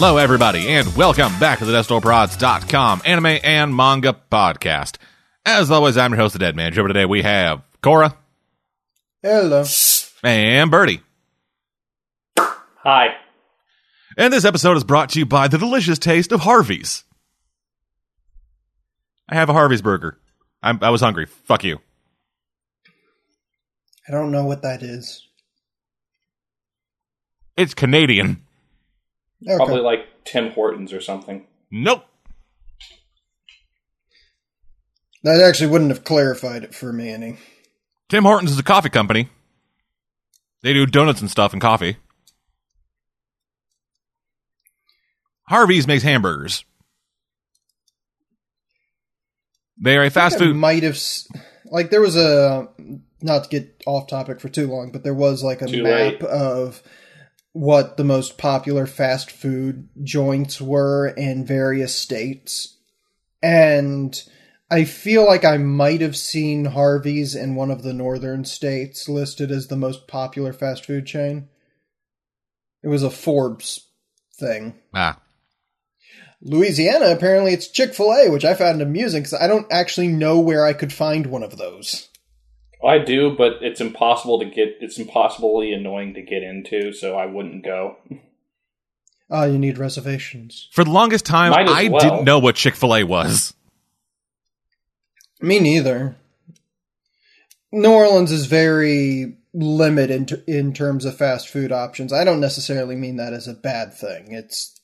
Hello, everybody, and welcome back to the DestroProds.com anime and manga podcast. As always, I'm your host, the Dead Man. Joe. Today we have Cora Hello. and Birdie. Hi. And this episode is brought to you by the delicious taste of Harvey's. I have a Harvey's burger. I'm, I was hungry. Fuck you. I don't know what that is. It's Canadian. Okay. Probably like Tim Hortons or something. Nope. That actually wouldn't have clarified it for me any. Tim Hortons is a coffee company. They do donuts and stuff and coffee. Harvey's makes hamburgers. They are a fast I food. might have like there was a not to get off topic for too long, but there was like a Too map late. of what the most popular fast food joints were in various states. And I feel like I might have seen Harvey's in one of the northern states listed as the most popular fast food chain. It was a Forbes thing. Ah, Louisiana, apparently it's Chick fil A, which I found amusing because I don't actually know where I could find one of those. I do, but it's impossible to get. It's impossibly annoying to get into, so I wouldn't go. Ah, you need reservations. for the longest time, Might I well. didn't know what Chick Fil A was. Me neither. New Orleans is very limited in, in terms of fast food options. I don't necessarily mean that as a bad thing. It's,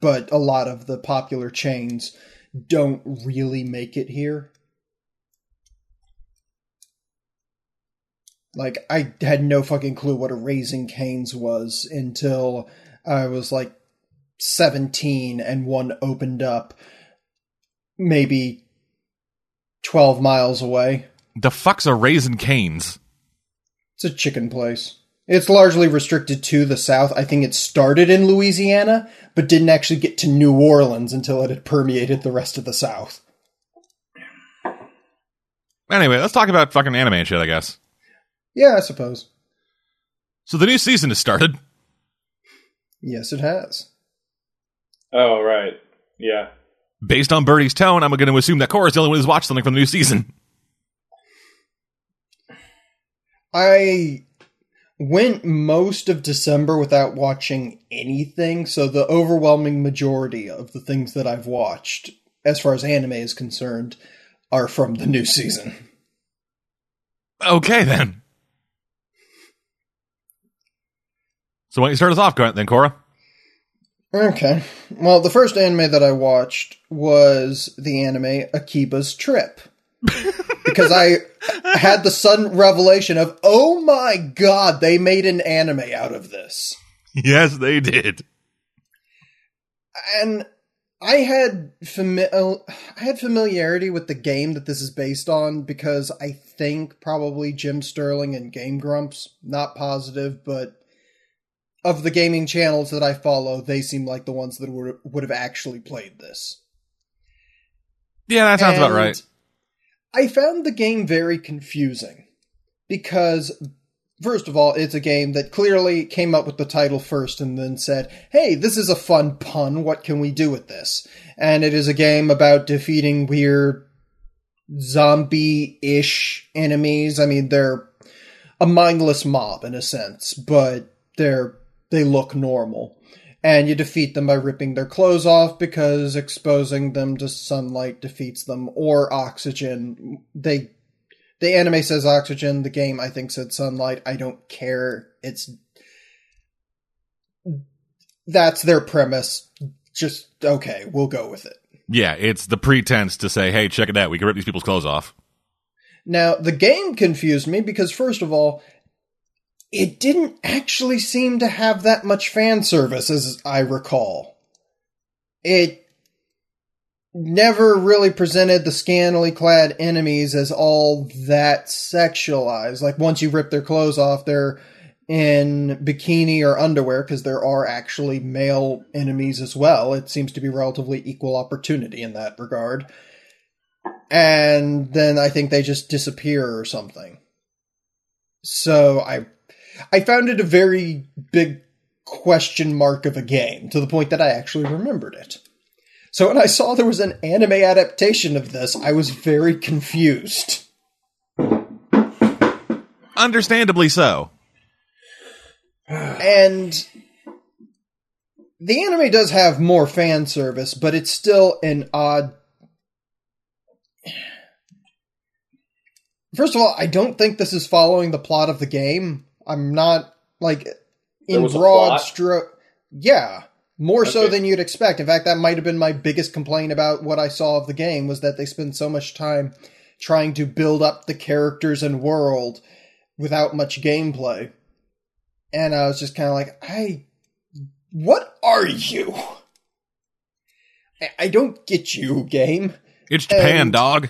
but a lot of the popular chains don't really make it here. Like I had no fucking clue what a Raising Canes was until I was like 17 and one opened up maybe 12 miles away. The fuck's a Raising Canes? It's a chicken place. It's largely restricted to the South. I think it started in Louisiana, but didn't actually get to New Orleans until it had permeated the rest of the South. Anyway, let's talk about fucking anime and shit, I guess. Yeah, I suppose. So the new season has started. Yes, it has. Oh right, yeah. Based on Birdie's tone, I'm going to assume that Cora's the only one who's watched something from the new season. I went most of December without watching anything, so the overwhelming majority of the things that I've watched, as far as anime is concerned, are from the new season. Okay, then. So why don't you start us off, then, Cora? Okay. Well, the first anime that I watched was the anime Akiba's Trip. because I had the sudden revelation of, oh my god, they made an anime out of this. Yes, they did. And I had fami- uh, I had familiarity with the game that this is based on because I think probably Jim Sterling and Game Grumps, not positive, but of the gaming channels that I follow, they seem like the ones that would would have actually played this. Yeah, that sounds about right. I found the game very confusing because, first of all, it's a game that clearly came up with the title first and then said, hey, this is a fun pun. What can we do with this? And it is a game about defeating weird zombie ish enemies. I mean, they're a mindless mob in a sense, but they're they look normal. And you defeat them by ripping their clothes off because exposing them to sunlight defeats them or oxygen. They the anime says oxygen the game i think said sunlight. I don't care. It's that's their premise. Just okay we'll go with it. Yeah, it's the pretense to say, hey, check it out. We can rip these people's clothes off. Now, the game confused me because, first of all, it didn't actually seem to have that much fan service, as I recall. It never really presented the scantily clad enemies as all that sexualized. Like, once you rip their clothes off, they're in bikini or underwear, because there are actually male enemies as well. It seems to be relatively equal opportunity in that regard and then I think they just disappear or something. So I I found it a very big question mark of a game to the point that I actually remembered it. So when I saw there was an anime adaptation of this, I was very confused. Understandably so. And the anime does have more fan service, but it's still an odd. First of all, I don't think this is following the plot of the game. I'm not like in broad stroke. Yeah, more so than you'd expect. In fact, that might have been my biggest complaint about what I saw of the game was that they spend so much time trying to build up the characters and world without much gameplay. And I was just kind of like, I, what are you? I, I don't get you, game. It's Japan, And- dog.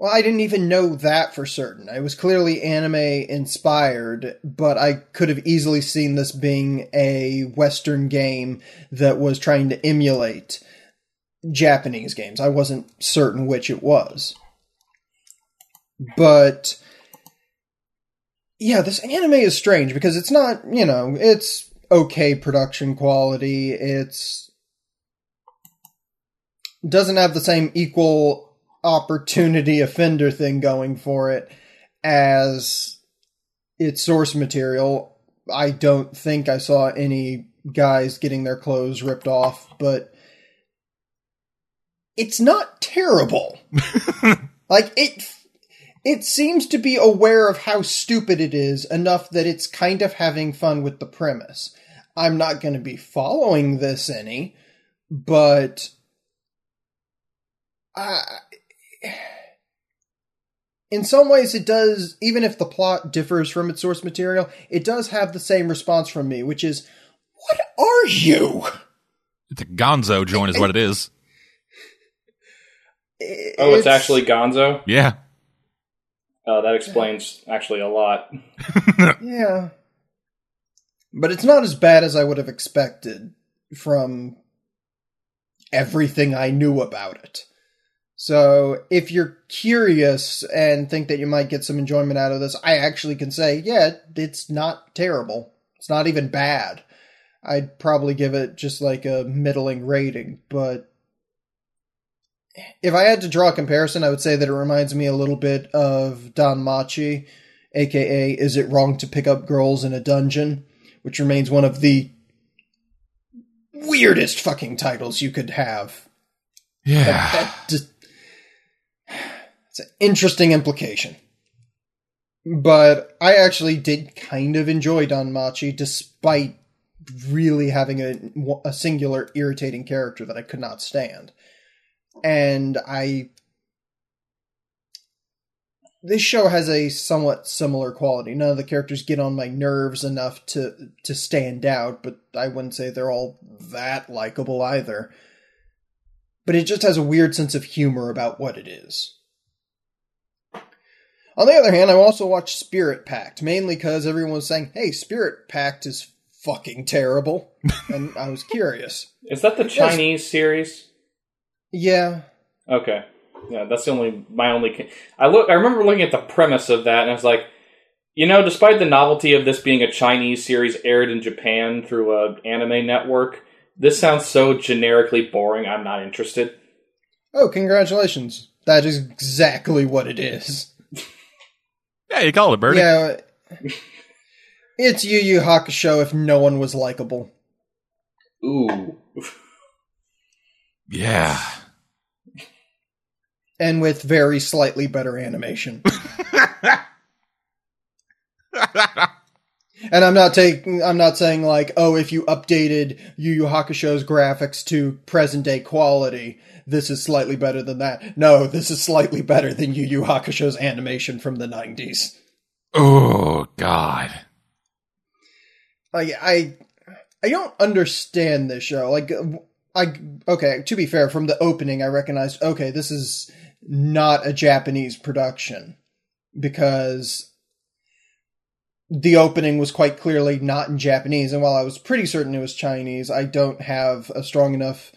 Well, I didn't even know that for certain. It was clearly anime inspired, but I could have easily seen this being a Western game that was trying to emulate Japanese games. I wasn't certain which it was. But yeah, this anime is strange because it's not, you know, it's okay production quality. It's doesn't have the same equal opportunity offender thing going for it as its source material. I don't think I saw any guys getting their clothes ripped off, but it's not terrible. like it it seems to be aware of how stupid it is enough that it's kind of having fun with the premise. I'm not going to be following this any, but I in some ways it does even if the plot differs from its source material it does have the same response from me which is what are you It's a gonzo joint, is what it is. Oh, it's, actually Gonzo. Yeah. Uh, that explains actually a lot. yeah but it's not as bad as i would have expected from everything i knew about it so if you're curious and think that you might get some enjoyment out of this i actually can say yeah it's not terrible it's not even bad I'd probably give it just like a middling rating, but if I had to draw a comparison, I would say that it reminds me a little bit of DanMachi, aka Is It Wrong to Pick Up Girls in a Dungeon, which remains one of the weirdest fucking titles you could have. Yeah. That, that just, it's an interesting implication. But I actually did kind of enjoy DanMachi, despite really having a, a singular irritating character that I could not stand. And I. This show has a somewhat similar quality. None of the characters get on my nerves enough to to stand out, but I wouldn't say they're all that likable either. But it just has a weird sense of humor about what it is. On the other hand, I also watched Spirit Pact, mainly because everyone was saying, hey, Spirit Pact is fucking terrible. and I was curious. Is that the Chinese series? Yeah. Okay. Yeah, that's the only my only. I look. I remember looking at the premise of that, and I was like, you know, despite the novelty of this being a Chinese series aired in Japan through a anime network, this sounds so generically boring. I'm not interested. Oh, congratulations. That is exactly what it is. Yeah, you called it, Birdie. Yeah. It's Yu Yu Hakusho if no one was likable. Ooh. Yeah. And with very slightly better animation. And I'm not taking I'm not saying like, oh, if you updated Yu Yu Hakusho's graphics to present day quality, this is slightly better than that. No, this is slightly better than Yu Yu Hakusho's animation from the 90s. oh, God. Like I I don't understand this show. Like I okay, to be fair, from the opening I recognized okay, this is not a Japanese production because the opening was quite clearly not in Japanese and while I was pretty certain it was Chinese, I don't have a strong enough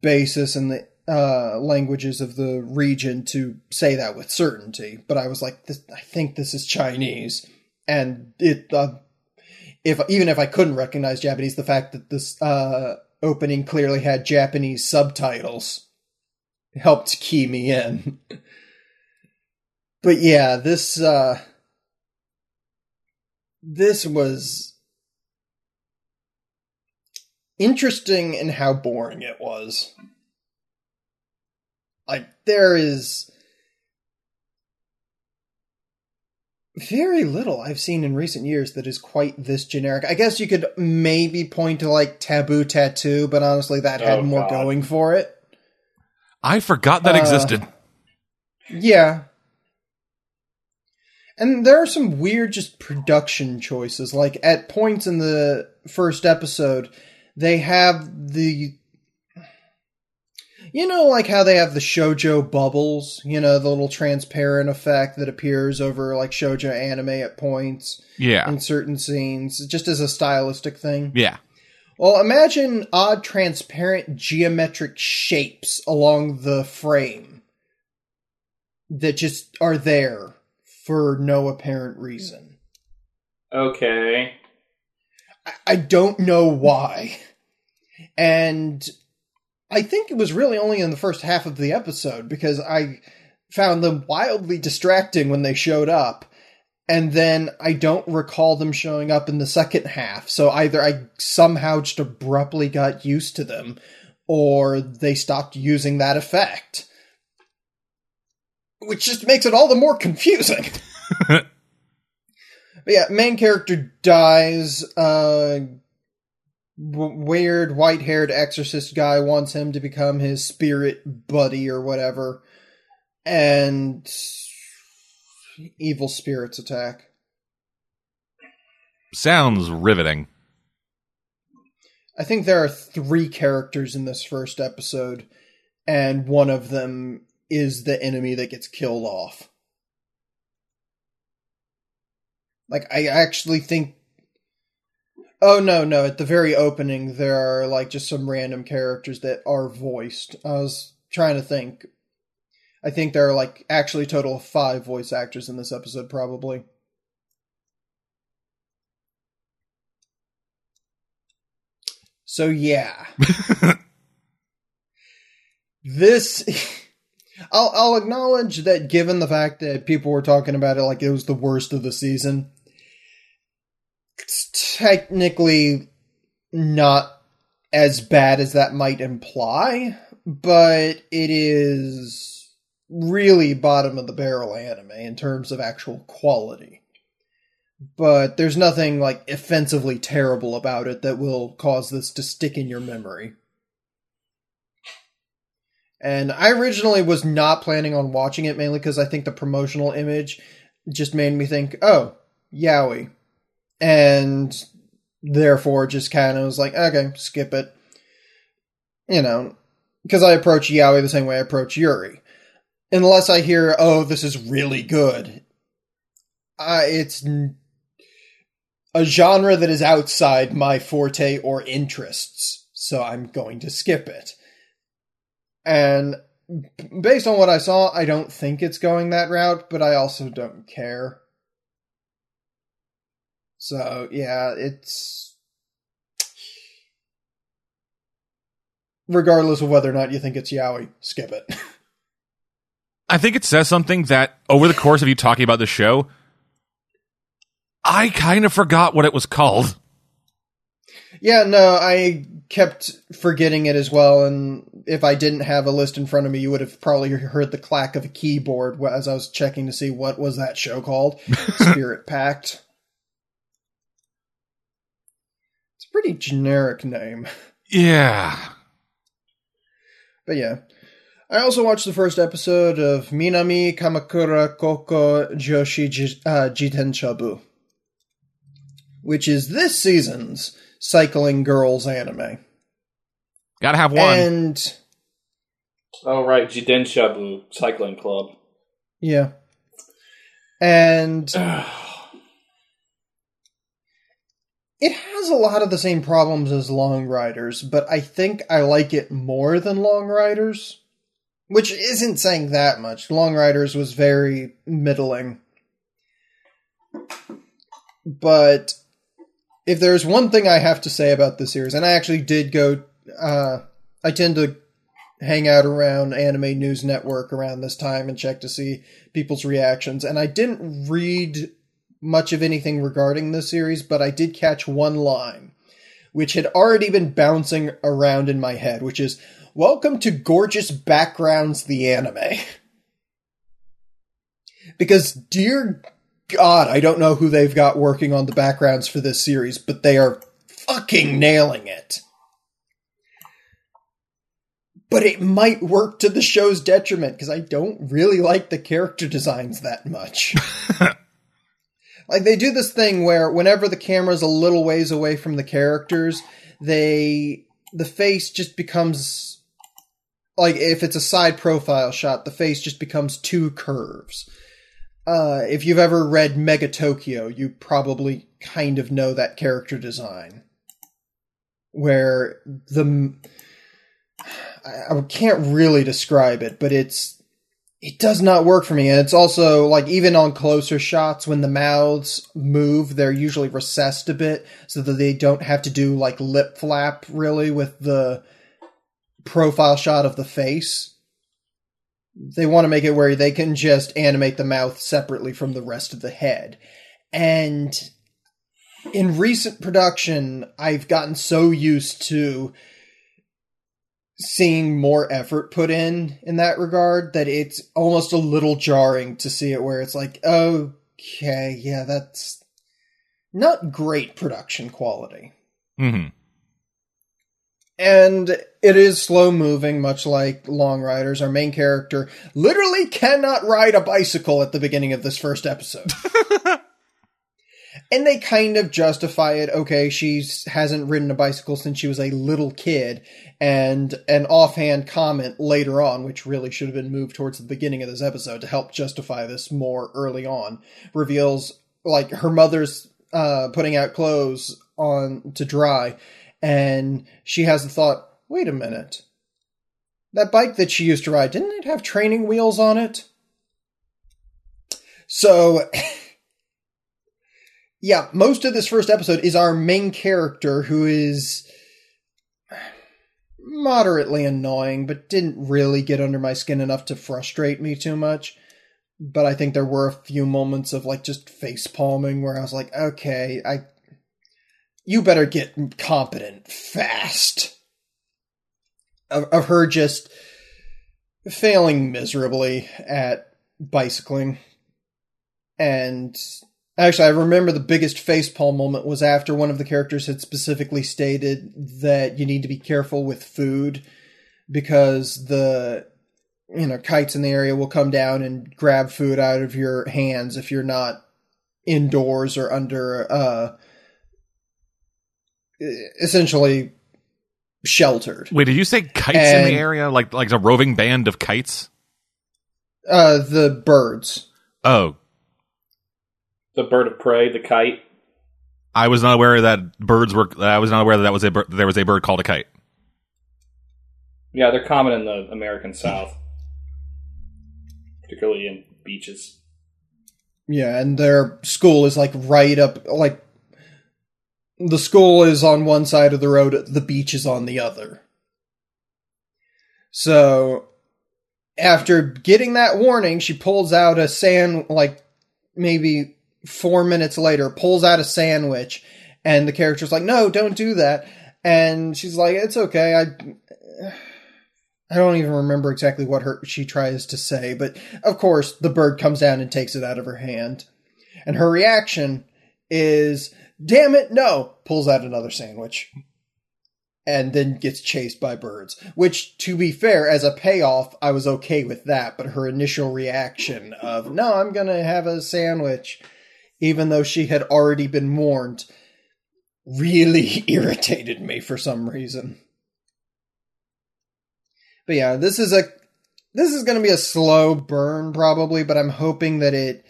basis in the uh, languages of the region to say that with certainty. But I was like, this, I think this is Chinese, and it uh, if even if I couldn't recognize Japanese, the fact that this uh, opening clearly had Japanese subtitles helped key me in. but yeah, this uh, this was interesting in how boring it was. Like there is very little I've seen in recent years that is quite this generic. I guess you could maybe point to like Taboo Tattoo, but honestly, that had Oh, more God. going for it. I forgot that Uh, existed. Yeah. And there are some weird just production choices. Like at points in the first episode, they have the you know like how they have the shojo bubbles, you know, the little transparent effect that appears over like shojo anime at points Yeah. in certain scenes just as a stylistic thing. Yeah. Well, imagine odd transparent geometric shapes along the frame that just are there for no apparent reason. Okay. I- I don't know why. And I think it was really only in the first half of the episode because I found them wildly distracting when they showed up. And then I don't recall them showing up in the second half. So either I somehow just abruptly got used to them or they stopped using that effect. Which just makes it all the more confusing. But yeah, main character dies. Uh, weird white haired exorcist guy wants him to become his spirit buddy or whatever. And evil spirits attack. Sounds riveting. I think there are three characters in this first episode, and one of them is the enemy that gets killed off. Like, I actually think. Oh, no, no. At the very opening, there are, like, just some random characters that are voiced. I was trying to think. I think there are, like, actually a total of five voice actors in this episode, probably. So, yeah. this I'll I'll acknowledge that given the fact that people were talking about it like it was the worst of the season, technically not as bad as that might imply, but it is really bottom of the barrel anime in terms of actual quality. But there's nothing like offensively terrible about it that will cause this to stick in your memory. And I originally was not planning on watching it mainly because I think the promotional image just made me think, oh, yaoi. And therefore just kind of was like, okay, skip it. You know, because I approach yaoi the same way I approach Yuri. Unless I hear, oh, this is really good. Uh, it's n- a genre that is outside my forte or interests, so I'm going to skip it. And based on what I saw, I don't think it's going that route, but I also don't care. So, yeah, it's. Regardless of whether or not you think it's yaoi, skip it. I think it says something that over the course of you talking about the show, I kind of forgot what it was called. yeah, no, I kept forgetting it as well, and if I didn't have a list in front of me, you would have probably heard the clack of a keyboard as I was checking to see what was that show called. Spirit Pact. It's a pretty generic name. Yeah. But yeah. I also watched the first episode of Minami Kamakura Koko Joshi Ji- uh, Jitenshabu, which is this season's Cycling Girls anime. Gotta have one. And Oh right, Jiden Shabu Cycling Club. yeah. And it has a lot of the same problems as Long Riders, but I think I like it more than Long Riders. Which isn't saying that much. Long Riders was very middling. But if there's one thing I have to say about the series, and I actually did go, uh, I tend to hang out around Anime News Network around this time and check to see people's reactions, and I didn't read much of anything regarding the series, but I did catch one line, which had already been bouncing around in my head, which is, Welcome to Gorgeous Backgrounds, the anime. because, dear God, I don't know who they've got working on the backgrounds for this series, but they are fucking nailing it. But it might work to the show's detriment because I don't really like the character designs that much. like they do this thing where whenever the camera's a little ways away from the characters, they the face just becomes like if it's a side profile shot, the face just becomes two curves. Uh, if you've ever read Megatokyo, you probably kind of know that character design, where the I, I can't really describe it, but it's it does not work for me, and it's also like even on closer shots when the mouths move, they're usually recessed a bit so that they don't have to do like lip flap really with the profile shot of the face they want to make it where they can just animate the mouth separately from the rest of the head. And in recent production, I've gotten so used to seeing more effort put in in that regard that it's almost a little jarring to see it where it's like, okay, yeah, that's not great production quality. Mm-hmm and it is slow moving, much like Long Riders. Our main character literally cannot ride a bicycle at the beginning of this first episode. and they kind of justify it. Okay, she hasn't ridden a bicycle since she was a little kid, and an offhand comment later on, which really should have been moved towards the beginning of this episode to help justify this more early on, reveals like her mother's uh, putting out clothes on to dry and she has the thought wait a minute. That bike that she used to ride, didn't it have training wheels on it? So, yeah, most of this first episode is our main character who is moderately annoying, but didn't really get under my skin enough to frustrate me too much. But I think there were a few moments of like just face palming where I was like, okay, I you better get competent fast. Of, of her just failing miserably at bicycling. And actually, I remember the biggest facepalm moment was after one of the characters had specifically stated that you need to be careful with food because the you know kites in the area will come down and grab food out of your hands if you're not indoors or under uh essentially sheltered. Wait, did you say kites and, in the area? Like like a roving band of kites? Uh, the birds. Oh, the bird of prey, the kite. I was not aware that birds were. I was not aware that, that was a there was a bird called a kite. Yeah, they're common in the American South, particularly in beaches. Yeah, and their school is like right up, like the school is on one side of the road, the beach is on the other. So, after getting that warning, she pulls out a sand, like maybe four minutes later, pulls out a sandwich, and the character's like, "No, don't do that." And she's like, "It's okay. I, I don't even remember exactly what her she tries to say, but of course, the bird comes down and takes it out of her hand, and her reaction is damn it, no, pulls out another sandwich. And then gets chased by birds. Which, to be fair, as a payoff, I was okay with that. But her initial reaction of, no, I'm to have a sandwich, even though she had already been warned, really irritated me for some reason. But yeah, this is a this is going to be a slow burn probably, but I'm hoping that it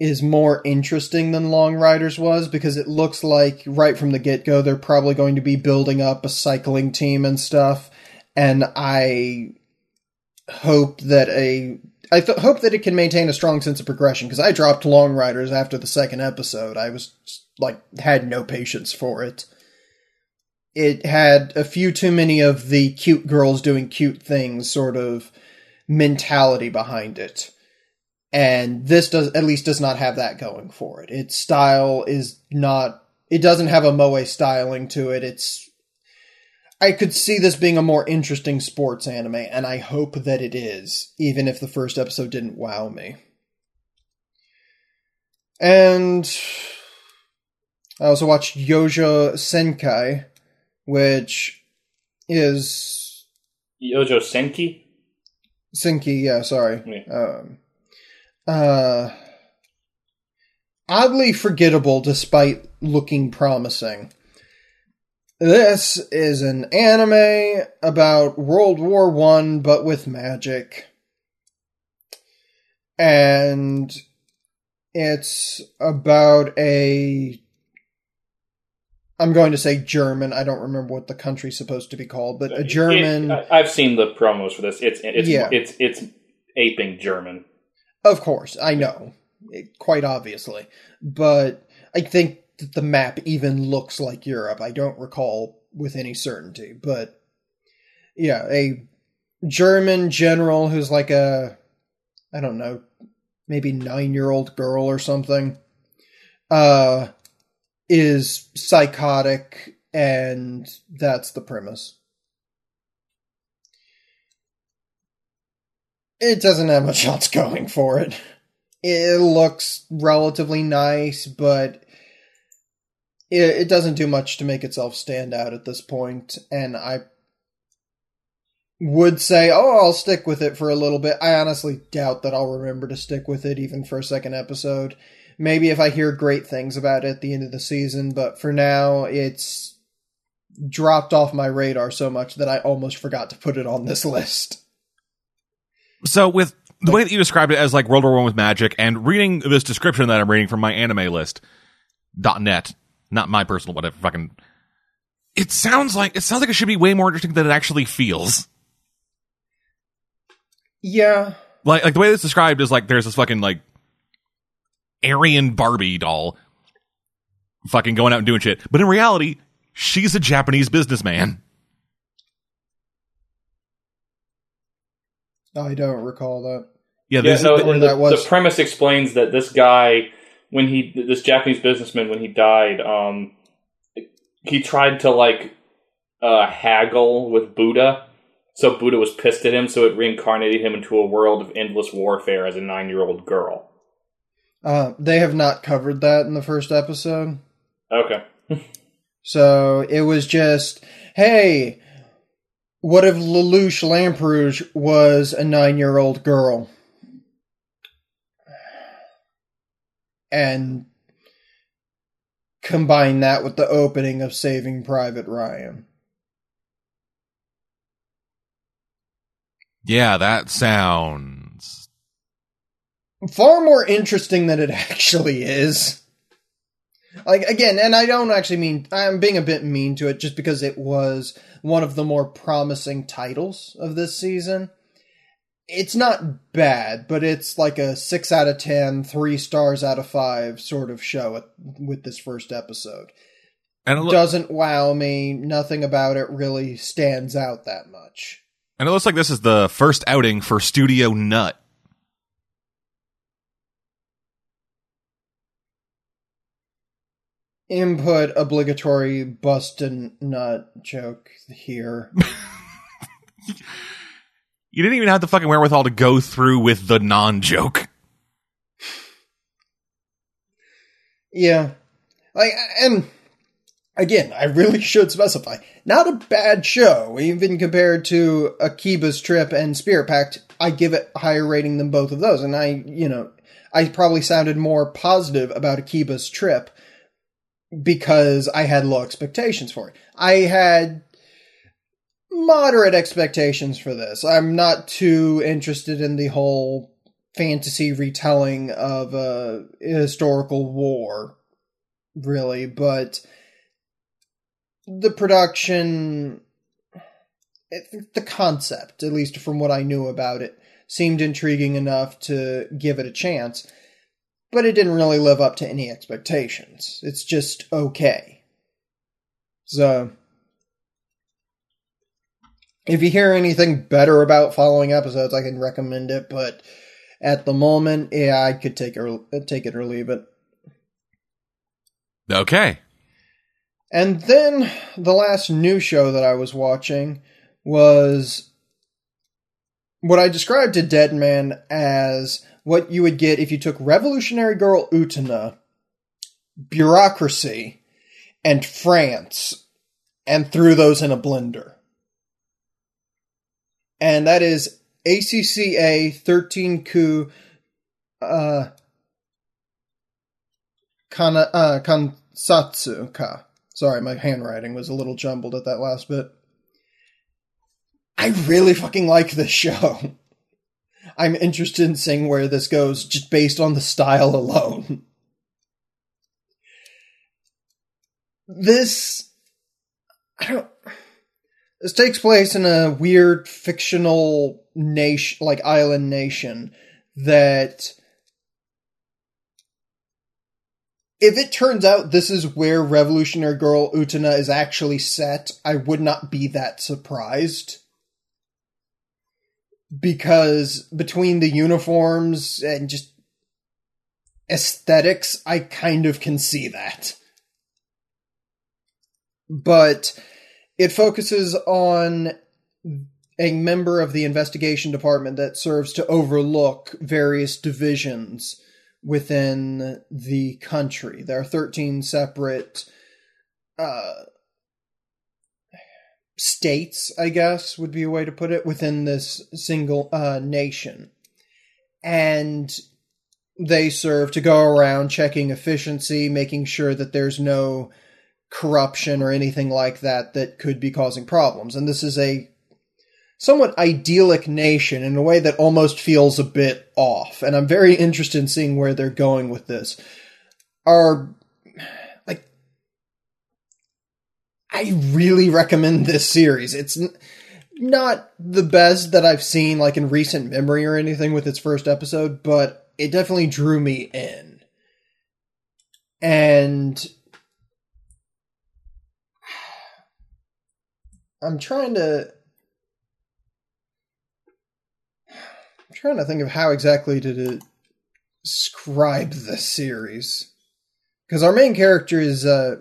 is more interesting than Long Riders was because it looks like right from the get go they're probably going to be building up a cycling team and stuff. And I hope that a I th- hope that it can maintain a strong sense of progression because I dropped Long Riders after the second episode. I was like had no patience for it. It had a few too many of the cute girls doing cute things sort of mentality behind it. And this does at least does not have that going for it. Its style is not it doesn't have a moe styling to it. It's I could see this being a more interesting sports anime, and I hope that it is, even if the first episode didn't wow me. And I also watched Yojo Senkai, which is Yojo Senki. Senki, yeah, sorry. Yeah. Um, uh, oddly forgettable despite looking promising. This is an anime about World War One, but with magic. And it's about a. I'm going to say German. I don't remember what the country's supposed to be called, but a German. It- I've seen the promos for this. It's it's Yeah. it's it's aping German. Of course, I know, quite obviously, but I think the map even looks like Europe. I don't recall with any certainty, but yeah, a German general who's like a, I don't know, maybe nine year old girl or something, uh, is psychotic, and that's the premise. It doesn't have much else going for it. It looks relatively nice, but it, it doesn't do much to make itself stand out at this point, and I would say, oh, I'll stick with it for a little bit. I honestly doubt that I'll remember to stick with it even for a second episode. Maybe if I hear great things about it at the end of the season, but for now, it's dropped off my radar so much that I almost forgot to put it on this list. So with the way that you described it as like World War One with magic, and reading this description that I'm reading from my anime list dot net, not my personal whatever fucking. It sounds like it sounds like it should be way more interesting than it actually feels. Yeah, Like like the way it's described is like there's this fucking like Aryan Barbie doll, fucking going out and doing shit, but in reality, she's a Japanese businessman. I don't recall that. Yeah, Yeah, this no, is, or the, that was- the premise explains that this guy, when he, this Japanese businessman, when he died, um, he tried to like uh, haggle with Buddha. So Buddha was pissed at him, so it reincarnated him into a world of endless warfare as a nine-year-old girl. Uh, they have not covered that in the first episode. Okay. So it was just, hey, what if Lelouch Lamperouge was a nine year old girl? And combine that with the opening of Saving Private Ryan. yeah, that sounds Far more interesting than it actually is. Like, again, and I don't actually mean, I'm being a bit mean to it just because it was one of the more promising titles of this season. It's not bad, but it's like a 6 out of ten, three stars out of 5 sort of show at, with this first episode. and it, Doesn't wow me, nothing about it really stands out that much. and it looks like this is the first outing for Studio Nut. Input obligatory bust and nut joke here. You didn't even have the fucking wherewithal to go through with the non joke. Yeah. Like and again, I really should specify. Not a bad show, even compared to Akiba's Trip and Spirit Pact. I give it a higher rating than both of those. And I, you know, I probably sounded more positive about Akiba's Trip because I had low expectations for it. I had moderate expectations for this. I'm not too interested in the whole fantasy retelling of a historical war, really, but the production, the concept, at least from what I knew about it, seemed intriguing enough to give it a chance, but it didn't really live up to any expectations. It's just okay. So, if you hear anything better about following episodes, I can recommend it, but at the moment, yeah, I could take or take it or leave it. Okay. And then the last new show that I was watching was what I described to Deadman as what you would get if you took Revolutionary Girl Utena, Bureaucracy, and France and threw those in a blender. And that is ACCA 13 Ku uh, kana, uh, Kansatsu Ka. Sorry, my handwriting was a little jumbled at that last bit. I really fucking like this show. I'm interested in seeing where this goes just based on the style alone. This I don't this takes place in a weird fictional nation like island nation that if it turns out this is where Revolutionary Girl Utena is actually set, I would not be that surprised. Because between the uniforms and just aesthetics, I kind of can see that. But it focuses on a member of the investigation department that serves to overlook various divisions within the country. There are 13 separate uh, states, I guess would be a way to put it, within this single uh, nation. And they serve to go around checking efficiency, making sure that there's no corruption or anything like that that could be causing problems. And this is a somewhat idyllic nation in a way that almost feels a bit off. And I'm very interested in seeing where they're going with this. Are like I really recommend this series. It's not the best that I've seen like in recent memory or anything with its first episode, but it definitely drew me in. And I'm trying to I'm trying to think of how exactly to describe the series. Because our main character is uh,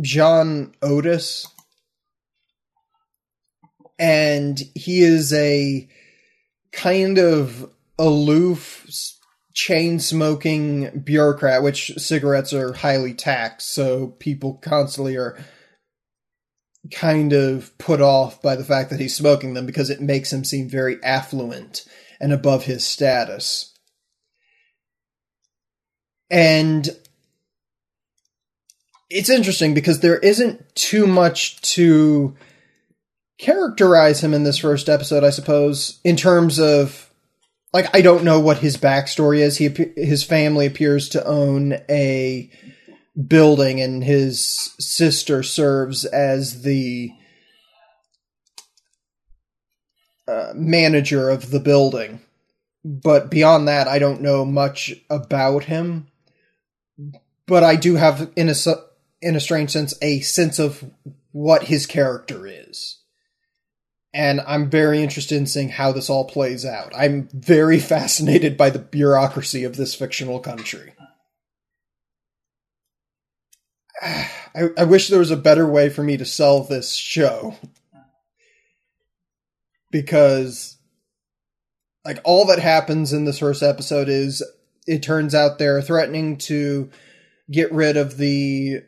John Otus. And he is a kind of aloof, chain smoking bureaucrat, which cigarettes are highly taxed, so people constantly are kind of put off by the fact that he's smoking them because it makes him seem very affluent and above his status. And it's interesting because there isn't too much to characterize him in this first episode, I suppose, in terms of like I don't know what his backstory is. He his family appears to own a building, and his sister serves as the uh, manager of the building. But beyond that, I don't know much about him. But I do have, in a in a strange sense, a sense of what his character is. And I'm very interested in seeing how this all plays out. I'm very fascinated by the bureaucracy of this fictional country. I, I wish there was a better way for me to sell this show. Because like all that happens in this first episode is it turns out they're threatening to get rid of the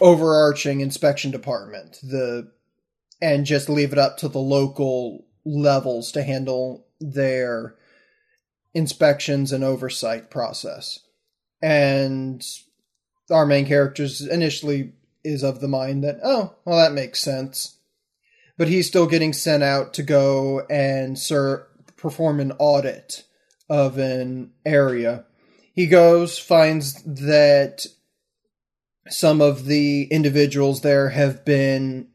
overarching inspection department the and just leave it up to the local levels to handle their inspections and oversight process and our main characters initially is of the mind that oh well that makes sense. But he's still getting sent out to go and sir perform an audit of an area. He goes finds that some of the individuals there have been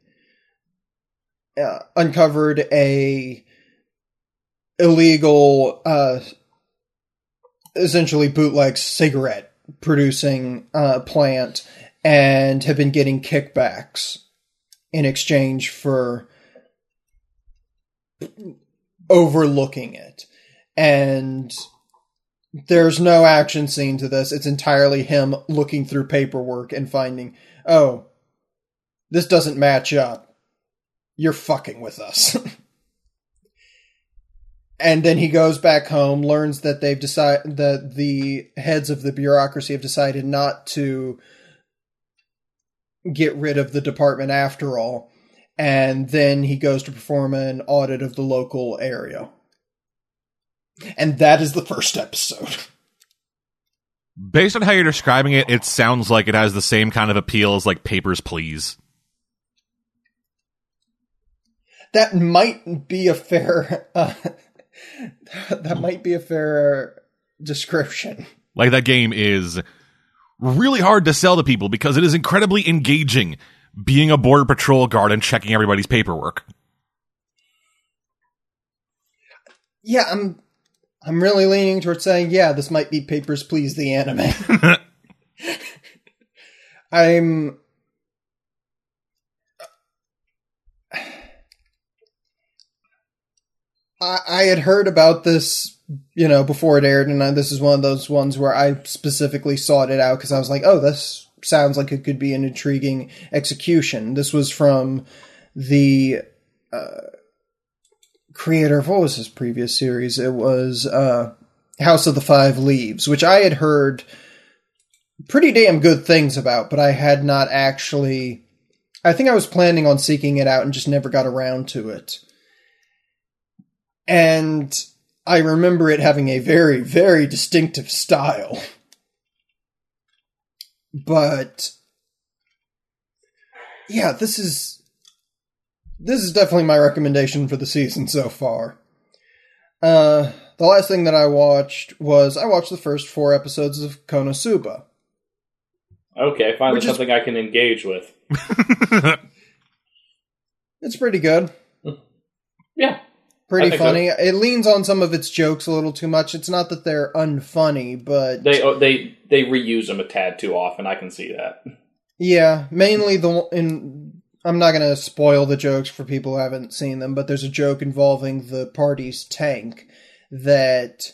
uh, uncovered a illegal, uh, essentially bootleg cigarette producing uh, plant and have been getting kickbacks in exchange for overlooking it. And there's no action scene to this. It's entirely him looking through paperwork and finding, oh, this doesn't match up. You're fucking with us. and then he goes back home, learns that they've decided that the heads of the bureaucracy have decided not to get rid of the department after all. And then he goes to perform an audit of the local area. And that is the first episode. Based on how you're describing it, it sounds like it has the same kind of appeal as like Papers, Please. That might be a fair. Uh, that might be a fair description. Like that game is really hard to sell to people because it is incredibly engaging being a border patrol guard and checking everybody's paperwork. Yeah, I'm I'm really leaning towards saying, yeah, this might be Papers, Please, the anime. I'm. I, I had heard about this, you know, before it aired, and this is one of those ones where I specifically sought it out because I was like, oh, this sounds like it could be an intriguing execution. This was from the. Uh, creator of what was his previous series? It was uh, House of the Five Leaves, which I had heard pretty damn good things about, but I had not actually. I think I was planning on seeking it out and just never got around to it. And I remember it having a very, very distinctive style. But yeah, this is this is definitely my recommendation for the season so far. Uh, the last thing that I watched was I watched the first four episodes of Konosuba. Okay, finally Which something is, I can engage with. it's pretty good. Yeah. Pretty funny. So. It leans on some of its jokes a little too much. It's not that they're unfunny, but they oh, they they reuse them a tad too often. I can see that. Yeah, mainly the in I'm not going to spoil the jokes for people who haven't seen them, but there's a joke involving the party's tank that.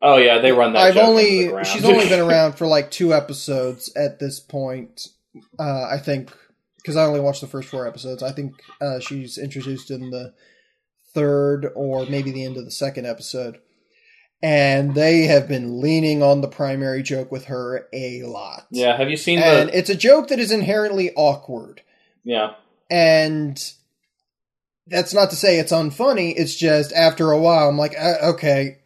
Oh yeah, they run that. I've only she's only been around for like two episodes at this point. Uh, I think because I only watched the first four episodes. I think uh, she's introduced in the third or maybe the end of the second episode. And they have been leaning on the primary joke with her a lot. Yeah, have you seen? And the... it's a joke that is inherently awkward. Yeah. And that's not to say it's unfunny. It's just after a while, I'm like, uh, okay,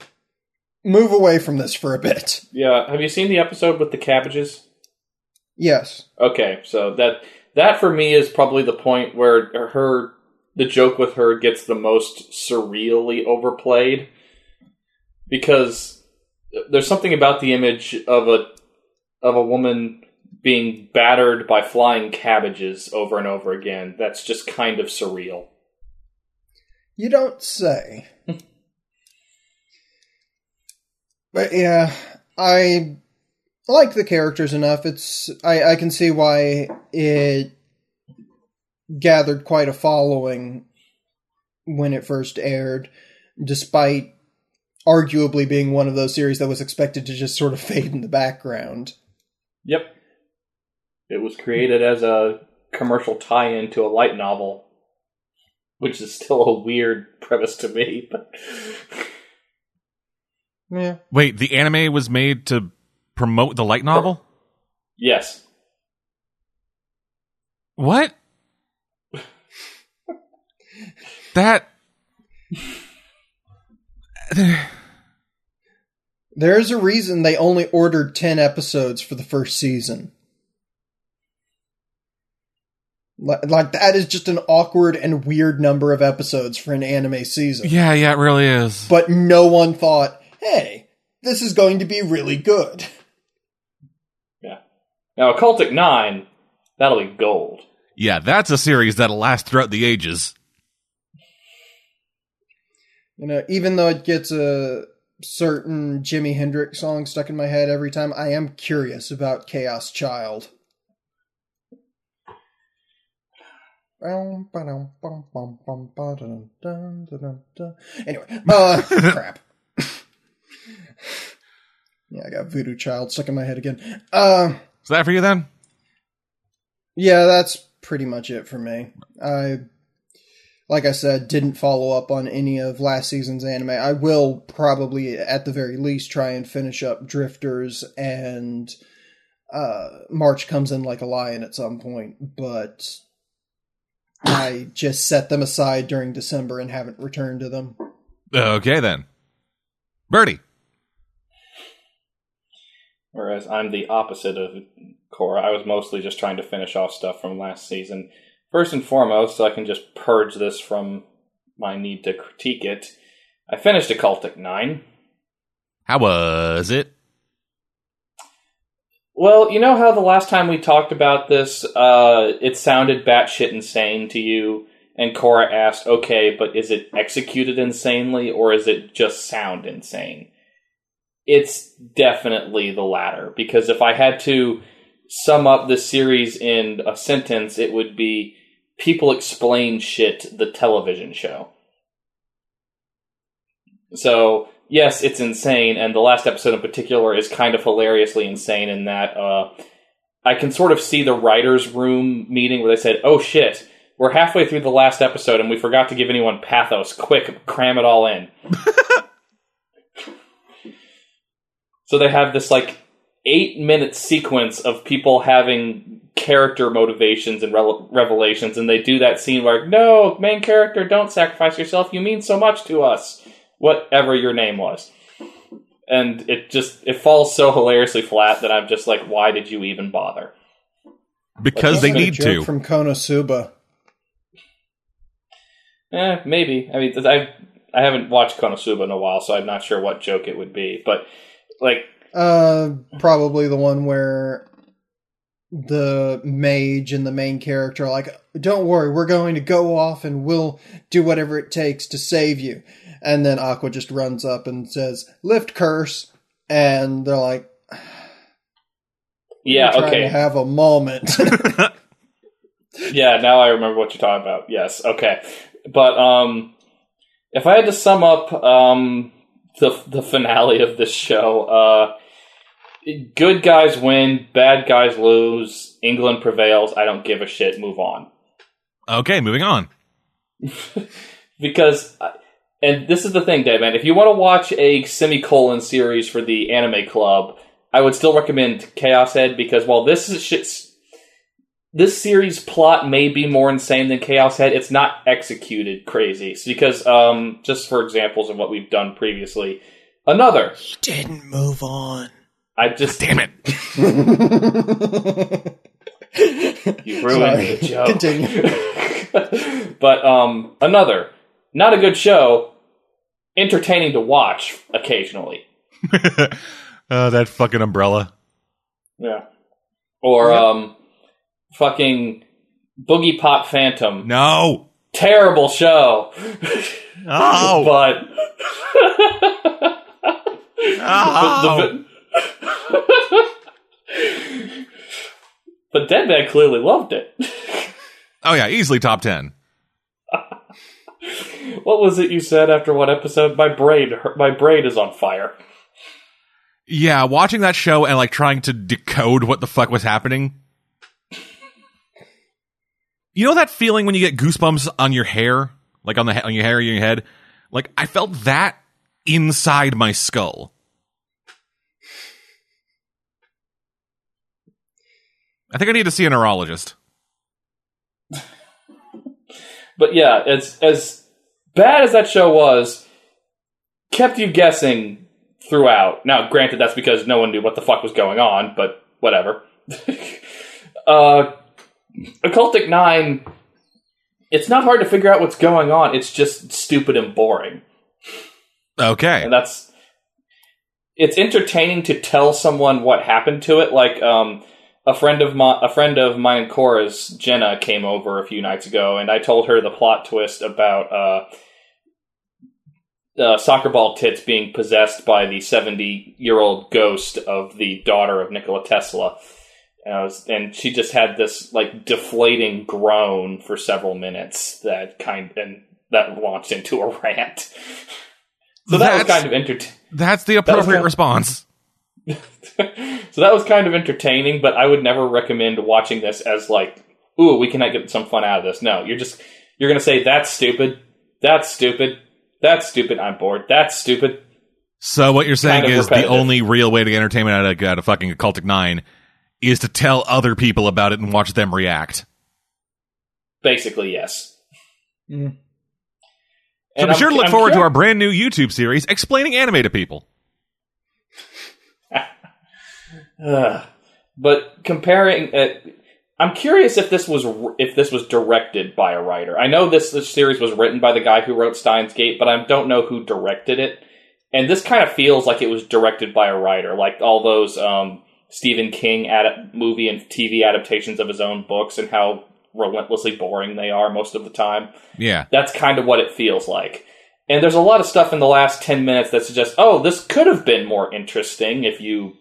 move away from this for a bit. Yeah. Have you seen the episode with the cabbages? Yes. Okay, so that that for me is probably the point where her the joke with her gets the most surreally overplayed because there's something about the image of a of a woman being battered by flying cabbages over and over again. That's just kind of surreal. You don't say. but yeah, I like the characters enough. It's I, I can see why it gathered quite a following when it first aired, despite arguably being one of those series that was expected to just sort of fade in the background. Yep. It was created as a commercial tie-in to a light novel, which is still a weird premise to me. But yeah. Wait, the anime was made to promote the light novel? Yes. What? That There's a reason they only ordered 10 episodes for the first season. Like that is just an awkward and weird number of episodes for an anime season. Yeah, yeah, it really is. But no one thought, "Hey, this is going to be really good." Yeah. Now, Occultic 9, that'll be gold. Yeah, that's a series that'll last throughout the ages. You know, even though it gets a certain Jimi Hendrix song stuck in my head every time, I am curious about Chaos Child. Anyway, uh, crap. yeah, I got Voodoo Child stuck in my head again. Uh, Is that for you then? yeah, that's pretty much it for me. I, like I said, didn't follow up on any of last season's anime. I will probably, at the very least, try and finish up Drifters and uh, March comes in like a lion at some point, but I just set them aside during December and haven't returned to them. Okay then. Birdie. Whereas I'm the opposite of Cora. I was mostly just trying to finish off stuff from last season. First and foremost, so I can just purge this from my need to critique it. I finished Occultic 9. How was it? Well, you know how the last time we talked about this, uh, it sounded batshit insane to you, and Cora asked, okay, but is it executed insanely, or is it just sound insane? It's definitely the latter, because if I had to sum up the series in a sentence, it would be People Explain Shit, the television show. So, yes, it's insane, and the last episode in particular is kind of hilariously insane in that uh, I can sort of see the writers' room meeting where they said, "Oh shit, we're halfway through the last episode and we forgot to give anyone pathos. Quick, cram it all in." so they have this like eight-minute sequence of people having character motivations and rel revelations, and they do that scene where, "No, main character, don't sacrifice yourself. You mean so much to us." Whatever your name was and it just it falls so hilariously flat that I'm just like, why did you even bother? Because they That's a need joke to. from Konosuba. Eh, maybe. I mean, I I haven't watched Konosuba in a while, so I'm not sure what joke it would be. But like, Uh, probably the one where the mage and the main character are like, "Don't worry, we're going to go off and we'll do whatever it takes to save you." And then Aqua just runs up and says, "Lift curse," and they're like, yeah, "Trying to okay, have a moment." yeah. Now I remember what you're talking about. Yes, okay. But um, if I had to sum up um the the finale of this show, uh. Good guys win, bad guys lose. England prevails. I don't give a shit. Move on. Okay, moving on. because and this is the thing dave man if you want to watch a semicolon series for the anime club i would still recommend chaos head because while this is shit's this series plot may be more insane than chaos head it's not executed crazy It's because um just for examples of what we've done previously another Didn't move on. I just Damn it. you ruined the joke Continue. but um another not a good show entertaining to watch occasionally oh, that fucking umbrella. Yeah. Or Yep. um fucking Boogiepop Phantom. No. Terrible show. Oh. but Oh. But Deadman clearly loved it. oh yeah, easily top 10. what was it you said after one episode? My brain my brain is on fire. Yeah, watching that show and like trying to decode what the fuck was happening. You know that feeling when you get goosebumps on your hair, like on the on your hair, your head. Like I felt that inside my skull. I think I need to see a neurologist. But yeah, as as bad as that show was, kept you guessing throughout. Now, granted, that's because no one knew what the fuck was going on, but whatever. uh, Occultic Nine. It's not hard to figure out what's going on. It's just stupid and boring, Okay. and that's. It's entertaining to tell someone what happened to it. Like um, a friend of my a friend of mine Cora's Jenna came over a few nights ago, and I told her the plot twist about uh, uh, soccer ball tits being possessed by the 70 year old ghost of the daughter of Nikola Tesla. And, was, and she just had this like deflating groan for several minutes that kind and that launched into a rant. So that was That's- kind of entertaining. That's the was appropriate kind of- response. so that was kind of entertaining, but I would never recommend watching this as like, ooh, we cannot get some fun out of this. No, you're just you're gonna say that's stupid, that's stupid, that's stupid. I'm bored. That's stupid. So what you're saying Kind of is the only real way to get entertainment out of, out of fucking occultic nine is to tell other people about it and watch them react. Basically, yes. Mm. So And be I'm- sure to look I'm forward to our brand new YouTube series explaining anime to people. Ugh. but comparing it, I'm curious if this was if this was directed by a writer. I know this this series was written by the guy who wrote Steins Gate, but I don't know who directed it. And this kind of feels like it was directed by a writer, like all those um, Stephen King ad- movie and TV adaptations of his own books, and how relentlessly boring they are most of the time. Yeah. That's kind of what it feels like. And there's a lot of stuff in the last 10 minutes that suggests, oh, this could have been more interesting if you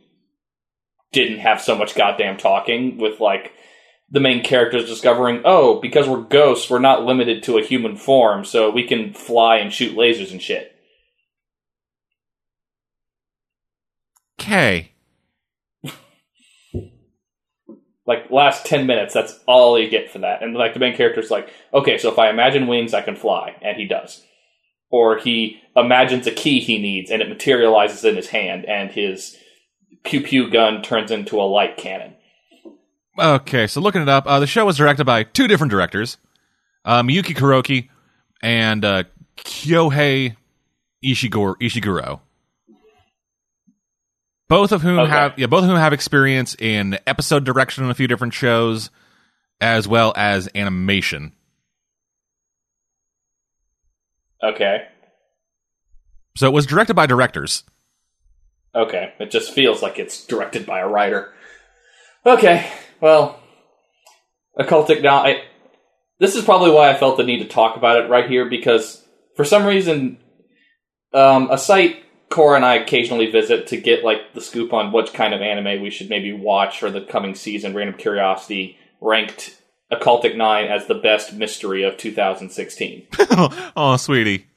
didn't have so much goddamn talking with like the main characters discovering, oh, because we're ghosts, we're not limited to a human form, so we can fly and shoot lasers and shit. Okay. Like last 10 minutes, that's all you get for that. And like the main character's like, okay, so if I imagine wings, I can fly. And he does. Or he imagines a key he needs and it materializes in his hand and his pew pew gun turns into a light cannon. Okay, so looking it up, uh, the show was directed by two different directors, uh, Miyuki Kuroki and uh, Kyohei Ishiguro. Ishiguro. Both of whom Okay. have yeah, both of whom have experience in episode direction on a few different shows, as well as animation. Okay. So it was directed by directors. Okay. It just feels like it's directed by a writer. Okay. Well, occultic now. I, this is probably why I felt the need to talk about it right here because for some reason, um, a site Cora and I occasionally visit to get like the scoop on what kind of anime we should maybe watch for the coming season. Random Curiosity ranked Occultic Nine as the best mystery of 2016. oh, sweetie.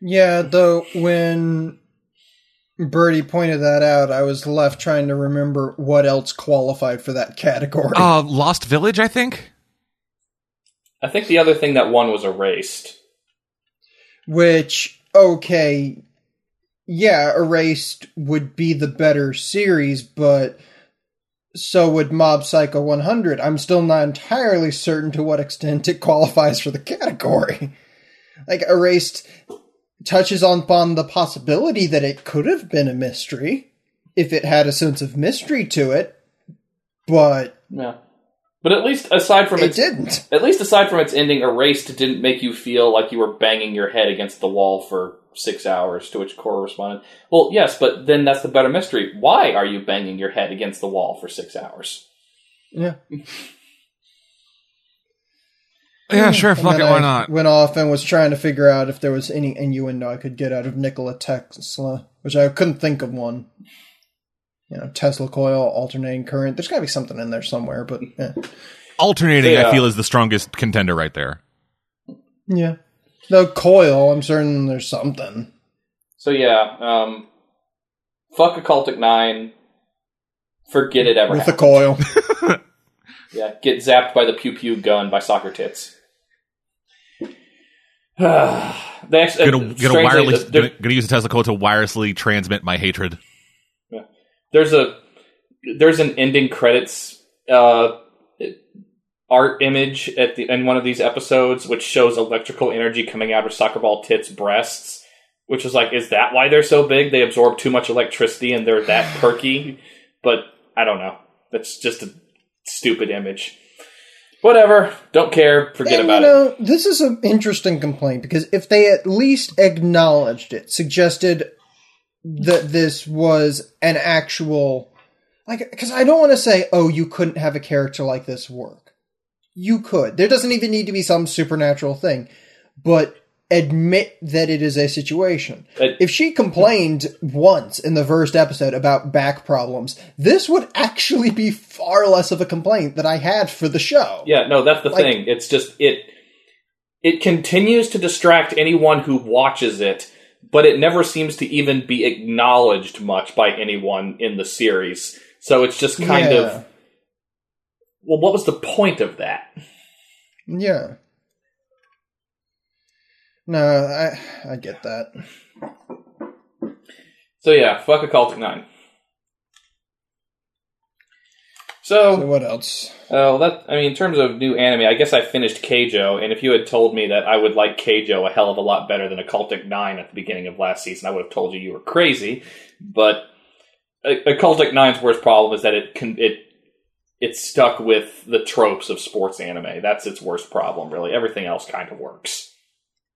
Yeah, though when Birdie pointed that out, I was left trying to remember what else qualified for that category. Uh, Lost Village, I think. I think the other thing that won was Erased. Which, okay, yeah, Erased would be the better series, but so would Mob Psycho 100. I'm still not entirely certain to what extent it qualifies for the category. Like, Erased touches on upon the possibility that it could have been a mystery if it had a sense of mystery to it, but Yeah. But at least aside from it its didn't. at least aside from its ending, Erased didn't make you feel like you were banging your head against the wall for six hours. To which Cora responded, "Well, yes, but then that's the better mystery. Why are you banging your head against the wall for six hours?" Yeah. Yeah, sure. And Fuck it. then Why not? Went off and was trying to figure out if there was any innuendo I could get out of Nikola Tesla, which I couldn't think of one. You know, Tesla coil, alternating current. There's got to be something in there somewhere, but eh. Alternating, Yeah. I feel, is the strongest contender right there. yeah. No coil. I'm certain there's something. So yeah, um, fuck Occultic Nine. Forget it ever with the happened. coil. Yeah, get zapped by the pew pew gun by soccer tits. they actually Gonna, gonna, wireless, gonna, gonna use a Tesla coil to wirelessly transmit my hatred. there's a there's an ending credits uh, art image at the in one of these episodes which shows electrical energy coming out of soccer ball tits breasts which is like is that why they're so big they absorb too much electricity and they're that perky but i don't know that's just a stupid image. Whatever. Don't care. Forget and, about you it. know, this is an interesting complaint because if they at least acknowledged it, suggested that this was an actual, like, because I don't want to say, oh, you couldn't have a character like this work. You could. There doesn't even need to be some supernatural thing, but admit that it is a situation. If she complained once in the first episode about back problems, this would actually be far less of a complaint that I had for the show. Yeah, no, that's the Like- thing. It's just it it continues to distract anyone who watches it, but it never seems to even be acknowledged much by anyone in the series. So it's just kind Yeah. of well, what was the point of that? Yeah. No, I I get that. So yeah, fuck Occultic Nine. So So, what else? uh, that I mean, in terms of new anime, I guess I finished Keijo, and if you had told me that I would like Keijo a hell of a lot better than Occultic Nine at the beginning of last season, I would have told you you were crazy. But Occultic Nine's worst problem is that it can it it's stuck with the tropes of sports anime. That's its worst problem, really. Everything else kind of works.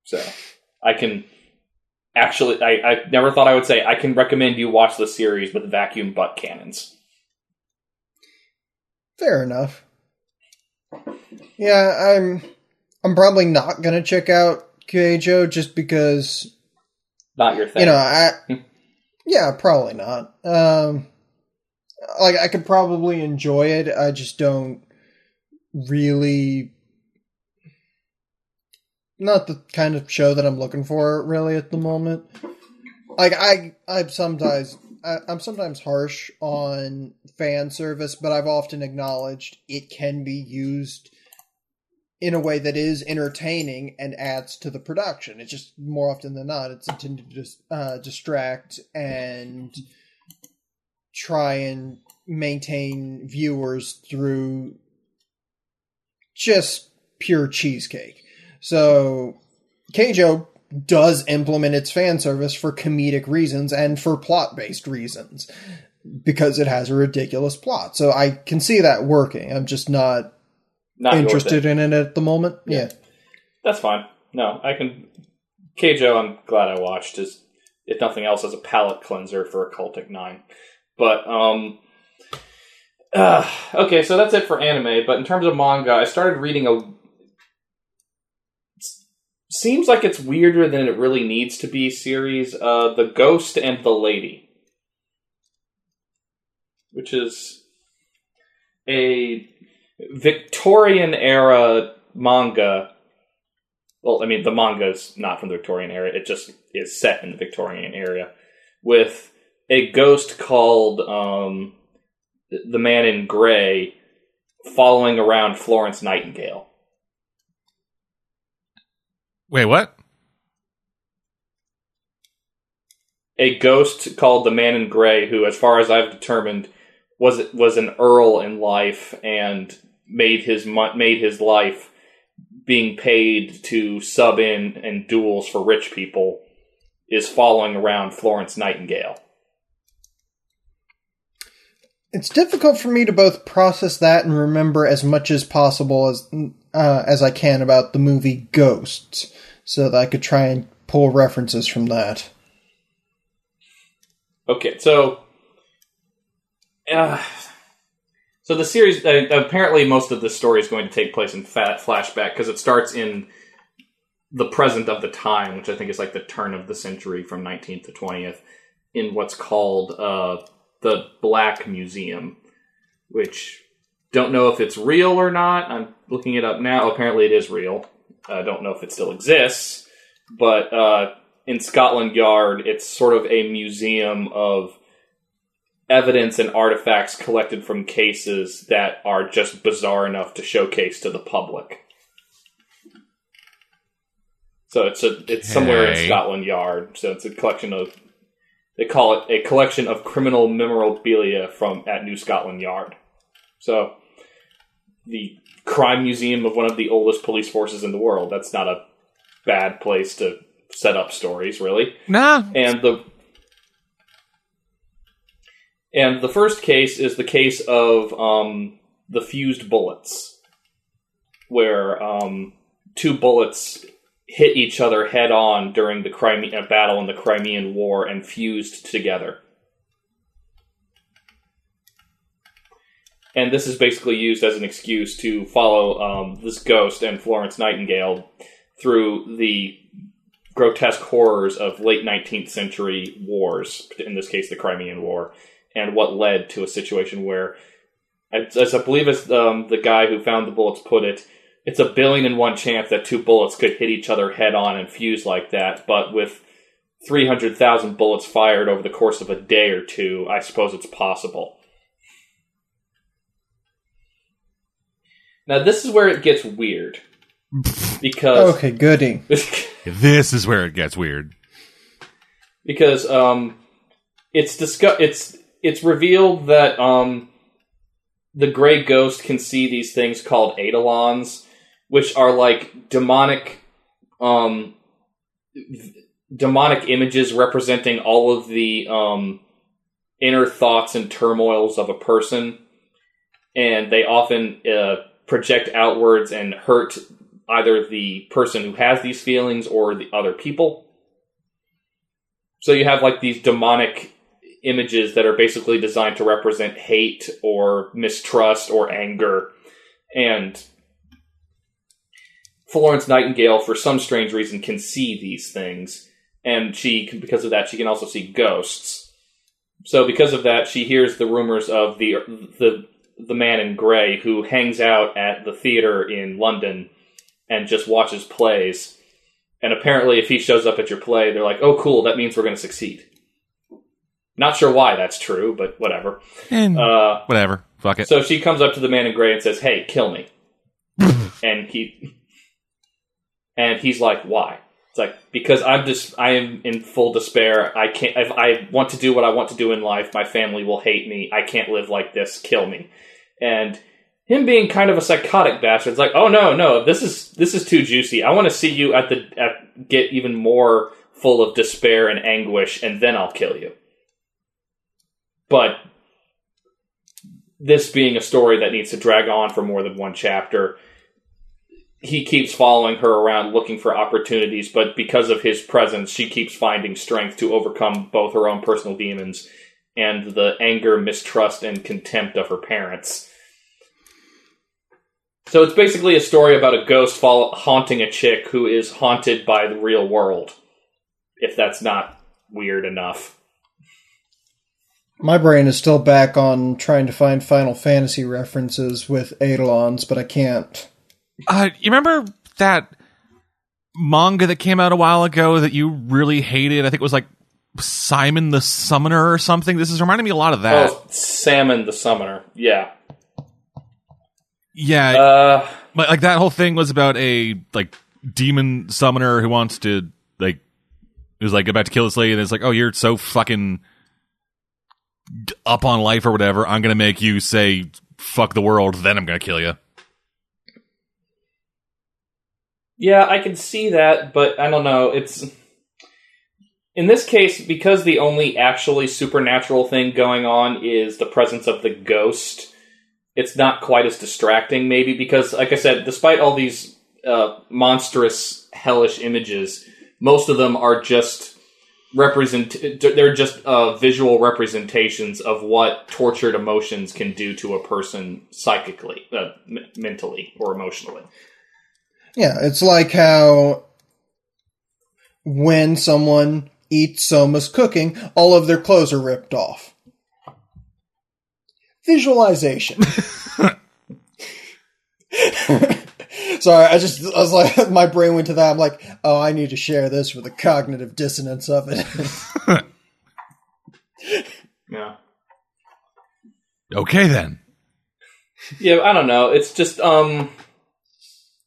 So I can actually, I, I never thought I would say I can recommend you watch the series with vacuum butt cannons. Fair enough. Yeah, I'm I'm probably not gonna check out Keijo just because Not your thing. you know I yeah probably not. Um, like I could probably enjoy it. I just don't really not the kind of show that I'm looking for really at the moment. Like I I'm sometimes I, I'm sometimes harsh on fan service, but I've often acknowledged it can be used in a way that is entertaining and adds to the production. It's just more often than not, it's intended to uh, distract and try and maintain viewers through just pure cheesecake. So, Keijo does implement its fan service for comedic reasons and for plot based reasons because it has a ridiculous plot. So, I can see that working. I'm just not Not interested in it at the moment. Yeah. Yeah. That's fine. No, I can. Keijo, I'm glad I watched. Is if nothing else, as a palate cleanser for Occultic Nine. But um, uh, okay, so that's it for anime. But in terms of manga, I started reading a. Seems like it's weirder than it really needs to be. Series, uh, the Ghost and the Lady, which is a Victorian era manga well, I mean, the manga is not from the Victorian era. It just is set in the Victorian era with a ghost called um, the Man in Gray following around Florence Nightingale. Wait, what? A ghost called the Man in Gray, who, as far as I've determined, was was an earl in life and made his made his life being paid to sub in and duels for rich people is following around Florence Nightingale. It's difficult for me to both process that and remember as much as possible as uh, as I can about the movie Ghosts, so that I could try and pull references from that. Okay, so uh, so the series uh, apparently most of the story is going to take place in fat flashback because it starts in the present of the time, which I think is like the turn of the century from 19th to 20th, in what's called uh, the Black Museum, which don't know if it's real or not. I'm looking it up now. Apparently, it is real. I don't know if it still exists, but uh, in Scotland Yard, it's sort of a museum of evidence and artifacts collected from cases that are just bizarre enough to showcase to the public. So it's a it's somewhere in Scotland Yard. So it's a collection of they call it a collection of criminal memorabilia from at New Scotland Yard. So the crime museum of one of the oldest police forces in the world. That's not a bad place to set up stories, really Nah. and the and the first case is the case of um, the fused bullets, where um, two bullets hit each other head on during the Crimea battle in the Crimean War and fused together. And this is basically used as an excuse to follow um, this ghost and Florence Nightingale through the grotesque horrors of late 19th century wars, in this case, the Crimean War, and what led to a situation where, as, I believe as um, the guy who found the bullets put it, it's a billion and one chance that two bullets could hit each other head on and fuse like that, but with 300,000 bullets fired over the course of a day or two, I suppose it's possible. Now, this is where it gets weird. Because. Okay, goody. This is where it gets weird. because um, it's discu- it's it's revealed that um, the gray ghost can see these things called eidolons, which are like demonic um, demonic images representing all of the um, inner thoughts and turmoils of a person, and they often uh, project outwards and hurt either the person who has these feelings or the other people. So you have like these demonic images that are basically designed to represent hate or mistrust or anger. And Florence Nightingale, for some strange reason, can see these things. And she, because of that, she can also see ghosts. So because of that, she hears the rumors of the the the man in gray who hangs out at the theater in London and just watches plays. And apparently, if he shows up at your play, they're like, "Oh, cool! That means we're going to succeed." Not sure why that's true, but whatever. And Uh, whatever. Fuck it. so she comes up to the man in gray and says, "Hey, kill me." and he and he's like, "Why?" It's like because I'm just I am in full despair. I can't. If I want to do what I want to do in life, my family will hate me. I can't live like this. Kill me. And him being kind of a psychotic bastard, it's like, "Oh no, no, this is this is too juicy. I want to see you at the at, get even more full of despair and anguish, and then I'll kill you." But this being a story that needs to drag on for more than one chapter, he keeps following her around looking for opportunities, but because of his presence, she keeps finding strength to overcome both her own personal demons and the anger, mistrust, and contempt of her parents. So it's basically a story about a ghost haunting a chick who is haunted by the real world. If that's not weird enough. My brain is still back on trying to find Final Fantasy references with Eidolons, but I can't. Uh, you remember that manga that came out a while ago that you really hated? I think it was like Simon the Summoner or something. This is reminding me a lot of that. Oh, Salmon the Summoner. Yeah. yeah, Uh, like, like that whole thing was about a like demon summoner who wants to like who's like about to kill this lady, and it's like, oh, you're so fucking up on life or whatever. I'm gonna make you say fuck the world, then I'm gonna kill you. Yeah, I can see that, but I don't know. It's in this case because the only actually supernatural thing going on is the presence of the ghost. It's not quite as distracting, maybe because, like I said, despite all these uh, monstrous, hellish images, most of them are just represent. They're just uh, visual representations of what tortured emotions can do to a person psychically, uh, m- mentally, or emotionally. Yeah, it's like how when someone eats Soma's cooking, all of their clothes are ripped off. Visualization. Sorry, I just I was like my brain went to that. I'm like, oh, I need to share this for the cognitive dissonance of it. Yeah. Okay then. Yeah, I don't know. It's just um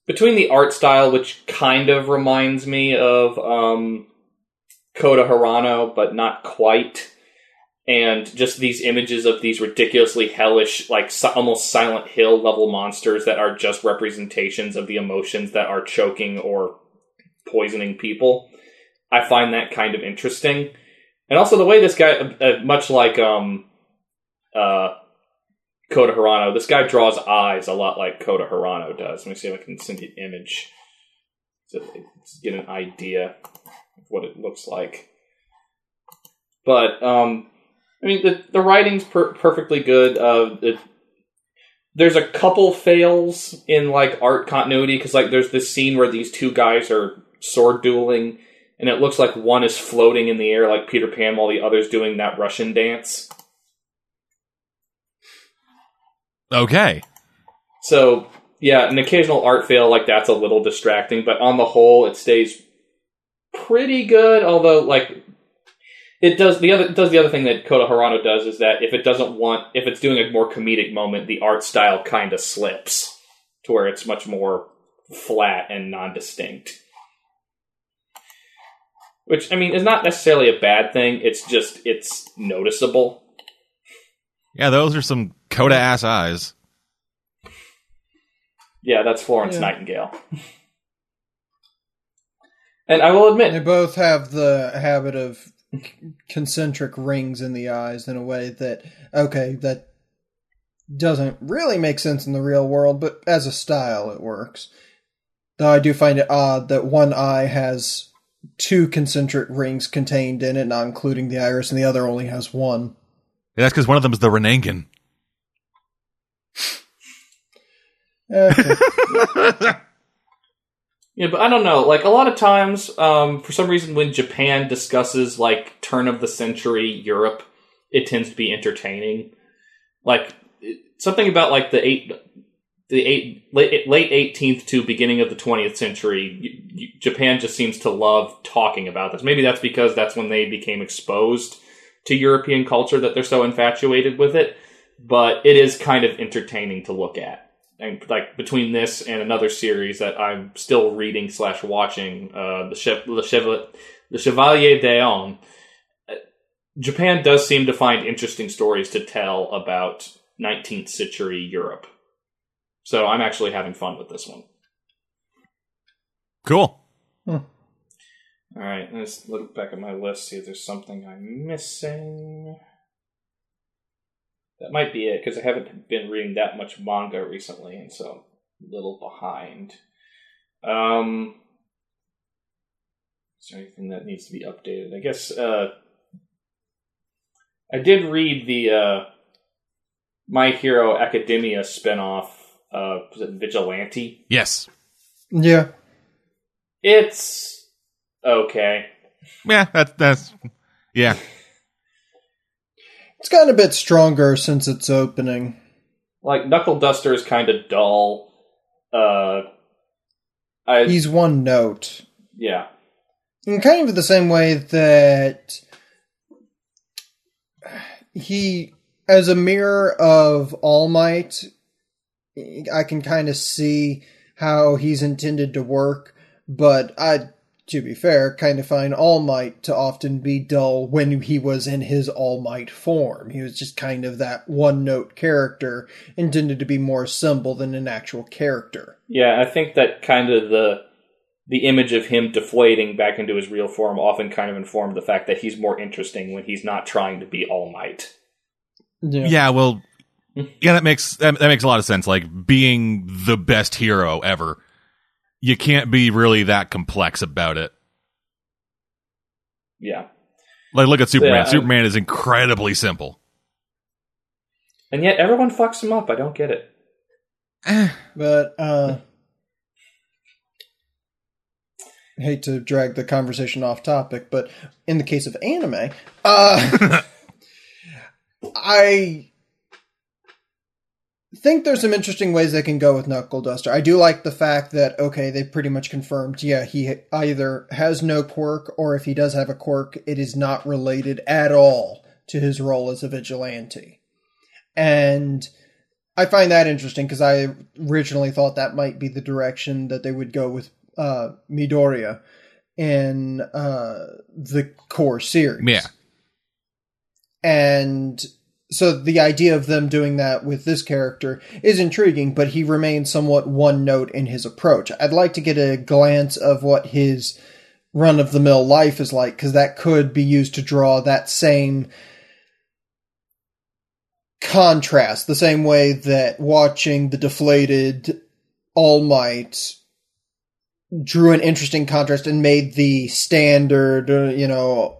between the art style, which kind of reminds me of um Kota Hirano, but not quite, and just these images of these ridiculously hellish, like si- almost Silent Hill level monsters that are just representations of the emotions that are choking or poisoning people. I find that kind of interesting, and also the way this guy, uh, uh, much like um uh Kota Hirano. This guy draws eyes a lot like Kota Hirano does. Let me see if I can send you an image to get an idea of what it looks like. But um, I mean, the the writing's per- perfectly good. Uh, it, there's a couple fails in like art continuity because like there's this scene where these two guys are sword dueling and it looks like one is floating in the air like Peter Pan while the other's doing that Russian dance. Okay. So yeah, an occasional art fail like that's a little distracting, but on the whole, it stays pretty good. Although, like, it does the other does the other thing that Kota Hirano does is that if it doesn't want if it's doing a more comedic moment, the art style kind of slips to where it's much more flat and non-distinct. Which I mean is not necessarily a bad thing. It's just it's noticeable. Yeah, those are some Kota ass eyes. Yeah, that's Florence Yeah. Nightingale. and I will admit, They both have the habit of concentric rings in the eyes in a way that, okay, that doesn't really make sense in the real world, but as a style, it works. Though I do find it odd that one eye has two concentric rings contained in it, not including the iris, and the other only has one. Yeah, that's because one of them is the Rinnegan. Yeah, but I don't know. Like a lot of times, um, for some reason, when Japan discusses like turn of the century Europe, it tends to be entertaining. Like something about like the eight, the eight late eighteenth to beginning of the twentieth century, Japan just seems to love talking about this. Maybe that's because that's when they became exposed to European culture that they're so infatuated with it. But it is kind of entertaining to look at and like between this and another series that I'm still reading slash watching, uh, the Chev- Le, Chevalier, Le Chevalier d'Eon, uh, Japan does seem to find interesting stories to tell about 19th century Europe. So I'm actually having fun with this one. Cool. All right, let's look back at my list, see if there's something I'm missing. That might be it, because I haven't been reading that much manga recently, and so I'm a little behind. Um, is there anything that needs to be updated? I guess uh, I did read the uh, My Hero Academia spinoff. Uh, was it Vigilante? Yes. yeah. It's okay. Yeah, that, that's. Yeah. It's gotten a bit stronger since its opening. like Knuckle Duster is kind of dull. Uh, I He's one note. yeah, in kind of the same way that he, as a mirror of All Might, I can kind of see how he's intended to work, but I, to be fair, kind of find All Might to often be dull when he was in his All Might form. He was just kind of that one note character intended to be more symbol than an actual character. yeah. I think that kind of the the image of him deflating back into his real form often kind of informed the fact that he's more interesting when he's not trying to be All Might. Yeah. Yeah, well, hmm. yeah, that makes that, that makes a lot of sense. Like being the best hero ever, you can't be really that complex about it. Yeah, Like, look at Superman. Yeah, I- Superman is incredibly simple. and yet everyone fucks him up. I don't get it. But uh I hate to drag the conversation off topic, but in the case of anime, uh I think there's some interesting ways they can go with Knuckle Duster. I do like the fact that okay, they pretty much confirmed, yeah, he either has no quirk or if he does have a quirk, it is not related at all to his role as a vigilante. And I find that interesting because I originally thought that might be the direction that they would go with uh, Midoriya in uh, the core series. Yeah. And so the idea of them doing that with this character is intriguing, but he remains somewhat one note in his approach. I'd like to get a glance of what his run of the mill life is like because that could be used to draw that same contrast, the same way that watching the deflated All Might drew an interesting contrast and made the standard, uh, you know,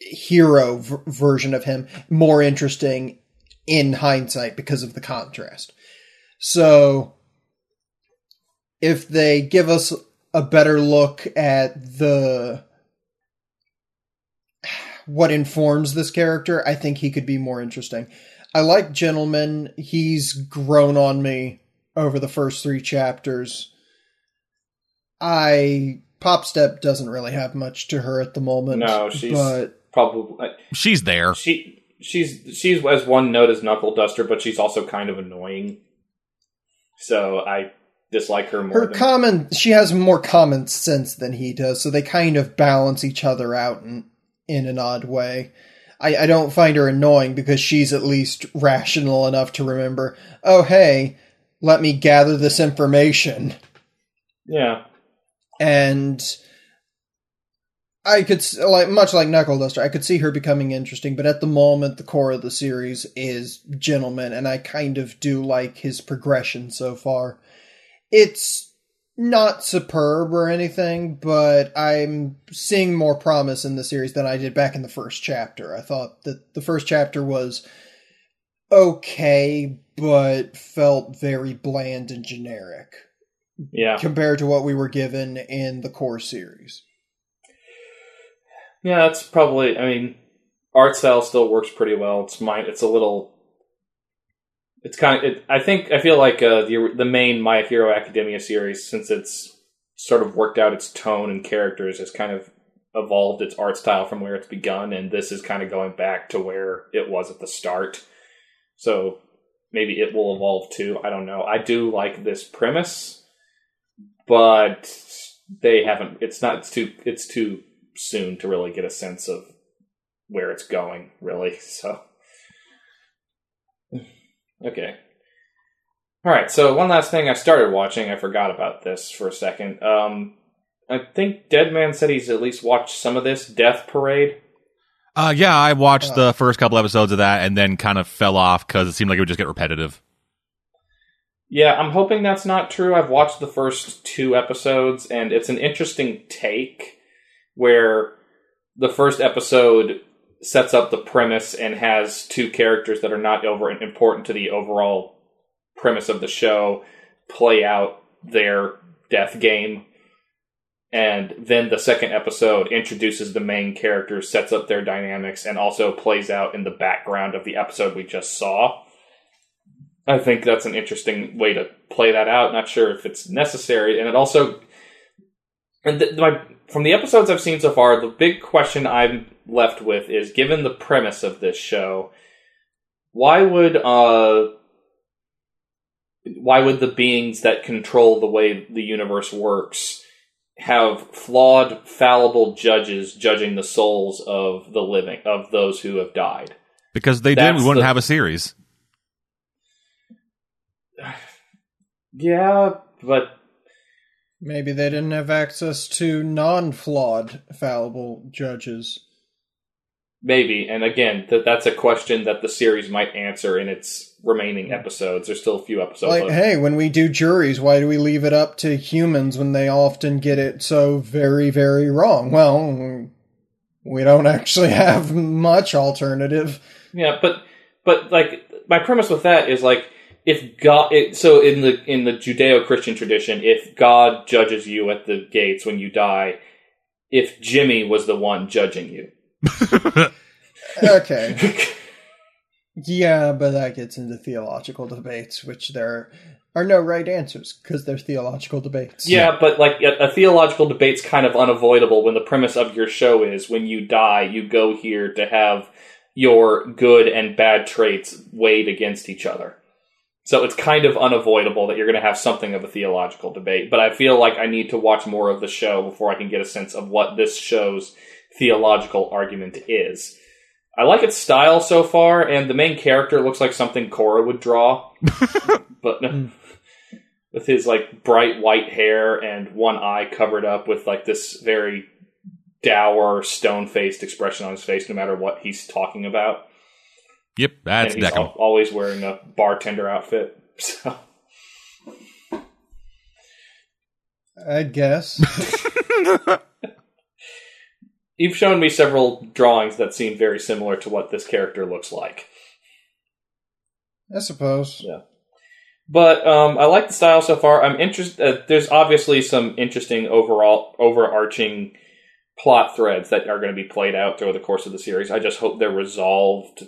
hero v- version of him more interesting in hindsight because of the contrast. So, if they give us a better look at the what informs this character, I think he could be more interesting. I like Gentleman. He's grown on me over the first three chapters. I Pop Step doesn't really have much to her at the moment. No, she's but probably She's there. she she's she's as one note as Knuckle Duster, but she's also kind of annoying. So I dislike her more. her than, common she has more common sense than he does, so they kind of balance each other out in in an odd way. I, I don't find her annoying because she's at least rational enough to remember, oh hey, let me gather this information. yeah, and I could like much like Knuckle Duster, I could see her becoming interesting, but at the moment, the core of the series is Gentleman, and I kind of do like his progression so far. It's not superb or anything, but I'm seeing more promise in the series than I did back in the first chapter. I thought that the first chapter was okay, but felt very bland and generic yeah, compared to what we were given in the core series. Yeah. That's probably. I mean, art style still works pretty well. It's my. It's a little. It's kind of. It, I think. I feel like uh, the the main My Hero Academia series, since it's sort of worked out its tone and characters, has kind of evolved its art style from where it's begun, and this is kind of going back to where it was at the start. So maybe it will evolve too. I don't know. I do like this premise, but they haven't. It's not. It's too. It's too soon to really get a sense of where it's going. Really. So. Okay. All right. So one last thing I started watching. I forgot about this for a second. Um, I think Deadman said he's at least watched some of this Death Parade. Uh, yeah, I watched Uh. the first couple episodes of that and then kind of fell off because it seemed like it would just get repetitive. Yeah, I'm hoping that's not true. I've watched the first two episodes, and it's an interesting take where the first episode sets up the premise and has two characters that are not over important to the overall premise of the show play out their death game. And then the second episode introduces the main characters, sets up their dynamics, and also plays out in the background of the episode we just saw. I think that's an interesting way to play that out. Not sure if it's necessary, and it also, and th- my from the episodes I've seen so far, the big question I'm left with is: given the premise of this show, why would uh, why would the beings that control the way the universe works have flawed, fallible judges judging the souls of the living of those who have died? Because they did, we wouldn't the- have a series. Yeah, but Maybe they didn't have access to non flawed, fallible judges. Maybe, and again, that that's a question that the series might answer in its remaining episodes. There's still a few episodes. Like, left. hey, when we do juries, why do we leave it up to humans when they often get it so very, very wrong? Well, we don't actually have much alternative. Yeah, but but like my premise with that is like if God, it, so in the in the Judeo-Christian tradition, if God judges you at the gates when you die, if Jimmy was the one judging you, Okay. yeah, but that gets into theological debates, which there are no right answers because they're theological debates. Yeah, but like a, a theological debate's kind of unavoidable when the premise of your show is when you die, you go here to have your good and bad traits weighed against each other. So it's kind of unavoidable that you're going to have something of a theological debate. But I feel like I need to watch more of the show before I can get a sense of what this show's theological argument is. I like its style so far, and the main character looks like something Cora would draw. but with his like bright white hair and one eye covered up with like this very dour, stone faced expression on his face, no matter what he's talking about. Yep, that's and he's Decim. al- always wearing a bartender outfit. So I guess. you've shown me several drawings that seem very similar to what this character looks like. I suppose. Yeah. But um, I like the style so far. I'm interested. Uh, there's obviously some interesting overall overarching plot threads that are going to be played out through the course of the series. I just hope they're resolved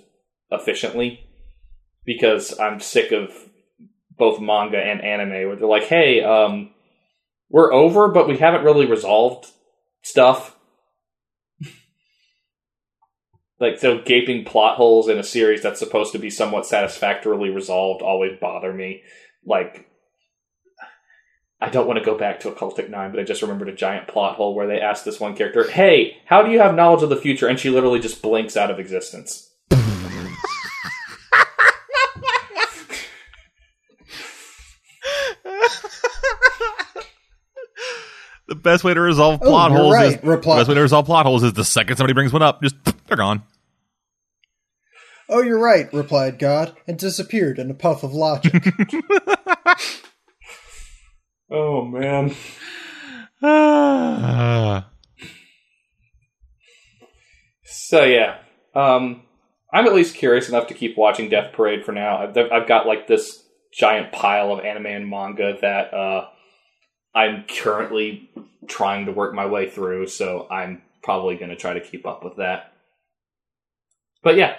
efficiently because I'm sick of both manga and anime where they're like, "Hey, um, we're over, but we haven't really resolved stuff." like so gaping plot holes in a series that's supposed to be somewhat satisfactorily resolved always bother me like I don't want to go back to Occultic Nine, but I just remembered a giant plot hole where they asked this one character, Hey, how do you have knowledge of the future? And she literally just blinks out of existence. Best way to resolve Oh, plot you're holes right. is Reply- the best way to resolve plot holes is the second somebody brings one up, just they're gone. Oh, you're right, replied God, and disappeared in a puff of logic. Oh, man. Ah. So, yeah. Um, I'm at least curious enough to keep watching Death Parade for now. I've, I've got like this giant pile of anime and manga that uh, I'm currently trying to work my way through, so I'm probably going to try to keep up with that. But yeah.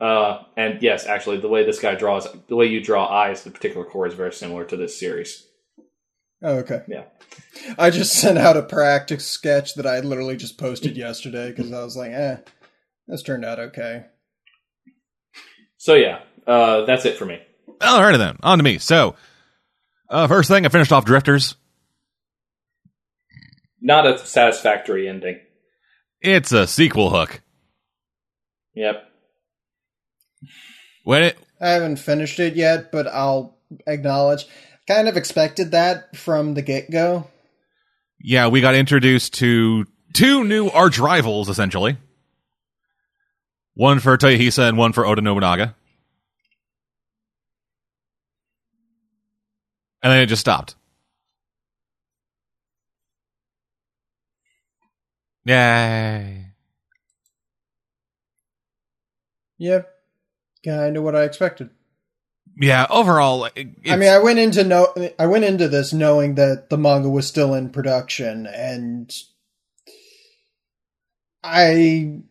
Uh, and yes, actually, the way this guy draws, the way you draw eyes, the particular core is very similar to this series. Oh, okay. Yeah. I just sent out a practice sketch that I literally just posted yesterday because I was like, eh, this turned out okay. So yeah, uh, that's it for me. All right, then, on to me. So, uh, first thing, I finished off Drifters. Not a satisfactory ending. It's a sequel hook. Yep. When it, I haven't finished it yet, but I'll acknowledge. Kind of expected that from the get go. yeah, we got introduced to two new arch rivals, essentially. One for Toyohisa and one for Oda Nobunaga. And then it just stopped. Yay. Yep. Kind of what I expected. Yeah, overall, it's, I mean, I went into no, I went into this knowing that the manga was still in production, and I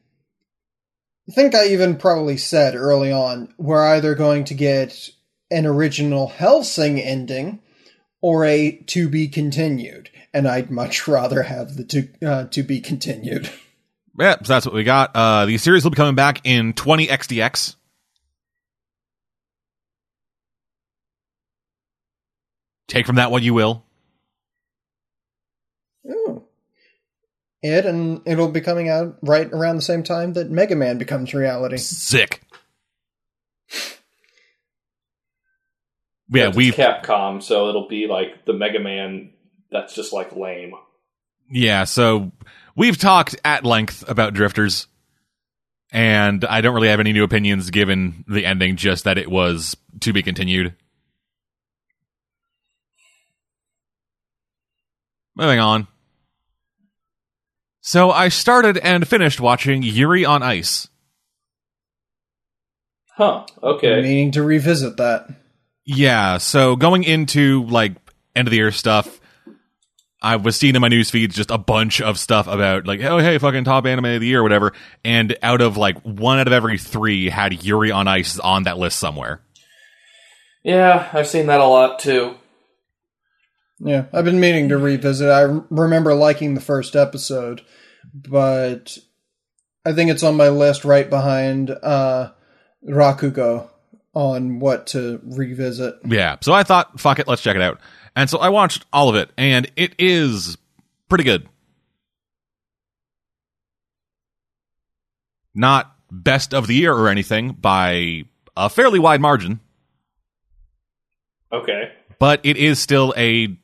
think I even probably said early on we're either going to get an original Hellsing ending or a to be continued, and I'd much rather have the to uh, to be continued. yeah, so that's what we got. Uh, the series will be coming back in 20 XDX. Take from that what you will. Ooh. It and it'll be coming out right around the same time that Mega Man becomes reality. Sick. Yeah, It's we Capcom, so it'll be like the Mega Man that's just like lame. yeah, so we've talked at length about Drifters, and I don't really have any new opinions given the ending, just that it was to be continued. Moving on. So I started and finished watching Yuri on Ice. Huh. Okay. Meaning to revisit that. Yeah, so going into like end of the year stuff, I was seeing in my news feeds just a bunch of stuff about like, oh hey, fucking top anime of the year or whatever. And out of like one out of every three had Yuri on Ice on that list somewhere. Yeah, I've seen that a lot too. Yeah, I've been meaning to revisit. I remember liking the first episode, but I think it's on my list right behind uh, Rakugo on what to revisit. Yeah, so I thought, fuck it, let's check it out. And so I watched all of it, and it is pretty good. Not best of the year or anything by a fairly wide margin. Okay. but it is still a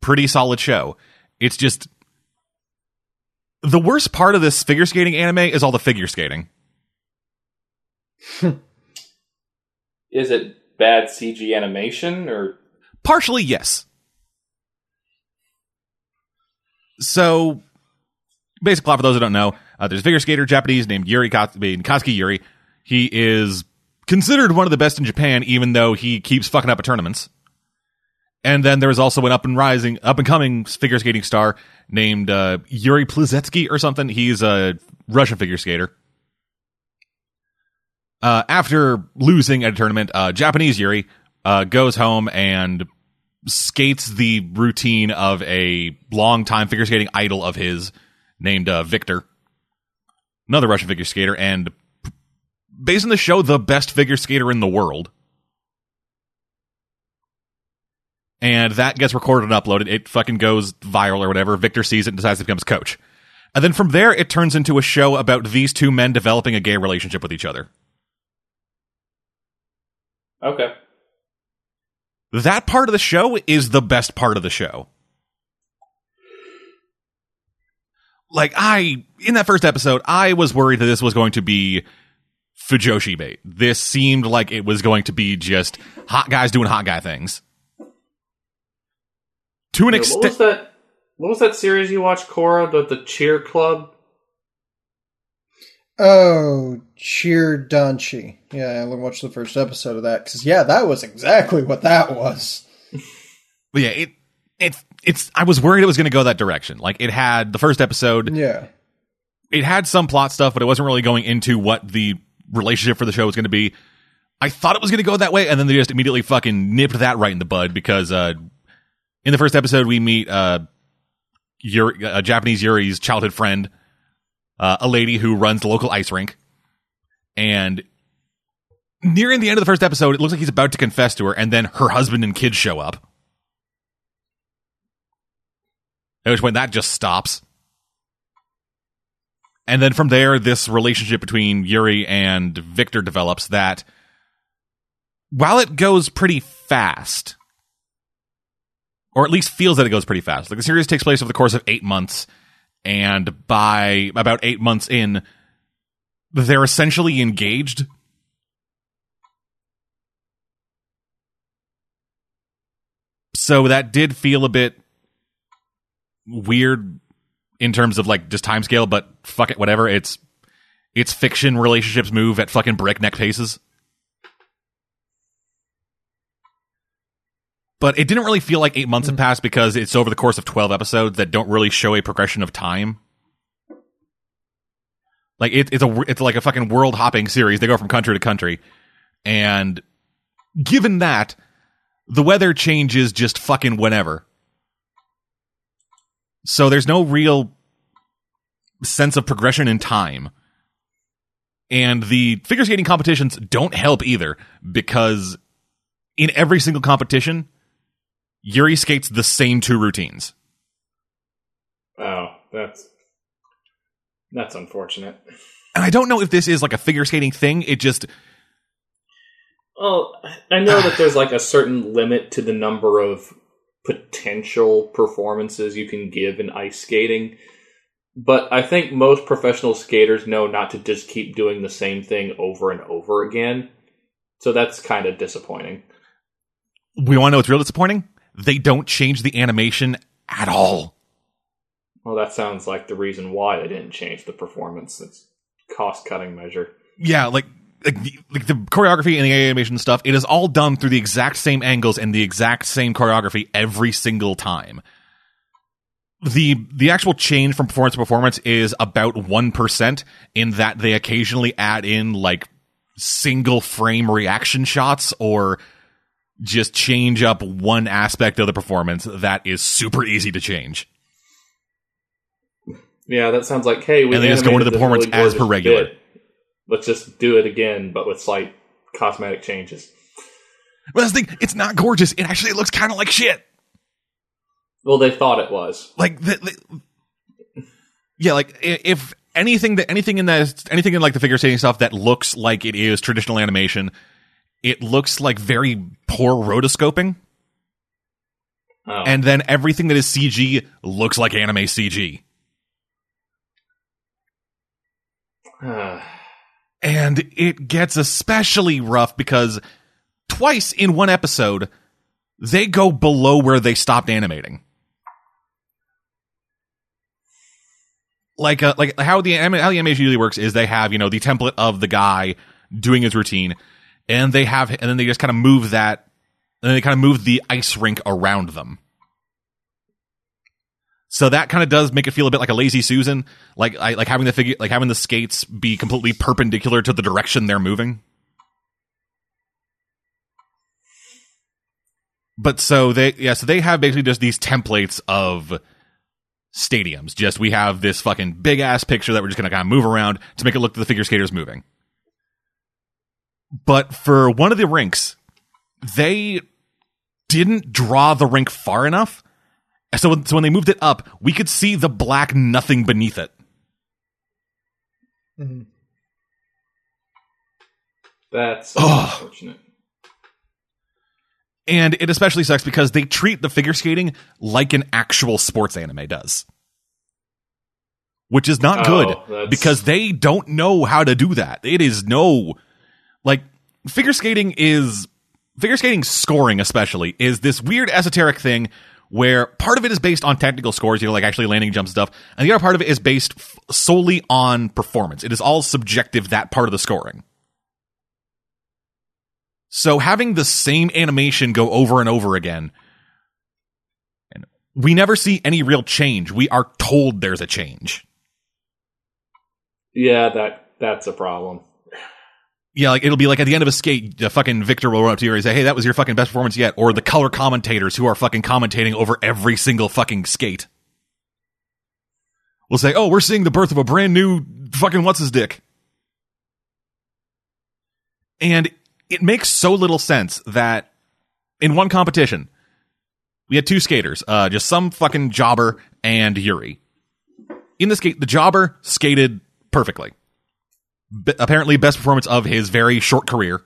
pretty solid show. It's just the worst part of this figure skating anime is all the figure skating. Is it bad CG animation or Partially, yes. So, basic plot for those who don't know, uh, there's a figure skater Japanese named Yuri Ka- I Yuri. He is considered one of the best in Japan, even though he keeps fucking up at tournaments. And then there's also an up and rising, up and coming figure skating star named uh, Yuri Plisetsky or something. He's a Russian figure skater. Uh, after losing at a tournament, uh, Japanese Yuri uh, goes home and skates the routine of a long-time figure skating idol of his named uh, Victor, another Russian figure skater, and based on the show, the best figure skater in the world. And that gets recorded and uploaded. It fucking goes viral or whatever. Victor sees it and decides to become his coach. And then from there, it turns into a show about these two men developing a gay relationship with each other. Okay. That part of the show is the best part of the show. Like I in that first episode, I was worried that this was going to be Fujoshi bait. This seemed like it was going to be just hot guys doing hot guy things. To an Yeah, extent, that? What was that series you watched, Cora? The the Cheer Club. Oh, Cheer Danshi. Yeah, I watched the first episode of that because yeah, that was exactly what that was. yeah, it it it's. I was worried it was going to go that direction. Like it had the first episode, Yeah, it had some plot stuff, but it wasn't really going into what the relationship for the show was going to be. I thought it was going to go that way, and then they just immediately fucking nipped that right in the bud because uh, in the first episode we meet uh, Yuri, uh, Japanese Yuri's childhood friend, uh, a lady who runs the local ice rink, and nearing the end of the first episode, it looks like he's about to confess to her, and then her husband and kids show up. At which point that just stops. And then from there, this relationship between Yuri and Victor develops that while it goes pretty fast, or at least feels that it goes pretty fast, like the series takes place over the course of eight months, and by about eight months in, they're essentially engaged. So that did feel a bit weird in terms of like just time scale, but fuck it, whatever. It's it's fiction. Relationships move at fucking breakneck paces. But it didn't really feel like eight months had hmm. passed because it's over the course of twelve episodes that don't really show a progression of time. Like it, it's a it's like a fucking world hopping series. They go from country to country, and given that the weather changes just fucking whenever. So there's no real sense of progression in time. And the figure skating competitions don't help either because in every single competition, Yuri skates the same two routines. Oh, that's that's unfortunate. And I don't know if this is like a figure skating thing. It just Well, I know that there's like a certain limit to the number of potential performances you can give in ice skating. But I think most professional skaters know not to just keep doing the same thing over and over again. So that's kind of disappointing. we want to know what's real disappointing. They don't change the animation at all. Well, that sounds like the reason why they didn't change the performance. It's cost cutting measure. yeah, like like the, like the choreography and the animation stuff, it is all done through the exact same angles and the exact same choreography every single time. The the actual change from performance to performance is about 1% in that they occasionally add in like single frame reaction shots or just change up one aspect of the performance that is super easy to change. Yeah, that sounds like hey, we And they just go into the performance really as per regular. bit. Let's just do it again, but with slight cosmetic changes. But that's the thing, it's not gorgeous. It actually looks kind of like shit. Well, they thought it was. like the, the- yeah like if anything that anything in that anything in like the figure skating stuff that looks like it is traditional animation it looks like very poor rotoscoping. Oh. and then everything that is cg looks like anime cg and it gets especially rough because twice in one episode they go below where they stopped animating. Like uh, like how the how the animation usually works is they have you know the template of the guy doing his routine and they have, and then they just kind of move that, and they kind of move the ice rink around them. So that kind of does make it feel a bit like a lazy Susan, like I, like having the figure, like having the skates be completely perpendicular to the direction they're moving. But so they, yeah, so they have basically just these templates of stadiums. Just we have this fucking big ass picture that we're just gonna kind of move around to make it look like the figure skaters moving. But for one of the rinks, they didn't draw the rink far enough so when, so when they moved it up, we could see the black nothing beneath it. Mm-hmm. That's Ugh. unfortunate. And it especially sucks because they treat the figure skating like an actual sports anime does. Which is not Oh, good that's- because they don't know how to do that. It is no like figure skating is figure skating scoring especially is this weird esoteric thing where part of it is based on technical scores, you know, like actually landing jump stuff, and the other part of it is based f- solely on performance. It is all subjective that part of the scoring. So having the same animation go over and over again, and we never see any real change. We are told there's a change. Yeah, that that's a problem. Yeah, like it'll be like at the end of a skate, the fucking Victor will run up to you and say, "Hey, that was your fucking best performance yet," or the color commentators who are fucking commentating over every single fucking skate. Will say, "Oh, we're seeing the birth of a brand new fucking what's his dick," and it makes so little sense that in one competition we had two skaters, uh, just some fucking jobber and Yuri. In the skate, the jobber skated perfectly b- apparently best performance of his very short career.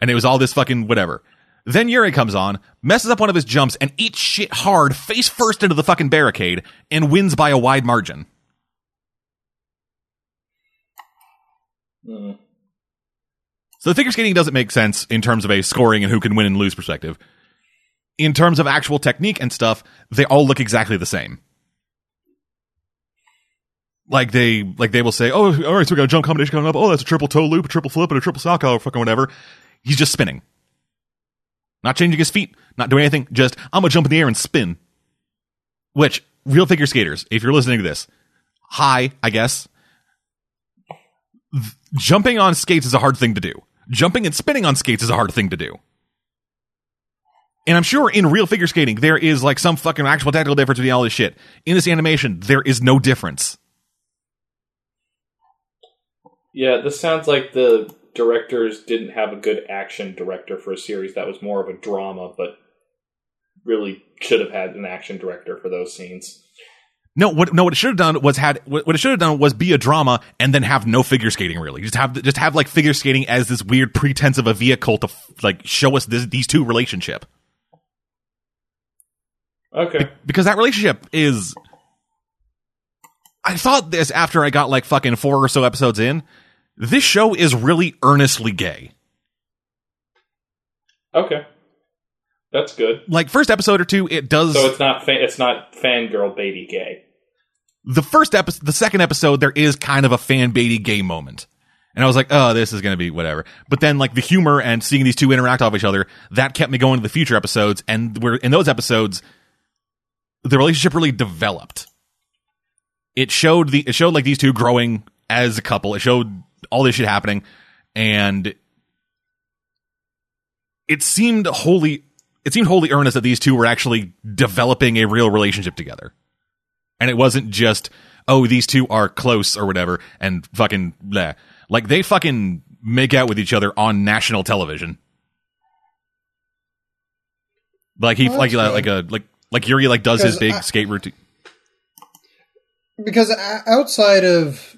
And it was all this fucking whatever. Then Yuri comes on, messes up one of his jumps, and eats shit hard face first into the fucking barricade and wins by a wide margin. Mm. So the figure skating doesn't make sense in terms of a scoring and who can win and lose perspective. In terms of actual technique and stuff, they all look exactly the same. Like they like they will say, "Oh, all right, so we got a jump combination coming up. Oh, that's a triple toe loop, a triple flip, and a triple sock or fucking whatever." He's just spinning, not changing his feet, not doing anything. Just I'm gonna jump in the air and spin. Which real figure skaters, if you're listening to this, hi, I guess. Jumping on skates is a hard thing to do. Jumping and spinning on skates is a hard thing to do. And I'm sure in real figure skating, there is like some fucking actual technical difference between all this shit. In this animation, there is no difference. Yeah, this sounds like the directors didn't have a good action director for a series that was more of a drama, but really should have had an action director for those scenes. No, what no, what it should have done was had what it should have done was be a drama and then have no figure skating really. Just have just have like figure skating as this weird pretense of a vehicle to like show us this, these two relationship Okay. because that relationship is. I thought this after I got like fucking four or so episodes in. This show is really earnestly gay. Okay. That's good. Like first episode or two, it does. So it's not fa- it's not fangirl baby gay. the first episode, the second episode, there is kind of a fan baby gay moment. And I was like, oh, this is going to be whatever. But then like the humor and seeing these two interact off each other, that kept me going to the future episodes. And where in those episodes, the relationship really developed. It showed the, it showed like these two growing as a couple. It showed all this shit happening. And it seemed wholly, it seemed wholly earnest that these two were actually developing a real relationship together. And it wasn't just, oh, these two are close or whatever, and fucking bleh. Like they fucking make out with each other on national television. Like he, Oh, like like a like like Yuri like does his big I- skate routine. because outside of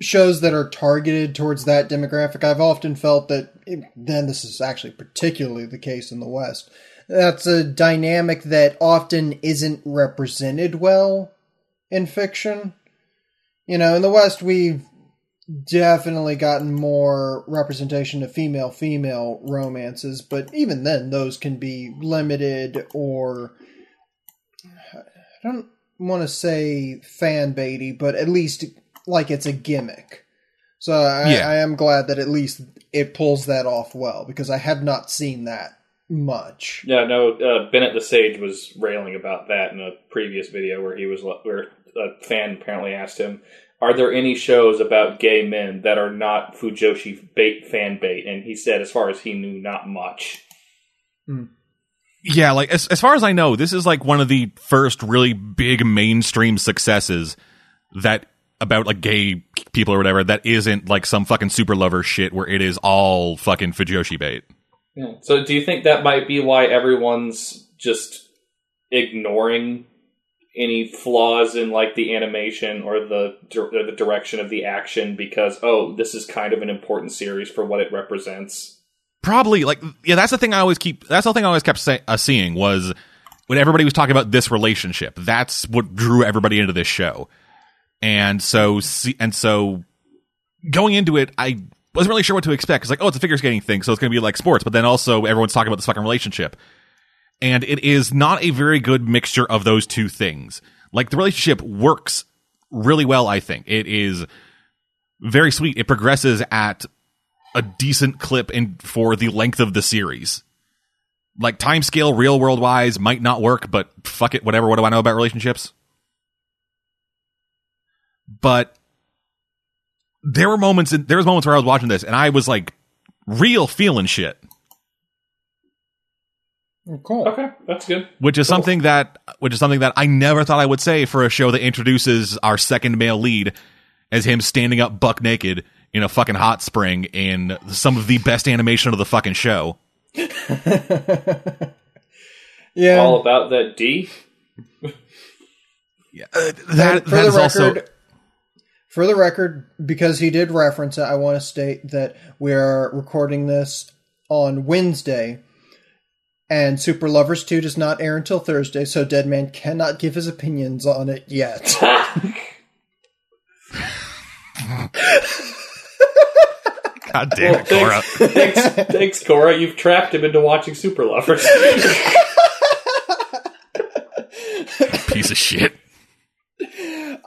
shows that are targeted towards that demographic, I've often felt that, then this is actually particularly the case in the West, that's a dynamic that often isn't represented well in fiction. You know, in the West, we've definitely gotten more representation of female female romances, but even then, those can be limited or. I don't want to say fan baity, but at least like it's a gimmick. So I, Yeah. I am glad that at least it pulls that off well because I have not seen that much. Yeah, no. Uh, Bennett the Sage was railing about that in a previous video where he was where a fan apparently asked him, "Are there any shows about gay men that are not Fujoshi bait fan bait?" And he said, as far as he knew, not much. Yeah, like as as far as I know, this is like one of the first really big mainstream successes that about like gay people or whatever that isn't like some fucking super lover shit where it is all fucking Fujoshi bait. Yeah. So, do you think that might be why everyone's just ignoring any flaws in like the animation or the or the direction of the action because oh, this is kind of an important series for what it represents? Probably like yeah, that's the thing I always keep. That's the thing I always kept say, uh, seeing was when everybody was talking about this relationship. That's what drew everybody into this show, and so and so going into it, I wasn't really sure what to expect. It's like, oh, it's a figure skating thing, so it's going to be like sports. But then also everyone's talking about this fucking relationship, and it is not a very good mixture of those two things. Like the relationship works really well. I think it is very sweet. It progresses at a decent clip in for the length of the series. Like time scale, real world wise, might not work, but fuck it, whatever. What do I know about relationships? But there were moments. In, there was moments where I was watching this, and I was like, real feeling shit, Oh, Cool. Okay, that's good. which is something that, which is something that I never thought I would say for a show that introduces our second male lead as him standing up buck naked in a fucking hot spring in some of the best animation of the fucking show. Yeah. All about that D. yeah, for that that is is also record, for the record, because he did reference it, I want to state that we are recording this on Wednesday, and Super Lovers Two does not air until Thursday, so Deadman cannot give his opinions on it yet. God damn Well, it, Cora. thanks, thanks, thanks, Cora. You've trapped him into watching Super Lovers. Piece of shit.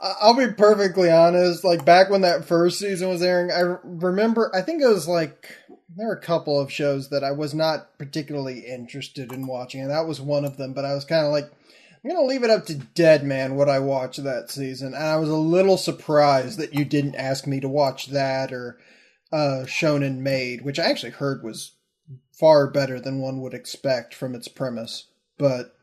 I'll be perfectly honest. Like back when that first season was airing, I remember. I think it was like there were a couple of shows that I was not particularly interested in watching, and that was one of them. But I was kind of like, I'm gonna leave it up to Dead Man what I watched that season, and I was a little surprised that you didn't ask me to watch that or uh, Shonen Maid, which I actually heard was far better than one would expect from its premise. But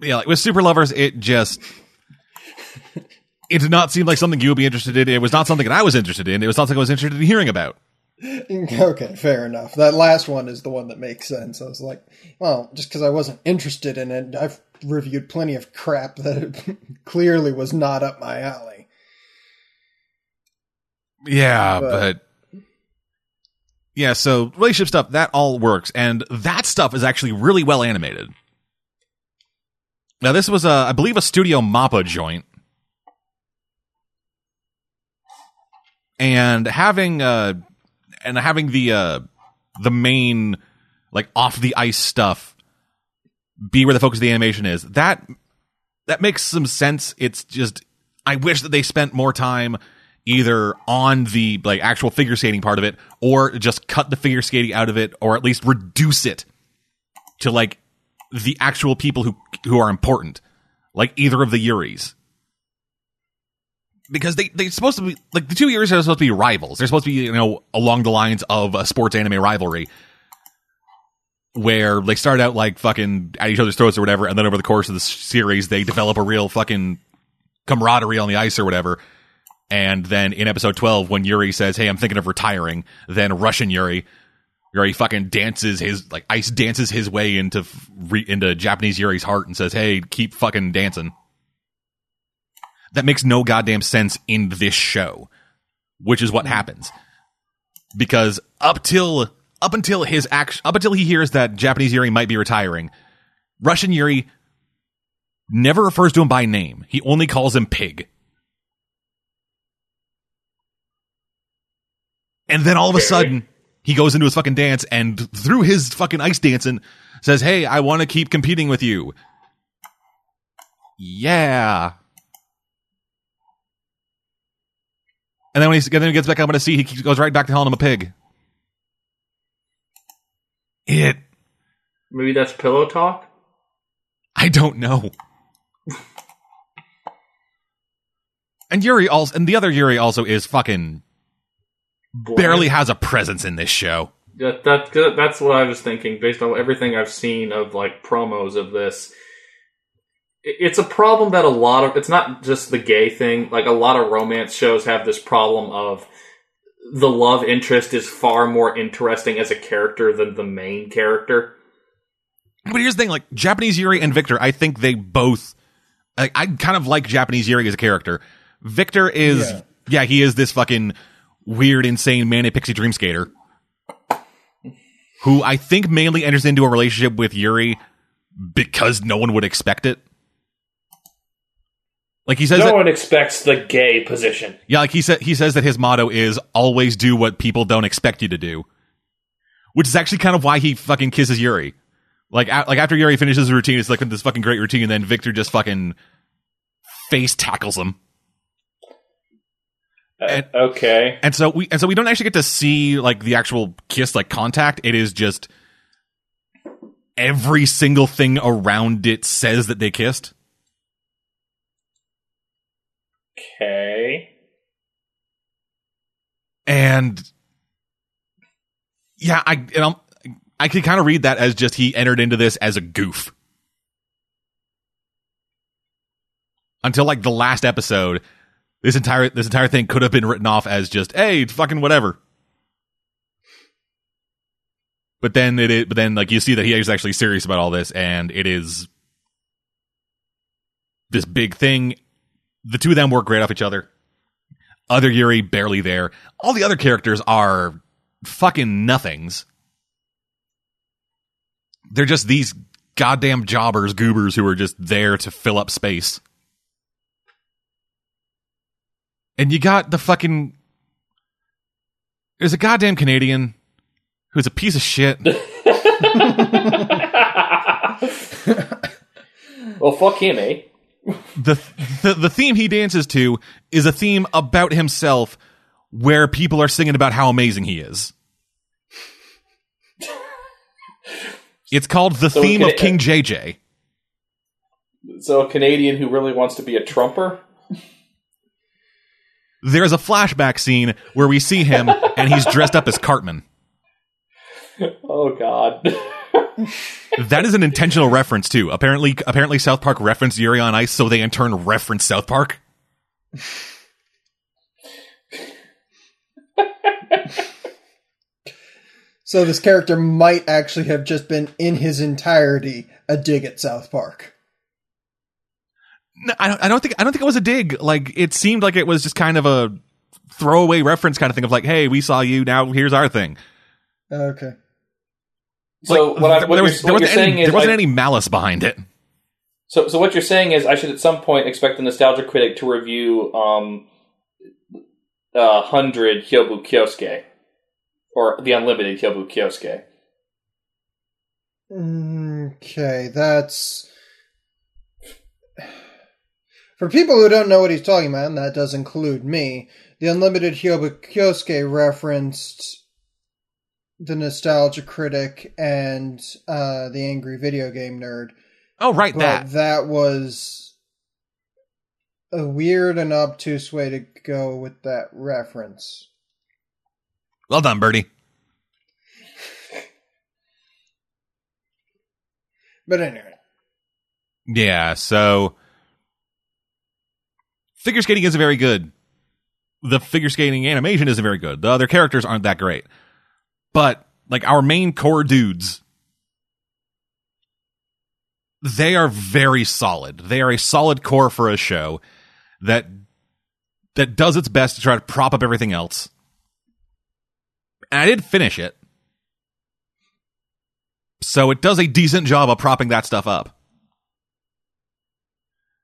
Yeah, like with Super Lovers, it just it did not seem like something you would be interested in. It was not something that I was interested in. It was not something I was interested in hearing about. Okay, fair enough. That last one is the one that makes sense. I was like, well, just because I wasn't interested in it, I've reviewed plenty of crap that clearly was not up my alley. Yeah, But- but, yeah, so relationship stuff that all works, and that stuff is actually really well animated. Now, this was a, I believe, a Studio Mappa joint, and having uh, and having the uh, the main like off the ice stuff be where the focus of the animation is. That that makes some sense. It's just I wish that they spent more time either on the like actual figure skating part of it or just cut the figure skating out of it or at least reduce it to like the actual people who who are important like either of the yuris because they they're supposed to be like the two years are supposed to be rivals they're supposed to be you know along the lines of a sports anime rivalry where they start out like fucking at each other's throats or whatever and then over the course of the series they develop a real fucking camaraderie on the ice or whatever and then in episode 12, when Yuri says, Hey, I'm thinking of retiring, then Russian Yuri, Yuri fucking dances his, like, ice dances his way into, into Japanese Yuri's heart and says, Hey, keep fucking dancing. That makes no goddamn sense in this show, which is what hmm. happens. Because up till, up until his action, up until he hears that Japanese Yuri might be retiring, Russian Yuri never refers to him by name. He only calls him Pig. And then all of a sudden, he goes into his fucking dance and through his fucking ice dancing says, Hey, I want to keep competing with you. Yeah. And then when he, then he gets back up on his seat, he goes right back to calling him a pig. It. Maybe that's pillow talk. I don't know. and Yuri also, and the other Yuri also is fucking barely has a presence in this show. That, that that's what I was thinking based on everything I've seen of like promos of this. It's a problem that a lot of it's not just the gay thing. Like a lot of romance shows have this problem of the love interest is far more interesting as a character than the main character. But here's the thing: like Japanese Yuri and Victor, I think they both. I, I kind of like Japanese Yuri as a character. Victor is, yeah. yeah, he is this fucking weird, insane man manic pixie dream skater who I think mainly enters into a relationship with Yuri because no one would expect it. Like he says, no that, one expects the gay position. Yeah, like he said, he says that his motto is always do what people don't expect you to do, which is actually kind of why he fucking kisses Yuri. Like, a- like after Yuri finishes his routine, it's like this fucking great routine, and then Victor just fucking face tackles him. And, uh, okay. And so we and so we don't actually get to see like the actual kiss like contact. It is just every single thing around it says that they kissed. Okay. And yeah, I and I'm, I can kind of read that as just he entered into this as a goof. Until like the last episode, this entire this entire thing could have been written off as just hey, fucking whatever. But then it is, but then like you see that he is actually serious about all this, and it is this big thing. The two of them work great off each other. Other Yuri barely there. All the other characters are fucking nothings. They're just these goddamn jobbers, goobers who are just there to fill up space. And you got the fucking. There's a goddamn Canadian who's a piece of shit. well, fuck him, eh? The, the the theme he dances to is a theme about himself, where people are singing about how amazing he is. It's called the so theme Can- of King uh, JJ. So a Canadian who really wants to be a trumper there's a flashback scene where we see him and he's dressed up as Cartman. Oh God. that is an intentional reference too. Apparently, apparently South Park referenced Yuri on Ice, so they in turn reference South Park. so this character might actually have just been in his entirety a dig at South Park. No, I don't, I don't think I don't think it was a dig. Like it seemed like it was just kind of a throwaway reference kind of thing of like, "Hey, we saw you. Now here's our thing." Oh, okay. So what, I, what there, was, there wasn't, any, there wasn't I, any malice behind it. So, so what you're saying is, I should at some point expect the nostalgia critic to review um, uh, hundred Hyobu Kyosuke or the unlimited Hyobu Kyosuke. Okay, that's for people who don't know what he's talking about, and that does include me. The unlimited Hyobu Kyosuke referenced the nostalgia critic and uh, the angry video game nerd. Oh, right, that that was a weird and obtuse way to go with that reference. Well done, Birdie. but anyway. Yeah, so figure skating isn't very good the figure skating animation isn't very good. The other characters aren't that great. But like our main core dudes, they are very solid. They are a solid core for a show that that does its best to try to prop up everything else. And I did finish it. So it does a decent job of propping that stuff up.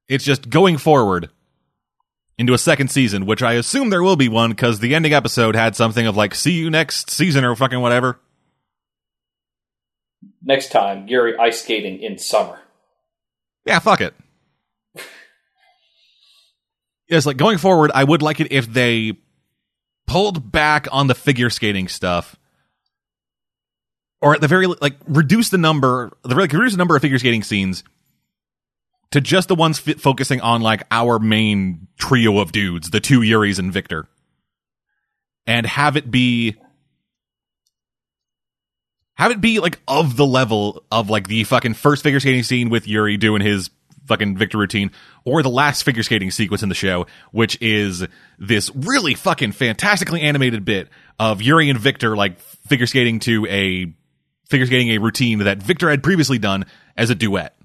It's just going forward into a second season, which I assume there will be one because the ending episode had something of like, see you next season or fucking whatever. Next time, Gary ice skating in summer. Yeah, fuck it. yes, like going forward, I would like it if they pulled back on the figure skating stuff, or at the very like reduce the number, the like, reduce the number of figure skating scenes to just the ones f- focusing on like our main trio of dudes, the two Yuris and Victor, and have it be have it be like of the level of like the fucking first figure skating scene with Yuri doing his fucking Victor routine, or the last figure skating sequence in the show, which is this really fucking fantastically animated bit of Yuri and Victor like figure skating to a figure skating a routine that Victor had previously done as a duet.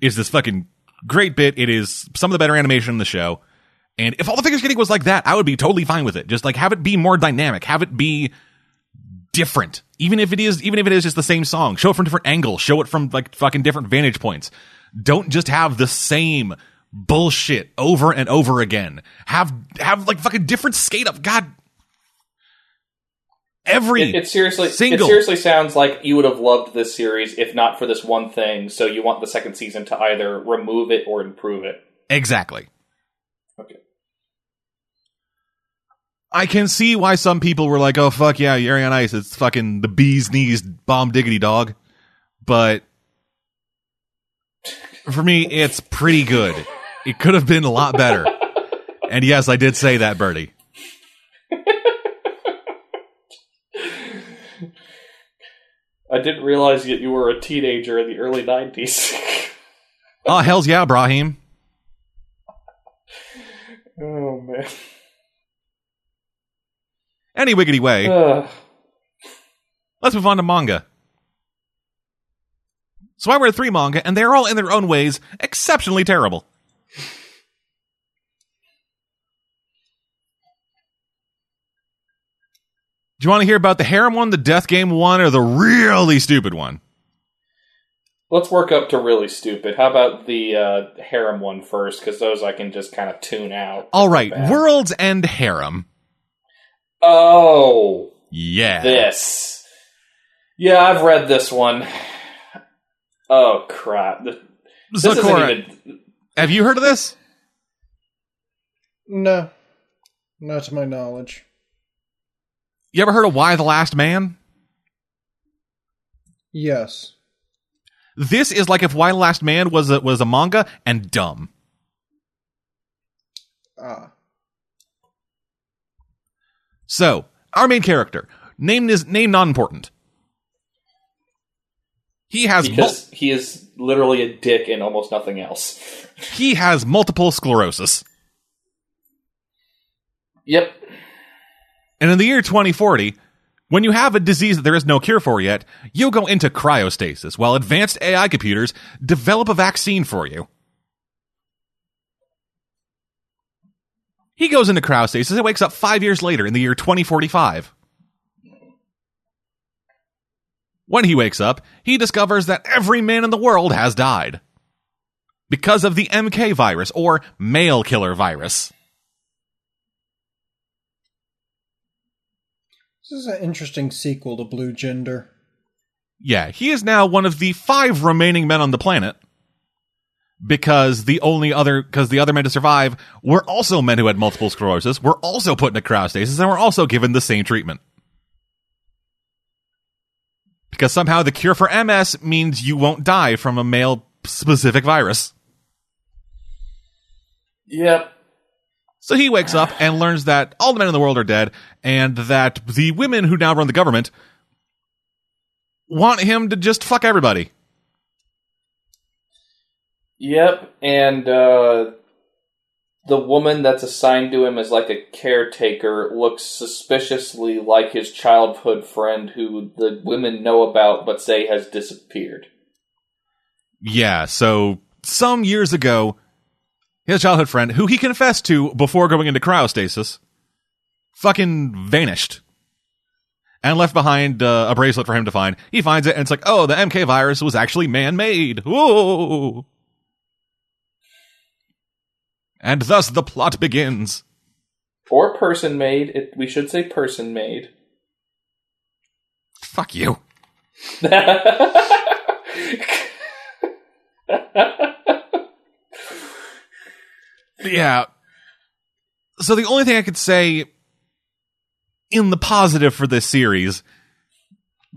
Is this fucking great bit? It is some of the better animation in the show. And if all the figure skating was like that, I would be totally fine with it. Just like have it be more dynamic, have it be different. Even if it is, even if it is just the same song, show it from different angles, show it from like fucking different vantage points. Don't just have the same bullshit over and over again. Have, have like fucking different skate up. God. Every It, it seriously, single- it seriously sounds like you would have loved this series if not for this one thing. So you want the second season to either remove it or improve it. Exactly. Okay. I can see why some people were like, "Oh fuck yeah, Yuri on Ice, it's fucking the bee's knees, bomb diggity dog," but for me, it's pretty good. It could have been a lot better. And yes, I did say that, Birdie. I didn't realize that you were a teenager in the early '90s. Oh hell's yeah, Brahim. oh man. Any wiggity way. Let's move on to manga. So I read three manga, and they're all in their own ways exceptionally terrible. Do you want to hear about the harem one, the death game one, or the really stupid one? Let's work up to really stupid. How about the uh, harem one first? Because those I can just kind of tune out. All right, Bad. World's End Harem. Oh, Yeah. this. Yeah, I've read this one. Oh crap! This, this isn't Sakura, even. have you heard of this? No, not to my knowledge. You ever heard of Y: The Last Man? Yes. This is like if Y: The Last Man was a, was a manga and dumb. Ah. So, our main character, name is name not important. He has mul- he is literally a dick and almost nothing else. he has multiple sclerosis. Yep. And in the year 2040, when you have a disease that there is no cure for yet, you'll go into cryostasis while advanced AI computers develop a vaccine for you. He goes into cryostasis and wakes up five years later in the year 2045. When he wakes up, he discovers that every man in the world has died. Because of the MK virus, or male killer virus. This is an interesting sequel to Blue Gender. Yeah, he is now one of the five remaining men on the planet. Because the only other, because the other men to survive were also men who had multiple sclerosis, were also put into cryostasis, and were also given the same treatment. Because somehow the cure for MS means you won't die from a male specific virus. Yep. So he wakes up and learns that all the men in the world are dead, and that the women who now run the government want him to just fuck everybody. Yep. And uh, the woman that's assigned to him as like a caretaker looks suspiciously like his childhood friend who the women know about but say has disappeared. Yeah, so some years ago, his childhood friend, who he confessed to before going into cryostasis, fucking vanished. And left behind uh, a bracelet for him to find. He finds it, and it's like, oh, the MK virus was actually man made. Whoa! And thus the plot begins. Or person made. It, we should say person made. Fuck you. Yeah. So the only thing I could say in the positive for this series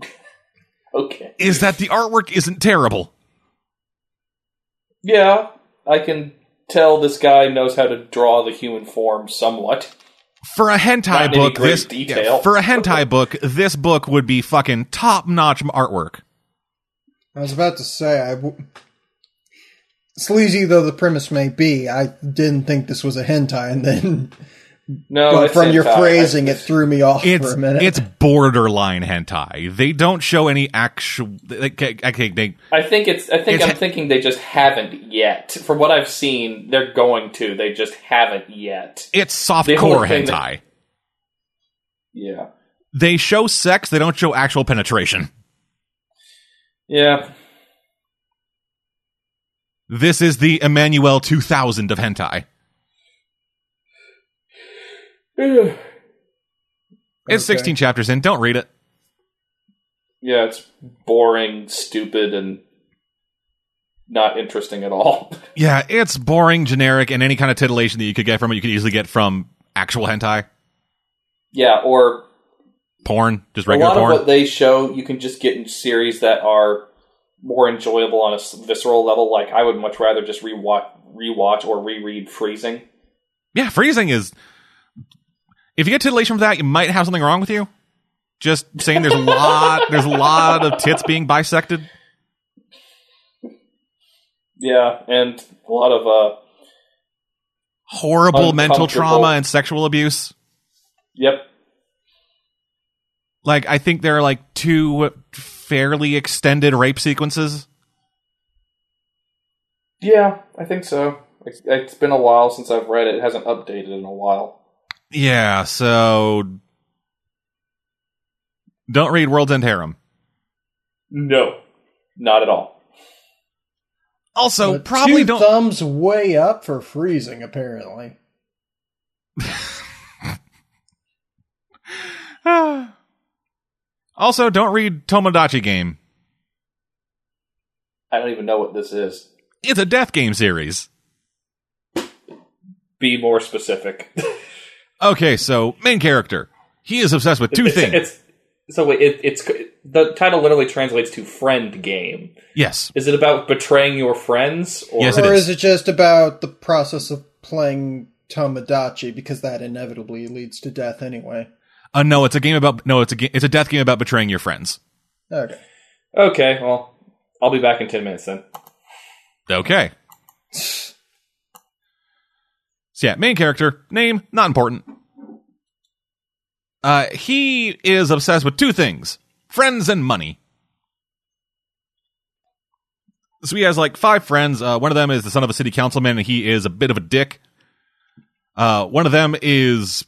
Okay. is that the artwork isn't terrible. Yeah, I can tell this guy knows how to draw the human form somewhat. For a hentai in book, this detail. yeah, for a hentai book, this book would be fucking top notch artwork. I was about to say, I w- sleazy though the premise may be, I didn't think this was a hentai, and then No, but it's from your hentai. phrasing, I- it threw me off It's for a minute. it's borderline hentai. They don't show any actual. Okay, okay, they I think it's. I think It's- I'm thinking they just haven't yet. From what I've seen, they're going to. They just haven't yet. it's The softcore whole thing hentai. that- Yeah. They show sex. They don't show actual penetration. Yeah. This is the Emmanuel 2000 of hentai. yeah, It's 16 chapters in. Don't read it. Yeah, it's boring, stupid, and not interesting at all. Yeah, it's boring, generic, and any kind of titillation that you could get from it, you could easily get from actual hentai. yeah, or Porn, just regular a lot porn. of what they show, you can just get in series that are more enjoyable on a visceral level. Like I would much rather just rewatch, rewatch or reread Freezing. yeah, freezing is. If you get titillation from that, you might have something wrong with you. Just saying, there's a lot, there's a lot of tits being bisected. Yeah, and a lot of uh, Horrible mental trauma and sexual abuse. yep, Like, I think there are like two fairly extended rape sequences. yeah, I think so. It's, it's been a while since I've read it. It hasn't updated in a while. Yeah, so don't read World's End Harem. No, not at all. Also, But probably two don't. thumbs way up for freezing. Apparently, also, don't read Tomodachi Game. I don't even know what this is. It's a death game series. Be more specific. Okay, so main character. He is obsessed with two it's, things. It's so wait. It, it's the title literally translates to friend game. yes. Is it about betraying your friends? Or Yes, it or is. is it just about the process of playing Tomodachi? Because that inevitably leads to death anyway. Uh, no, it's a game about no, it's a ga- it's a death game about betraying your friends. Okay. Okay, well, I'll be back in ten minutes then. Okay. So yeah, main character name not important. Uh, he is obsessed with two things: friends and money. So he has like five friends. Uh, one of them is the son of a city councilman, and he is a bit of a dick. Uh, one of them is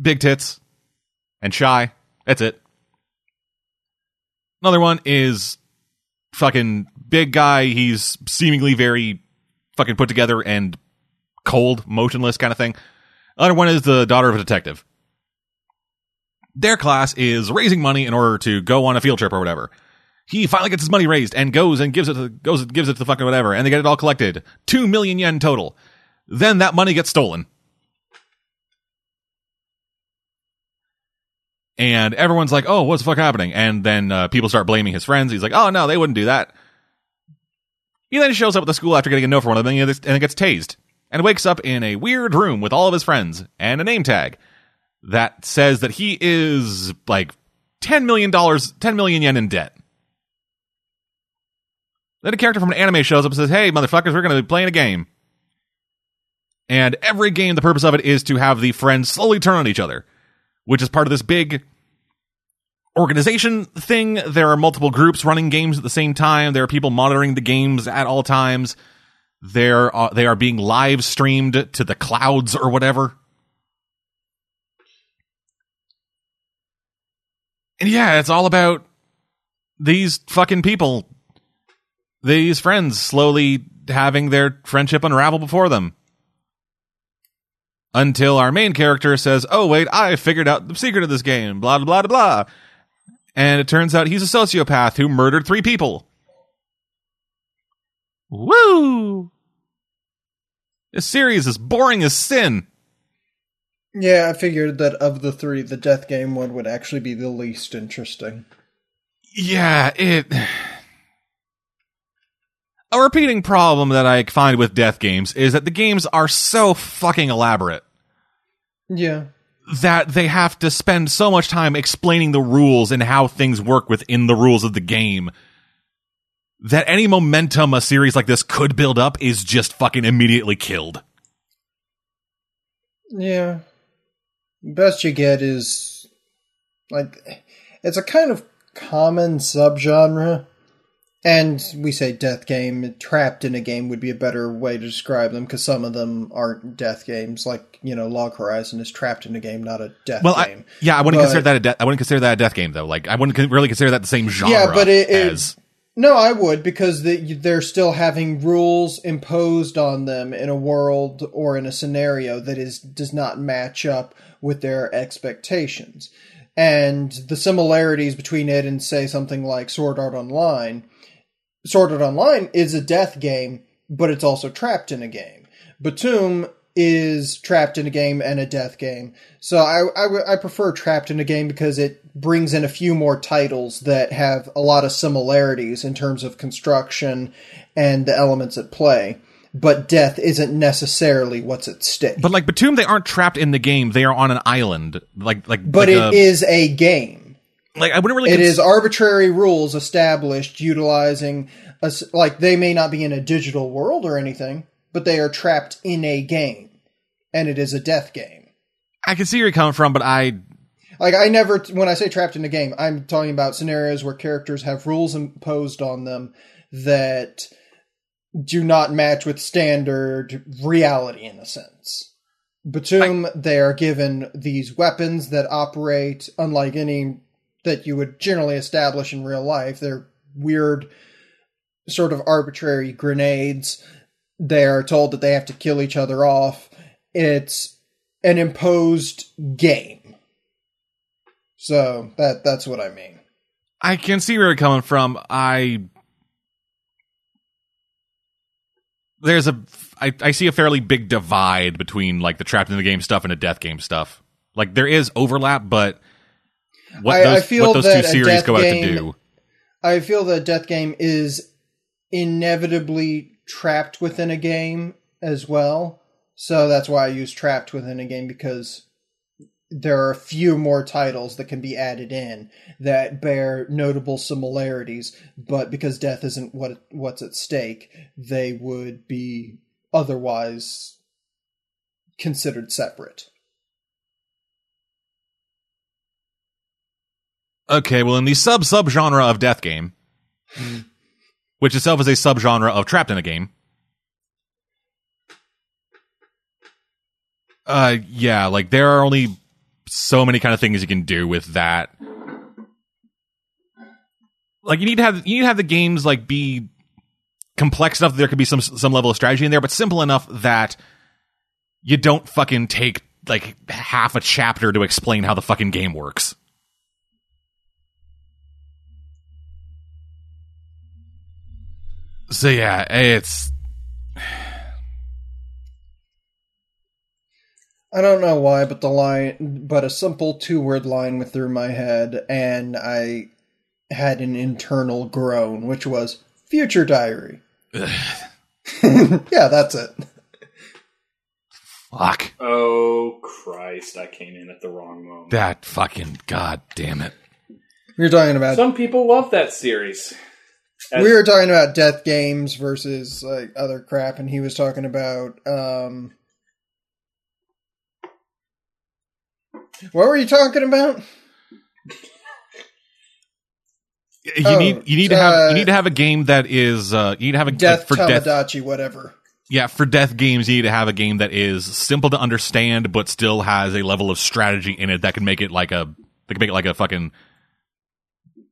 big tits and shy. That's it. Another one is fucking big guy. He's seemingly very fucking put together and cold, motionless kind of thing. Other one is the daughter of a detective. Their class is raising money in order to go on a field trip or whatever. He finally gets his money raised and goes and gives it to, goes gives it to the fucking whatever, and they get it all collected. Two million yen total. Then that money gets stolen. And everyone's like, "Oh, what's the fuck happening?" And then uh, people start blaming his friends. He's like, "Oh no, they wouldn't do that." He then shows up at the school after getting a note from one of them, and and gets tased, and wakes up in a weird room with all of his friends and a name tag that says that he is like ten million dollars, ten million yen in debt. Then a character from an anime shows up and says, "Hey, motherfuckers, we're going to be playing a game." And every game, the purpose of it is to have the friends slowly turn on each other, which is part of this big organization thing. There are multiple groups running games at the same time. There are people monitoring the games at all times. They're, uh, they are being live streamed to the clouds or whatever. And yeah, it's all about these fucking people, these friends slowly having their friendship unravel before them. Until our main character says, Oh, wait, I figured out the secret of this game, blah, blah, blah, blah. And it turns out he's a sociopath who murdered three people. Woo! This series is boring as sin. Yeah, I figured that of the three, the death game one would actually be the least interesting. Yeah, it. A repeating problem that I find with death games is that the games are so fucking elaborate Yeah. That they have to spend so much time explaining the rules and how things work within the rules of the game that any momentum a series like this could build up is just fucking immediately killed. Yeah. Best you get is like it's a kind of common subgenre. And we say death game, trapped in a game would be a better way to describe them because some of them aren't death games. Like you know, Log Horizon is trapped in a game, not a death Well, game. I, yeah, I wouldn't But- consider that a de- I wouldn't consider that a death game though. Like I wouldn't really consider that the same genre. Yeah, but it- it- as No, I would because the, they're still having rules imposed on them in a world or in a scenario that is does not match up with their expectations. And the similarities between it and say something like Sword Art Online, Sword Art Online is a death game, but it's also trapped in a game. Btooom is trapped in a game and a death game. So I I prefer trapped in a game because it brings in a few more titles that have a lot of similarities in terms of construction and the elements at play. But death isn't necessarily what's at stake. but like Btooom, they aren't trapped in the game. They are on an island. Like like But like it a- is a game. Like I wouldn't really. It cons- is arbitrary rules established utilizing a like they may not be in a digital world or anything, but they are trapped in a game, and it is a death game. I can see where you're coming from, but I Like I never, when I say trapped in a game, I'm talking about scenarios where characters have rules imposed on them that do not match with standard reality in a sense. Btooom, they are given these weapons that operate unlike any that you would generally establish in real life. They're weird, sort of arbitrary grenades. They are told that they have to kill each other off. It's an imposed game. So that that's what I mean. I can see where you're coming from. I there's a I, I see a fairly big divide between like the trapped in the game stuff and the death game stuff. Like there is overlap, but what I- I those feel what those that two series death go out to do. I feel that Death Game is inevitably trapped within a game as well. So that's why I use trapped within a game because there are a few more titles that can be added in that bear notable similarities, but because death isn't what what's at stake, they would be otherwise considered separate. Okay, well in the sub sub genre of death game, which itself is a subgenre of trapped in a game. Uh yeah, like there are only so many kind of things you can do with that. Like you need to have you need to have the games like be complex enough that there could be some some level of strategy in there, but simple enough that you don't fucking take like half a chapter to explain how the fucking game works. So yeah, it's I don't know why, but the line, but a simple two word line went through my head, and I had an internal groan, which was future diary. yeah, that's it. fuck Oh Christ! I came in at the wrong moment. that fucking god damn it. We were talking about Some people love that series. As- we were talking about death games versus like other crap, and he was talking about um. What were you talking about? You Oh, need you need to have uh, you need to have a game that is uh you need to have a Death for death Tamagotchi, whatever. yeah for death games you need to have a game that is simple to understand but still has a level of strategy in it that can make it like a that can make it like a fucking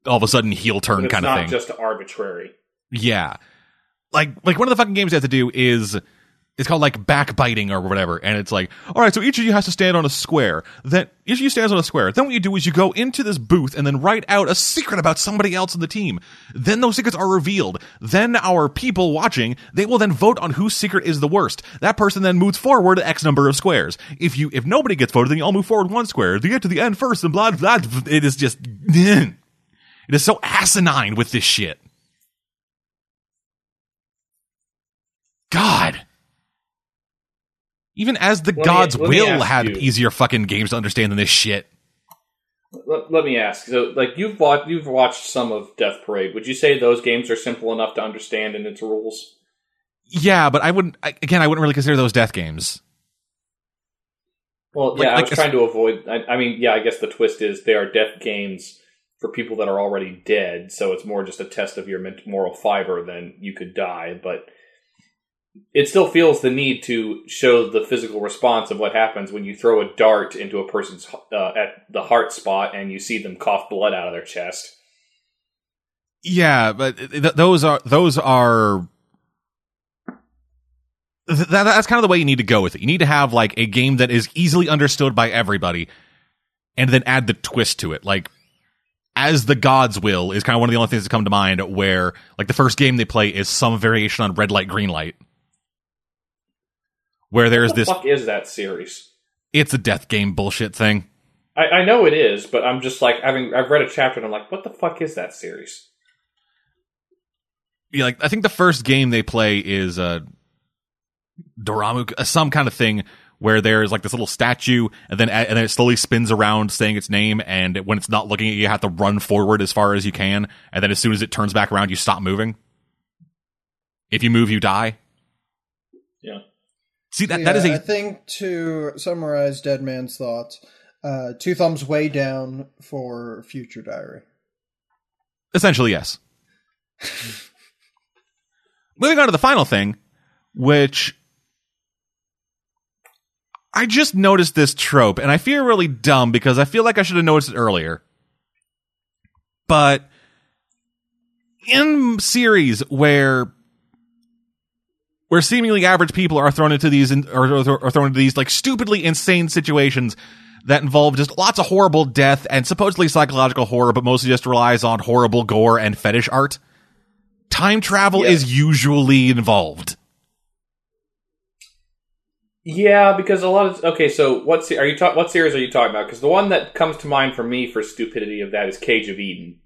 all of a sudden heel turn kind of not thing. just arbitrary. Yeah. Like like one of the fucking games you have to do is it's called like backbiting or whatever. And it's like, all right, so each of you has to stand on a square. Then each of you stands on a square. Then what you do is you go into this booth and then write out a secret about somebody else in the team. Then those secrets are revealed. Then our people watching, they will then vote on whose secret is the worst. That person then moves forward X number of squares. If you, if nobody gets voted, then you all move forward one square. If you get to the end first and blah, blah, blah it is just, it is so asinine with this shit. God. Even as the me- gods me will have you- easier fucking games to understand than this shit. Let, let me ask. So, like you've watched, you've watched some of Death Parade. Would you say those games are simple enough to understand in its rules? Yeah, but I wouldn't. I, again, I wouldn't really consider those death games. Well, Like- yeah, I was a- trying to avoid. I, I mean, yeah, I guess the twist is they are death games for people that are already dead. So it's more just a test of your moral fiber than you could die. But it still feels the need to show the physical response of what happens when you throw a dart into a person's uh, at the heart spot and you see them cough blood out of their chest. Yeah, but th- those are those are. Th- that, that's kind of the way you need to go with it. You need to have like a game that is easily understood by everybody, and then add the twist to it. Like, as the gods will is kind of one of the only things that come to mind. Where like the first game they play is some variation on red light, green light, where there's What the this. fuck is that series? It's a death game bullshit thing. I, I know it is, but I'm just like having. I've read a chapter and I'm like, what the fuck is that series? yeah, like I think the first game they play is uh Daruma, some kind of thing where there's like this little statue, and then and then it slowly spins around saying its name, and when it's not looking at you, you have to run forward as far as you can, and then as soon as it turns back around, you stop moving. If you move, you die. Yeah. See that that is Yeah, I a think to summarize Dead Man's thoughts, uh, two thumbs way down for Future Diary. essentially yes. Moving on to the final thing, which I just noticed this trope, and I feel really dumb because I feel like I should have noticed it earlier. But in series where where seemingly average people are thrown into these or, or, or thrown into these like stupidly insane situations that involve just lots of horrible death and supposedly psychological horror, but mostly just relies on horrible gore and fetish art. Time travel is usually involved. Yeah, because a lot of okay. So what are you ta- what series are you talking about? Because the one that comes to mind for me for stupidity of that is Cage of Eden.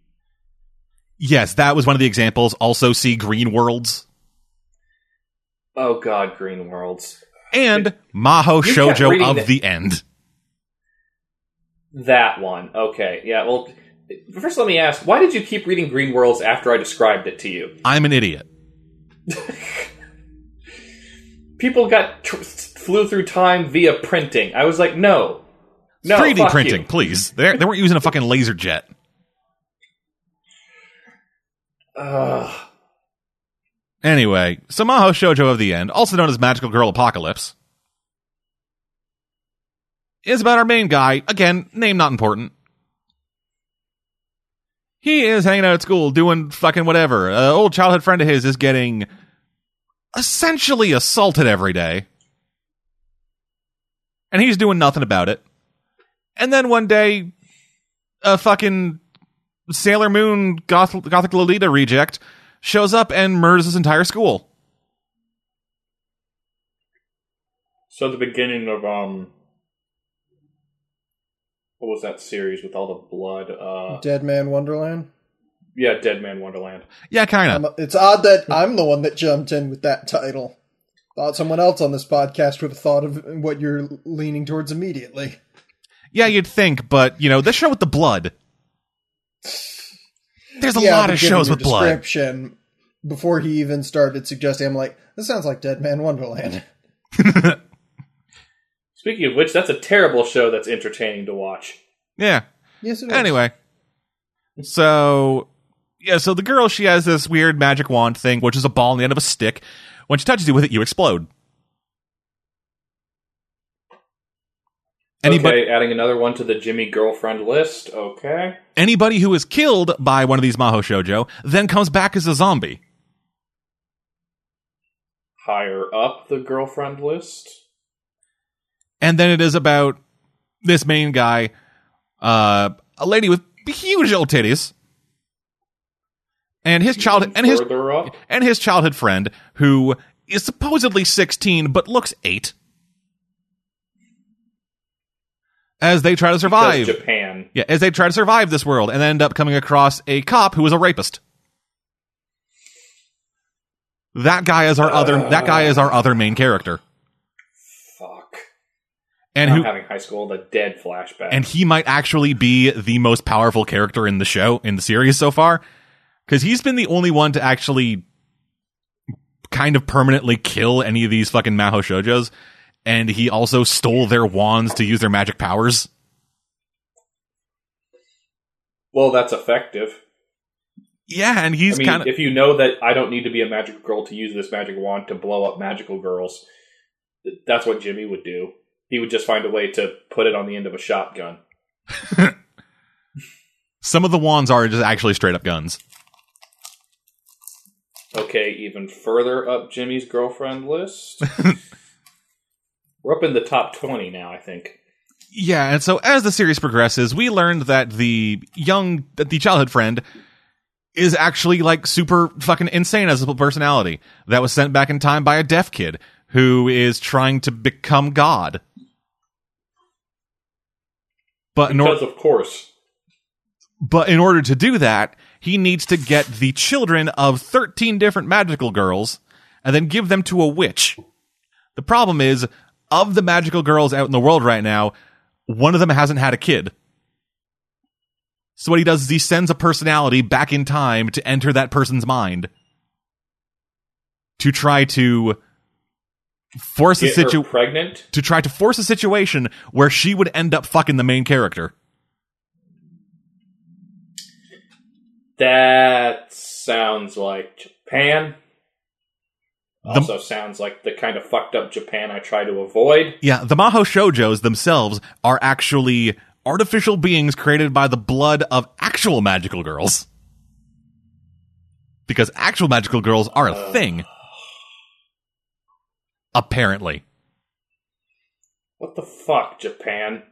Yes, that was one of the examples. Also, see Green Worlds Oh God, Green Worlds. and Maho You Shoujo of that- the End. That one. Okay, yeah. Well, first let me ask: Why did you keep reading Green Worlds after I described it to you? I'm an idiot. People got tr- flew through time via printing. I was like, no, no, 3D printing, you. please. They they weren't using a fucking laser jet. Ugh. Anyway, so Maho Shoujo of the End, also known as Magical Girl Apocalypse, is about our main guy. Again, name not important. He is hanging out at school doing fucking whatever. An old childhood friend of his is getting essentially assaulted every day. And he's doing nothing about it. And then one day, a fucking Sailor Moon Goth- Gothic Lolita reject shows up and murders his entire school. So the beginning of um, what was that series with all the blood? Uh, Dead Man Wonderland. yeah, Dead Man Wonderland. Yeah, kind of. It's odd that I'm the one that jumped in with that title. Thought someone else on this podcast would have thought of what you're leaning towards immediately. Yeah, you'd think, but you know, this show with the blood. There's a Yeah, lot of shows your with blood. description, Before he even started suggesting, I'm like, this sounds like Dead Man Wonderland. Speaking of which, that's a terrible show that's entertaining to watch. Yeah. Yes, it is. Anyway, so yeah, so the girl she has this weird magic wand thing, which is a ball on the end of a stick. When she touches you with it, you explode. Anybody, okay, adding another one to the Jimmy girlfriend list. Okay. anybody who is killed by one of these Maho Shoujo then comes back as a zombie. higher up the girlfriend list. And then it is about this main guy, uh, a lady with huge old titties, and his child and his up, and his childhood friend who is supposedly 16 but looks 8 as they try to because survive. Japan. yeah as they try to survive this world and end up coming across a cop who is a rapist. That guy is our other that guy is our other main character. Fuck. and I'm who having high school the dead flashback. and he might actually be the most powerful character in the show in the series so far because he's been the only one to actually kind of permanently kill any of these fucking maho shojos and he also stole their wands to use their magic powers well, that's effective. yeah and he's I mean, kind of if you know that I don't need to be a magic girl to use this magic wand to blow up magical girls, that's what Jimmy would do. He would just find a way to put it on the end of a shotgun. some of the wands are just actually straight up guns Okay, even further up Jimmy's girlfriend list. We're up in the top 20 now, I think. Yeah, and so as the series progresses, we learned that the young, that the childhood friend is actually like super fucking insane as a personality that was sent back in time by a deaf kid who is trying to become God. But in, or- of course, but in order to do that, he needs to get the children of 13 different magical girls and then give them to a witch. The problem is, of the magical girls out in the world right now, one of them hasn't had a kid. So what he does is he sends a personality back in time to enter that person's mind to try to force a get her situation pregnant. to try to force a situation where she would end up fucking the main character. That sounds like Japan. The- Also sounds like the kind of fucked up Japan I try to avoid. Yeah, the Maho Shoujos themselves are actually artificial beings created by the blood of actual magical girls. Because actual magical girls are a uh. thing. Apparently. What the fuck, Japan?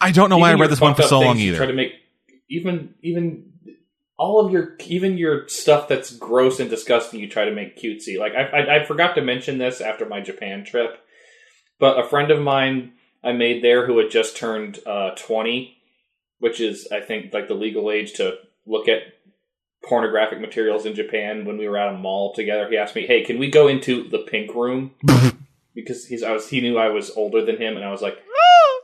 I don't know why I Even read this one for so long you Try either. to make even even all of your even your stuff that's gross and disgusting. You try to make cutesy. Like I, I I forgot to mention this after my Japan trip, but a friend of mine I made there who had just turned uh, twenty, which is I think like the legal age to look at pornographic materials in Japan. When we were at a mall together, he asked me, "Hey, can we go into the pink room?" because he's I was he knew I was older than him, and I was like,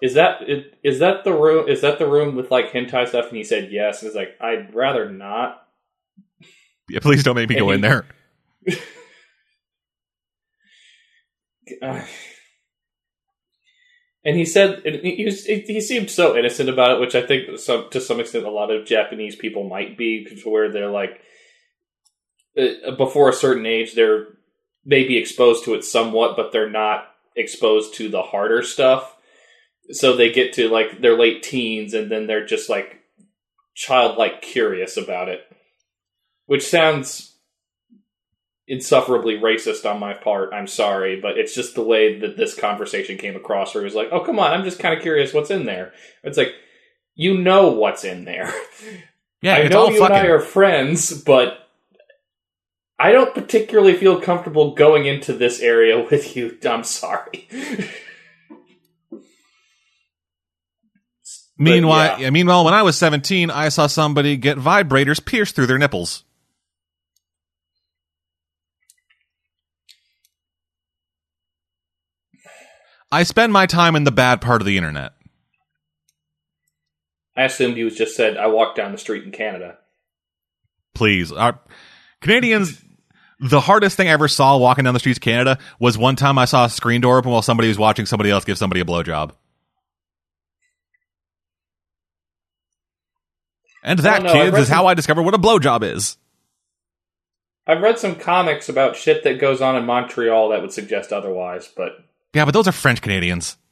"Is that is, that the room? Is that the room with like hentai stuff?" And he said yes. And he's like, "I'd rather not." Yeah, please don't make me go in there. Uh, and he said and he, he was he seemed so innocent about it, which I think some to some extent a lot of Japanese people might be, to where they're like uh, before a certain age they're maybe exposed to it somewhat, but they're not exposed to the harder stuff. So they get to like their late teens, and then they're just like childlike curious about it, which sounds insufferably racist on my part. I'm sorry, but it's just the way that this conversation came across. Where it was like, "Oh, come on, I'm just kind of curious what's in there." It's like, you know what's in there. Yeah, I it's know you and I fucking. are friends, but I don't particularly feel comfortable going into this area with you. I'm sorry. Meanwhile, yeah. yeah, meanwhile, when I was 17, I saw somebody get vibrators pierced through their nipples. I spend my time in the bad part of the internet. I assumed you just said I walked down the street in Canada. Please. Our, Canadians, the hardest thing I ever saw walking down the streets of Canada was one time I saw a screen door open while somebody was watching somebody else give somebody a blowjob. And that, Oh, kids, is how I discovered what a blowjob is. I've read some comics about shit that goes on in Montreal that would suggest otherwise, but Yeah, but those are French Canadians.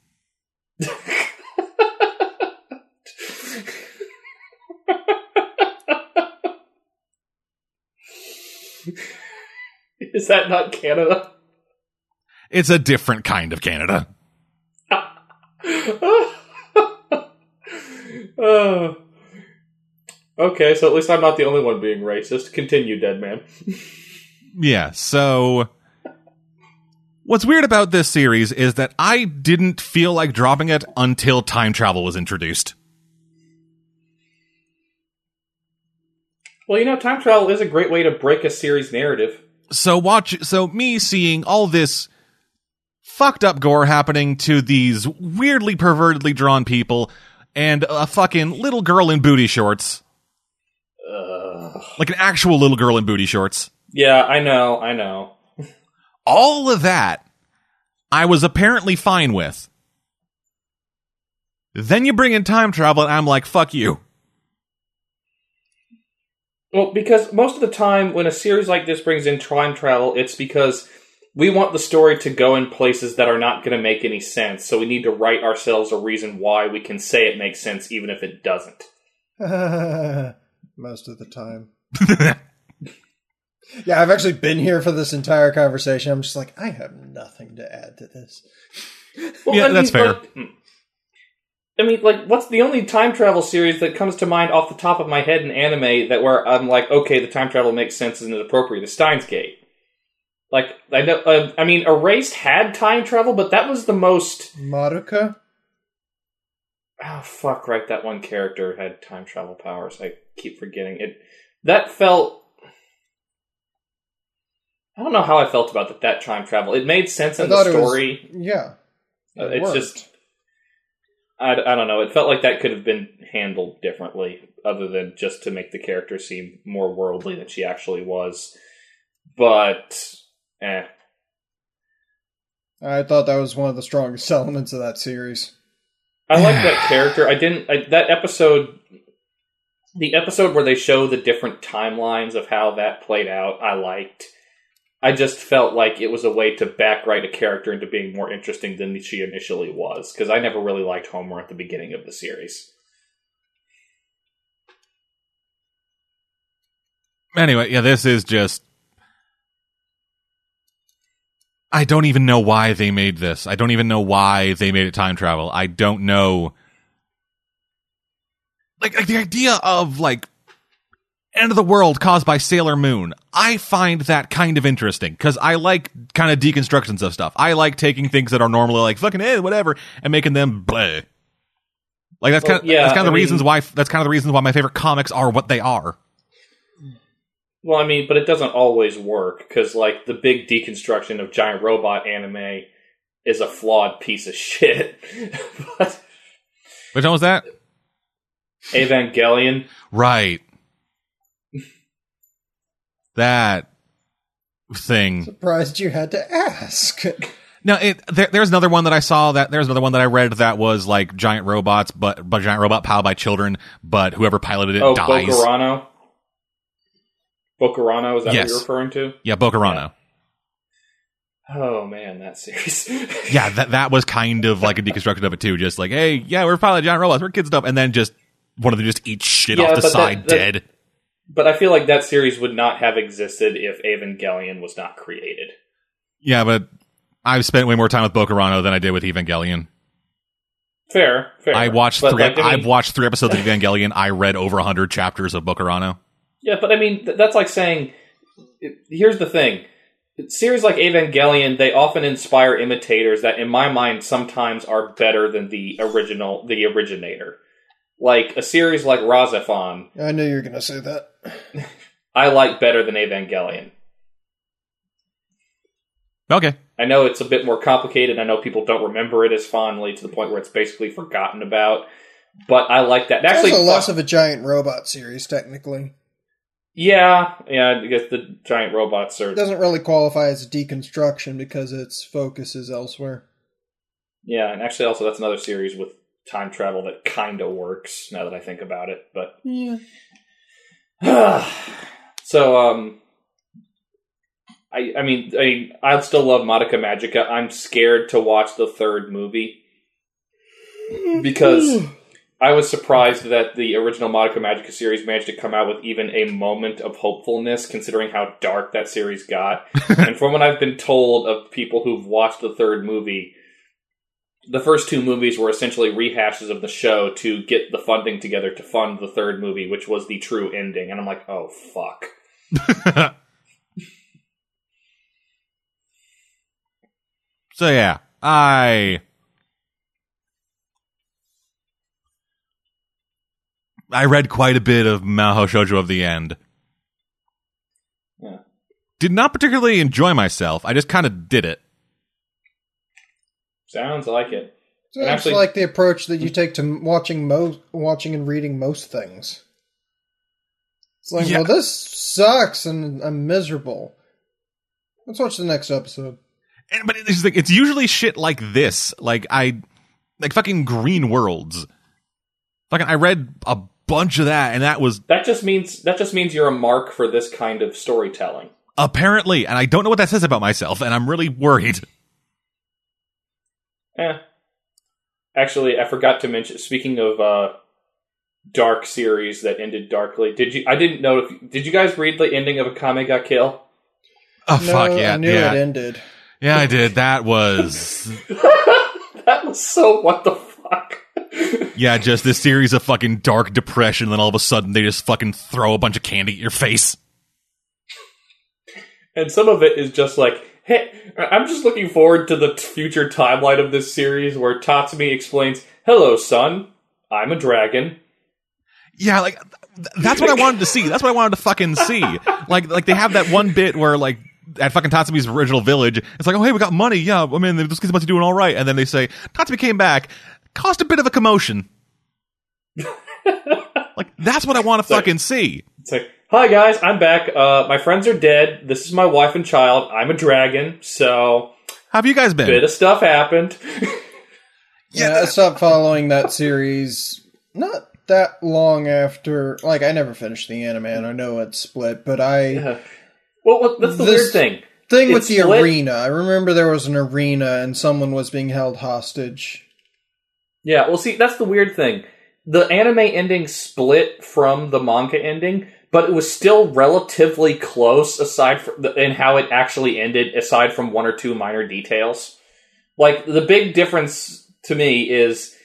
Is that not Canada? It's a different kind of Canada. Uh, okay, so at least I'm not the only one being racist. Continue, dead man. Yeah, so what's weird about this series is that I didn't feel like dropping it until time travel was introduced. Well, you know, time travel is a great way to break a series narrative. So watch so me seeing all this fucked up gore happening to these weirdly pervertedly drawn people and a fucking little girl in booty shorts. Ugh. Like an actual little girl in booty shorts. Yeah, I know, I know. All of that I was apparently fine with. Then you bring in time travel and I'm like, fuck you. Well, because most of the time when a series like this brings in time travel, it's because we want the story to go in places that are not going to make any sense. So we need to write ourselves a reason why we can say it makes sense, even if it doesn't. Most of the time. Yeah, I've actually been here for this entire conversation. I'm just like, I have nothing to add to this. Well, Yeah, that's fair. like, hmm. I mean, like, what's the only time travel series that comes to mind off the top of my head in anime that where I'm like, okay, the time travel makes sense and is appropriate? Is Steins Gate. Like, I know, uh, I mean, Erased had time travel, but that was the most. Madoka? Oh fuck! Right, that one character had time travel powers. I keep forgetting it. That felt. I don't know how I felt about that, that time travel. It made sense in the it was- story. Yeah. Uh, it it's worked. just I, I don't know it felt like that could have been handled differently other than just to make the character seem more worldly than she actually was but eh I thought that was one of the strongest elements of that series. i like that character i didn't I, that episode the episode where they show the different timelines of how that played out i liked i just felt like it was a way to backwrite a character into being more interesting than she initially was because i never really liked Homura at the beginning of the series Anyway, yeah, this is just. I don't even know why they made this. I don't even know why they made it time travel. I don't know. Like, like the idea of like end of the world caused by Sailor Moon. I find that kind of interesting because I like kind of deconstructions of stuff. I like taking things that are normally like fucking eh, whatever and making them bleh. Like that's Well, kind of yeah, that's kind of I the reasons mean- why that's kind of the reasons why my favorite comics are what they are. Well, I mean, but it doesn't always work because, like, the big deconstruction of giant robot anime is a flawed piece of shit. but Which one was that? Evangelion, Right. that thing. Surprised you had to ask. No, it there, there's another one that I saw that there's another one that I read that was like giant robots, but but giant robot powered by children, but whoever piloted it oh, dies. Bokurano. Bokurano, is that Yes. what you're referring to? Yeah, Bokurano. Oh man, that series. Yeah, that that was kind of like a deconstruction of it too. Just like, hey, yeah, we're piloting giant robots, we're kids stuff, and then just one of them just eats shit Yeah, off the but that- side, that- dead. but I feel like that series would not have existed if Evangelion was not created. Yeah, but I've spent way more time with Bokurano than I did with Evangelion. Fair, fair. I watched But, three. like, I mean- I've watched three episodes of Evangelion. I read over hundred chapters of Bokurano. Yeah, but I mean, th- that's like saying. it- Here's the thing: series like Evangelion, they often inspire imitators that, in my mind, sometimes are better than the original, the originator. Like a series like RahXephon, I knew you were going to say that. I like better than Evangelion. Okay, I know it's a bit more complicated. I know people don't remember it as fondly to the point where it's basically forgotten about. But I like that. It's Actually, also less of a giant robot series, technically. yeah, yeah. I guess the giant robots are It doesn't really qualify as a deconstruction because its focus is elsewhere. Yeah, and actually, also that's another series with time travel that kind of works. Now that I think about it, but Yeah. so um, I I mean I I still love Madoka Magica. I'm scared to watch the third movie because I was surprised that the original Madoka Magica series managed to come out with even a moment of hopefulness, considering how dark that series got. and from what I've been told of people who've watched the third movie, the first two movies were essentially rehashes of the show to get the funding together to fund the third movie, which was the true ending. And I'm like, oh fuck. so yeah, I I read quite a bit of Maho Shoujo of the End. Yeah. Did not particularly enjoy myself. I just kind of did it. Sounds like it. So it's actually- like the approach that you take to watching most, watching and reading most things. It's like, Yeah. well, this sucks and I'm miserable. Let's watch the next episode. And- But it's like it's usually shit like this. Like I like fucking Green Worldz. Fucking I read a bunch of that and that was That just means that just means you're a mark for this kind of storytelling. apparently and I don't know what that says about myself and I'm really worried. Eh. Actually, I forgot to mention. Speaking of uh, dark series that ended darkly, did you? I didn't know if did you guys read the ending of Akame ga Kill? Oh no, fuck yeah. I knew yeah. it ended. Yeah, I did. That was that was so what the fuck. yeah, just this series of fucking dark depression. Then all of a sudden they just fucking throw a bunch of candy at your face. and some of it is just like, hey, I'm just looking forward to the future timeline of this series where Tatsumi explains, "Hello, son, I'm a dragon." Yeah, like th- that's what I wanted to see. That's what I wanted to fucking see. Like, like they have that one bit where like at fucking Tatsumi's original village, it's like, oh hey, we got money. Yeah, I mean, this kid's about to doing all right. And then they say Tatsumi came back, caused a bit of a commotion. like that's what I want to like- fucking see. It's like, "Hi guys, I'm back. Uh, my friends are dead. This is my wife and child. I'm a dragon, so How have you guys been? bit of stuff happened." Yeah, I stopped following that series not that long after. Like, I never finished the anime, and I know it's split, but I. Yeah. Well, what, that's the This- weird thing. Thing with the split. arena. I remember there was an arena and someone was being held hostage. Yeah, well, see, that's the weird thing. The anime ending split from the manga ending, but it was still relatively close aside from the, in how it actually ended, aside from one or two minor details. Like the big difference to me is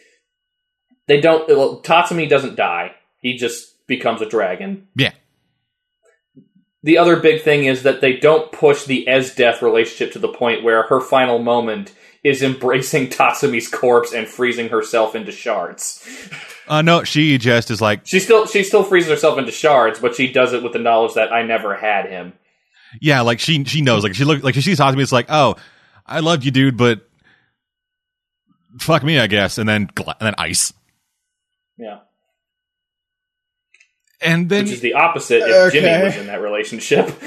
they don't. Well, Tatsumi doesn't die; he just becomes a dragon. Yeah. The other big thing is that they don't push the Esdeath relationship to the point where her final moment is embracing Tatsumi's corpse and freezing herself into shards. Uh, no, she just is like, She still she still freezes herself into shards, but she does it with the knowledge that I never had him. yeah, like she she knows, like she look like she sees Tatsumi. It's like, oh, I loved you, dude, but fuck me, I guess. And then gla- and then ice, Yeah, and then which is the opposite if Jimmy was in that relationship.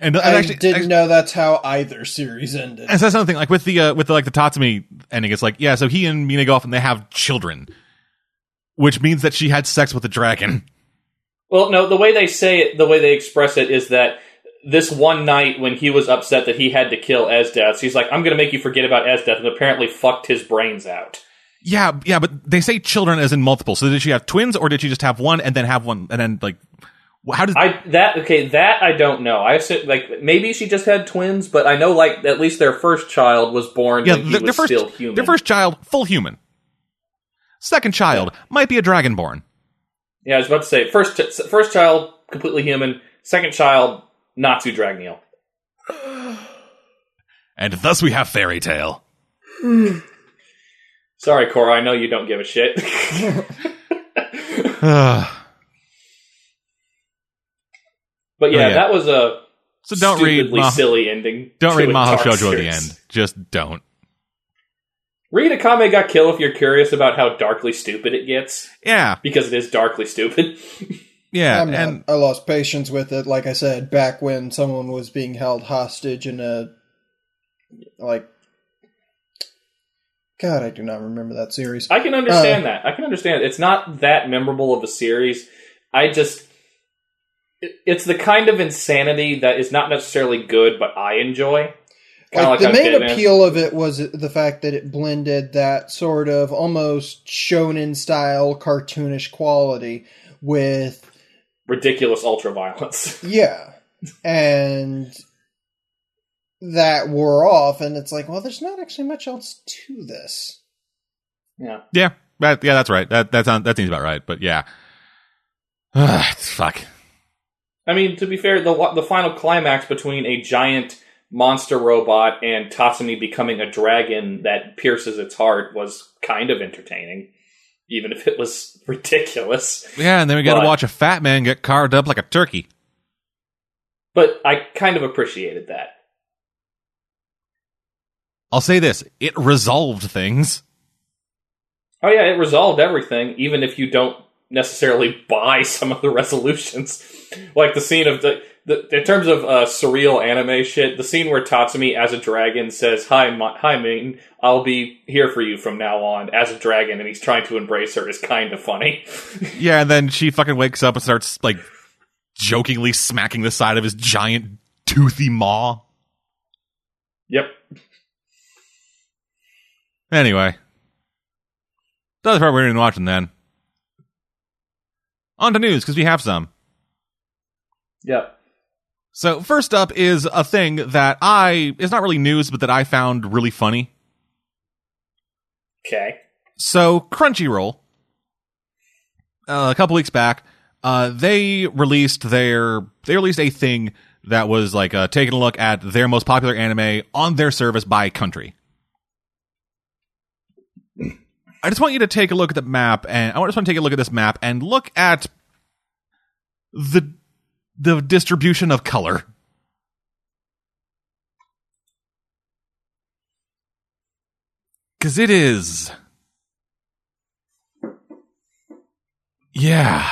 and, and I actually, didn't actually- know that's how either series ended. And so that's another thing, like with the uh, with the, like the Tatsumi ending, it's like yeah, so he and Mine go off and they have children, which means that she had sex with a dragon. well, no, the way they say it, the way they express it is that this one night when he was upset that he had to kill Esdeath, he's like, "I'm going to make you forget about Esdeath," and apparently fucked his brains out. Yeah, yeah, but they say children as in multiple. So did she have twins, or did she just have one and then have one and then like how did I that okay that I don't know. I assume like maybe she just had twins, but I know like at least their first child was born yeah when he was their first still human. their first child full human, second child might be a dragonborn. yeah, I was about to say first first child completely human, second child Natsu Dragneel. And thus we have Fairy Tail. Sorry, Cora, I know you don't give a shit. but yeah, oh, yeah. that was a so don't read stupidly silly ending. don't read Maho Shoujo at the end. Just don't. Read Akame ga Kill if you're curious about how darkly stupid it gets, Yeah, because it is darkly stupid. yeah, I'm not. and I lost patience with it. Like I said, back when someone was being held hostage in a like. God, I do not remember that series. I can understand Uh. that. I can understand. It's not that memorable of a series. I just. it- It's the kind of insanity that is not necessarily good, but I enjoy. Kinda like, the on main Hitman. appeal of it was the fact that it blended that sort of almost shonen style cartoonish quality with ridiculous ultra violence. yeah and that wore off and it's like well there's not actually much else to this yeah. Yeah, that, yeah, that's right. That that sounds that seems about right. But yeah, fuck. I mean, to be fair, the the final climax between a giant monster robot and Tatsumi becoming a dragon that pierces its heart was kind of entertaining, even if it was ridiculous. Yeah, and then we got to watch a fat man get carved up like a turkey. But I kind of appreciated that. I'll say this: it resolved things. Oh yeah, it resolved everything, even if you don't necessarily buy some of the resolutions. like the scene of the, the in terms of uh, surreal anime shit, the scene where Tatsumi as a dragon says, "Hi, Ma- hi, Ming, I'll be here for you from now on as a dragon," and he's trying to embrace her is kind of funny. Yeah, and then she fucking wakes up and starts like jokingly smacking the side of his giant toothy maw. yep. Anyway, the other part we're even watching then. On to news because we have some. Yep. So first up is a thing that I it's not really news, but that I found really funny. Okay. So Crunchyroll, uh, a couple weeks back, uh, they released their they released a thing that was like uh, taking a look at their most popular anime on their service by country. I just want you to take a look at the map, and I just want to take a look at this map and look at the the distribution of color. Because it is. Yeah.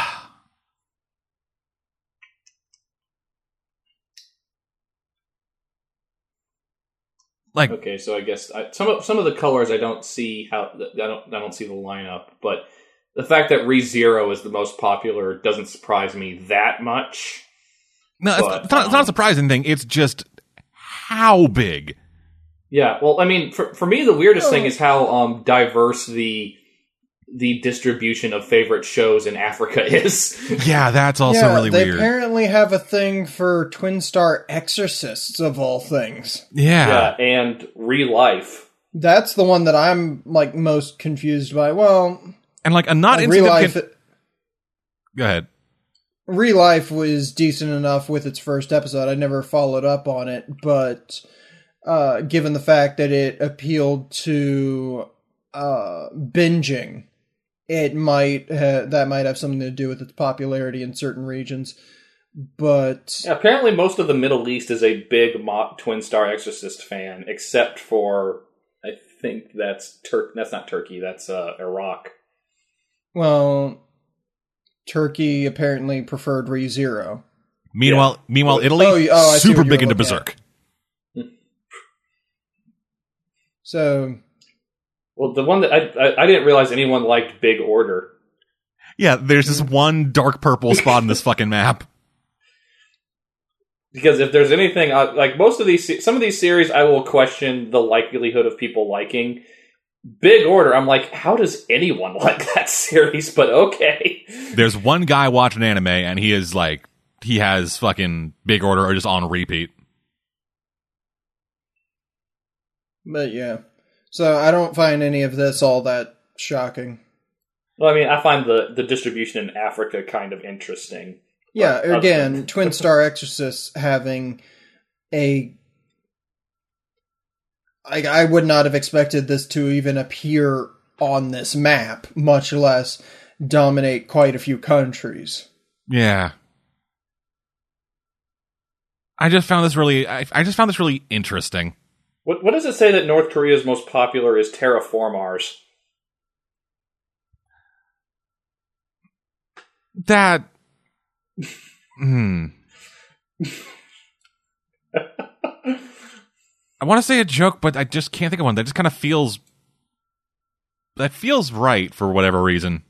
Like, Okay, so I guess I, some of some of the colors I don't see how I don't I don't see the lineup, but the fact that ReZero is the most popular doesn't surprise me that much. No, it's, But, it's not, it's not a um, surprising thing. It's just how big. Yeah, well, I mean, for for me, the weirdest thing is how um diverse the the distribution of favorite shows in Africa is. Yeah, that's also yeah, really they weird. apparently have a thing for twin star exorcists of all things. yeah. yeah, and ReLIFE. That's the one that I'm like most confused by. Well, And like a not like, real insignificant. life, Go ahead. Real life was decent enough with its first episode. I never followed up on it, but uh, given the fact that it appealed to uh, binging, it might ha- that might have something to do with its popularity in certain regions. But apparently, most of the Middle East is a big Mo- Twin Star Exorcist fan, except for I think that's Turk. That's not Turkey. That's uh, Iraq. well, Turkey apparently preferred ReZero. Meanwhile, meanwhile, Italy Oh, oh, super big into looking at. Berserk. So Well, the one that I, I I didn't realize anyone liked Big Order. Yeah, there's this one dark purple spot in this fucking map. Because if there's anything uh, like most of these, some of these series, I will question the likelihood of people liking. Big Order, I'm like, how does anyone like that series? But okay, There's one guy watching anime, and he is like, he has fucking big order or just on repeat. But yeah. So I don't find any of this all that shocking. well, I mean, I find the the distribution in Africa kind of interesting. Yeah, again, Twin Star Exorcists having a I, I would not have expected this to even appear on this map, much less dominate quite a few countries. Yeah. I just found this really, I, I just found this really interesting. What what does it say that North Korea's most popular is Terraformars? That, hmm. I want to say a joke, but I just can't think of one. That just kind of feels, that feels right for whatever reason.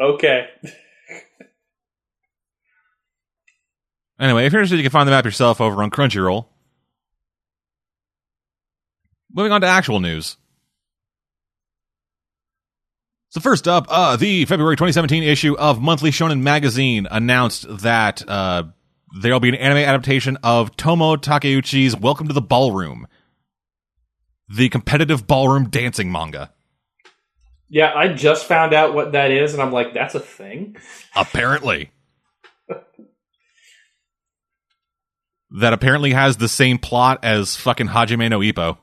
Okay, Anyway, if you're interested, you can find the map yourself over on Crunchyroll. moving on to actual news. So first up, uh, the February 2017 issue of Monthly Shonen Magazine announced that uh, there'll be an anime adaptation of Tomo Takeuchi's Welcome to the Ballroom, the competitive ballroom dancing manga. Yeah, I just found out what that is, and I'm like, that's a thing. Apparently. that apparently has the same plot as fucking Hajime no Ippo.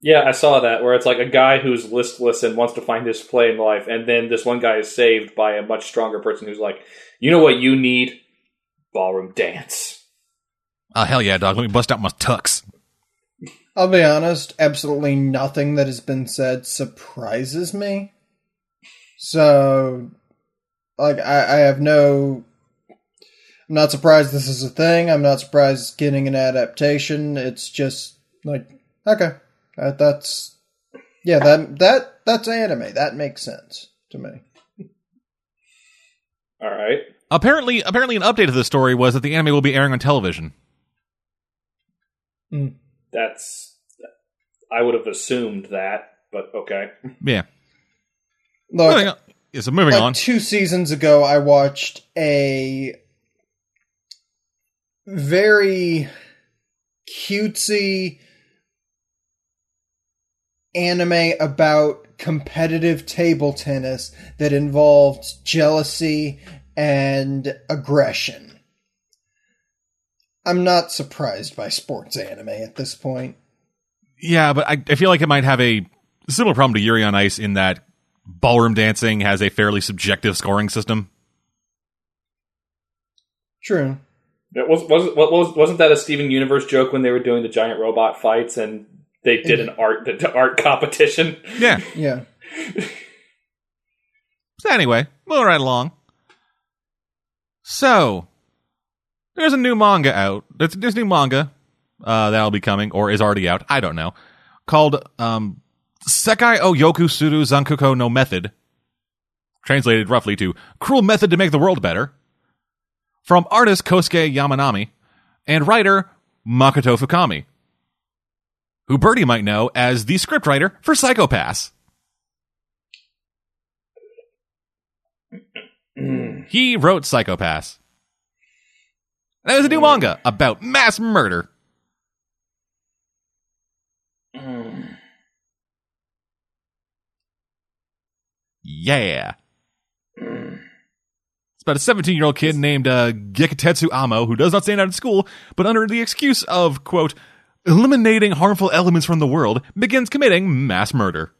Yeah, I saw that where it's like a guy who's listless and wants to find his play in life, and then this one guy is saved by a much stronger person who's like, you know what you need? Ballroom dance. Oh, hell yeah, dog. Let me bust out my tux. I'll be honest, absolutely nothing that has been said surprises me. So, like, I, I have no. I'm not surprised this is a thing. I'm not surprised it's getting an adaptation. It's just like, okay, that, that's yeah, that that that's anime. That makes sense to me. All right. Apparently, apparently, an update of the story was that the anime will be airing on television. Hmm. That's. I would have assumed that, but okay. Yeah. Look, Moving on. Yeah, so moving like on. two seasons ago, I watched a very cutesy anime about competitive table tennis that involved jealousy and aggression. I'm not surprised by sports anime at this point. Yeah, but I, I feel like it might have a similar problem to Yuri on Ice in that ballroom dancing has a fairly subjective scoring system. True. It was, was, was, wasn't that a Steven Universe joke when they were doing the giant robot fights and they did an art the art competition? Yeah. Yeah. So anyway, moving right along. So there's a new manga out. There's, a new manga uh, that'll be coming or is already out. I don't know. Called um, Sekai o Yoku Suru Zankoku no Method. Translated roughly to Cruel Method to Make the World Better. From artist Kosuke Yamanami and writer Makoto Fukami. Who Birdie might know as the scriptwriter for Psychopass. Mm. He wrote Psychopass. That was a new mm. manga about mass murder. Yeah. Mm. It's about a 17 year old kid named uh, Gekatetsu Amo who does not stand out in school, but under the excuse of, quote, eliminating harmful elements from the world, begins committing mass murder.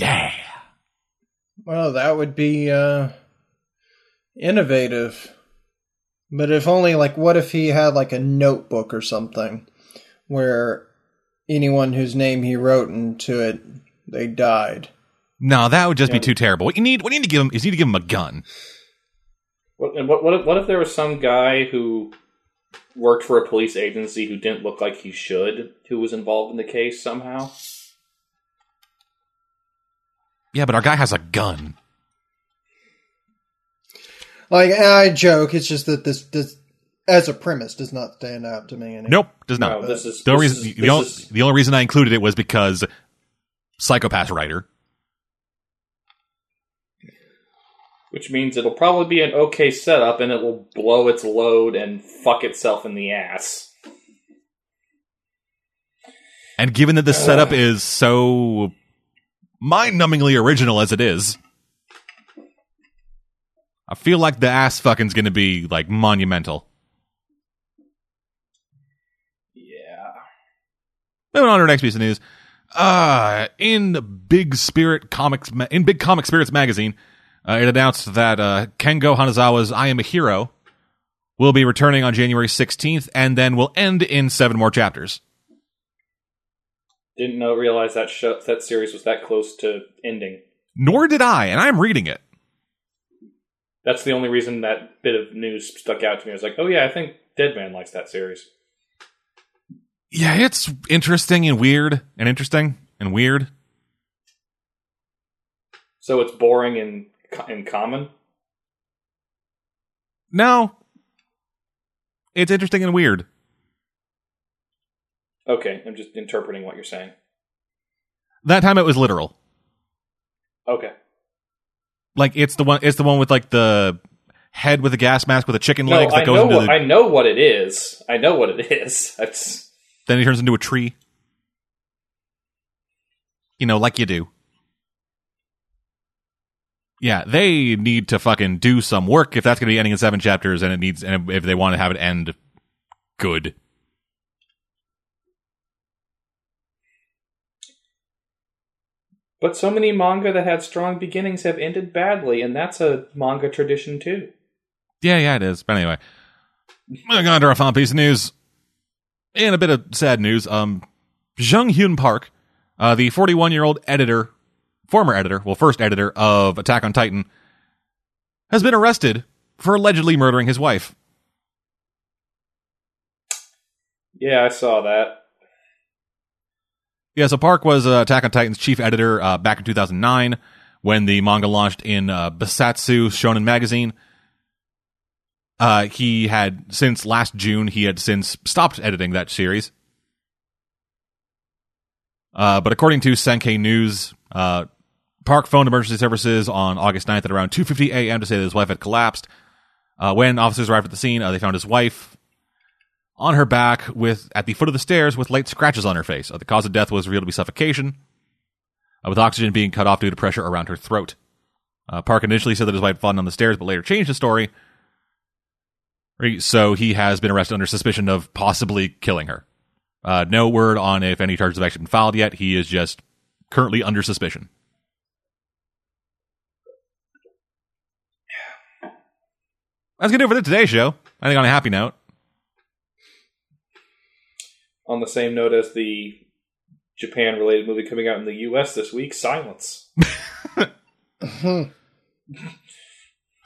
Yeah. Well, that would be uh innovative. But if only like what if he had like a notebook or something where anyone whose name he wrote into it they died. No, that would just be too terrible. What you need, what you need to give him is you need to give him a gun. What, and what, what, if, what if there was some guy who worked for a police agency who didn't look like he should, who was involved in the case somehow? Yeah, but our guy has a gun. Like I joke, it's just that this this as a premise does not stand out to me anymore. Nope, does not. No, this is the, only this reason, is- the, this only, is- the only reason I included it was because Psychopass writer. which means it'll probably be an okay setup and it will blow its load and fuck itself in the ass. And given that the setup uh. is so mind-numbingly original as it is, I feel like the ass fucking's going to be like monumental. Yeah. Moving on to our next piece of news. Uh, in Big Spirit Comics, ma- in Big Comic Spirits magazine, uh, it announced that uh, Kengo Hanazawa's "I Am a Hero" will be returning on January 16th, and then will end in seven more chapters. Didn't know realize that show, that series was that close to ending. Nor did I, and I'm reading it. That's the only reason that bit of news stuck out to me. I was like, oh yeah, I think Deadman likes that series. Yeah, it's interesting and weird, and interesting and weird. So it's boring and and common. No. It's interesting and weird. Okay, I'm just interpreting what you're saying. That time it was literal. Okay. Like it's the one it's the one with like the head with a gas mask with a chicken No, legs that I goes know into what the I know what it is. I know what it is. That's then he turns into a tree. You know, like you do. Yeah, they need to fucking do some work if that's going to be ending in seven chapters, and it needs, and if they want to have it end good. But so many manga that had strong beginnings have ended badly, and that's a manga tradition too. Yeah, yeah, it is. But anyway, moving on to our fun piece of news. And a bit of sad news. Um, Jung Hyun Park, uh, the 41 year old editor, former editor, well, first editor of Attack on Titan, has been arrested for allegedly murdering his wife. Yeah, I saw that. Yeah, so Park was uh, Attack on Titan's chief editor uh, back in 2009 when the manga launched in uh, Bessatsu Shonen Magazine. Uh, he had since last June he had since stopped editing that series. Uh, but according to Sankei News, uh, Park phoned emergency services on August 9th at around 2:50 a.m. to say that his wife had collapsed. Uh, when officers arrived at the scene, uh, they found his wife on her back with at the foot of the stairs with light scratches on her face. Uh, the cause of death was revealed to be suffocation, uh, with oxygen being cut off due to pressure around her throat. Uh, Park initially said that his wife fallen on the stairs, but later changed the story. So he has been arrested under suspicion of possibly killing her. Uh, no word on if any charges have actually been filed yet. He is just currently under suspicion. That's gonna do it for the Today Show. I think on a happy note. On the same note as the Japan related movie coming out in the US this week, Silence.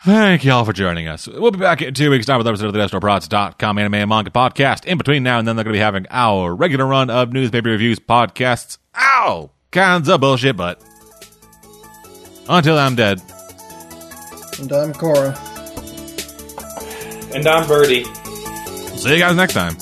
Thank you all for joining us. We'll be back in two weeks' time with episode of the DestroProds.com anime and manga podcast. In between now and then, they're going to be having our regular run of newspaper reviews, podcasts, ow, kinds of bullshit, but until I'm dead, And I'm Cora. And I'm Birdie. see you guys next time.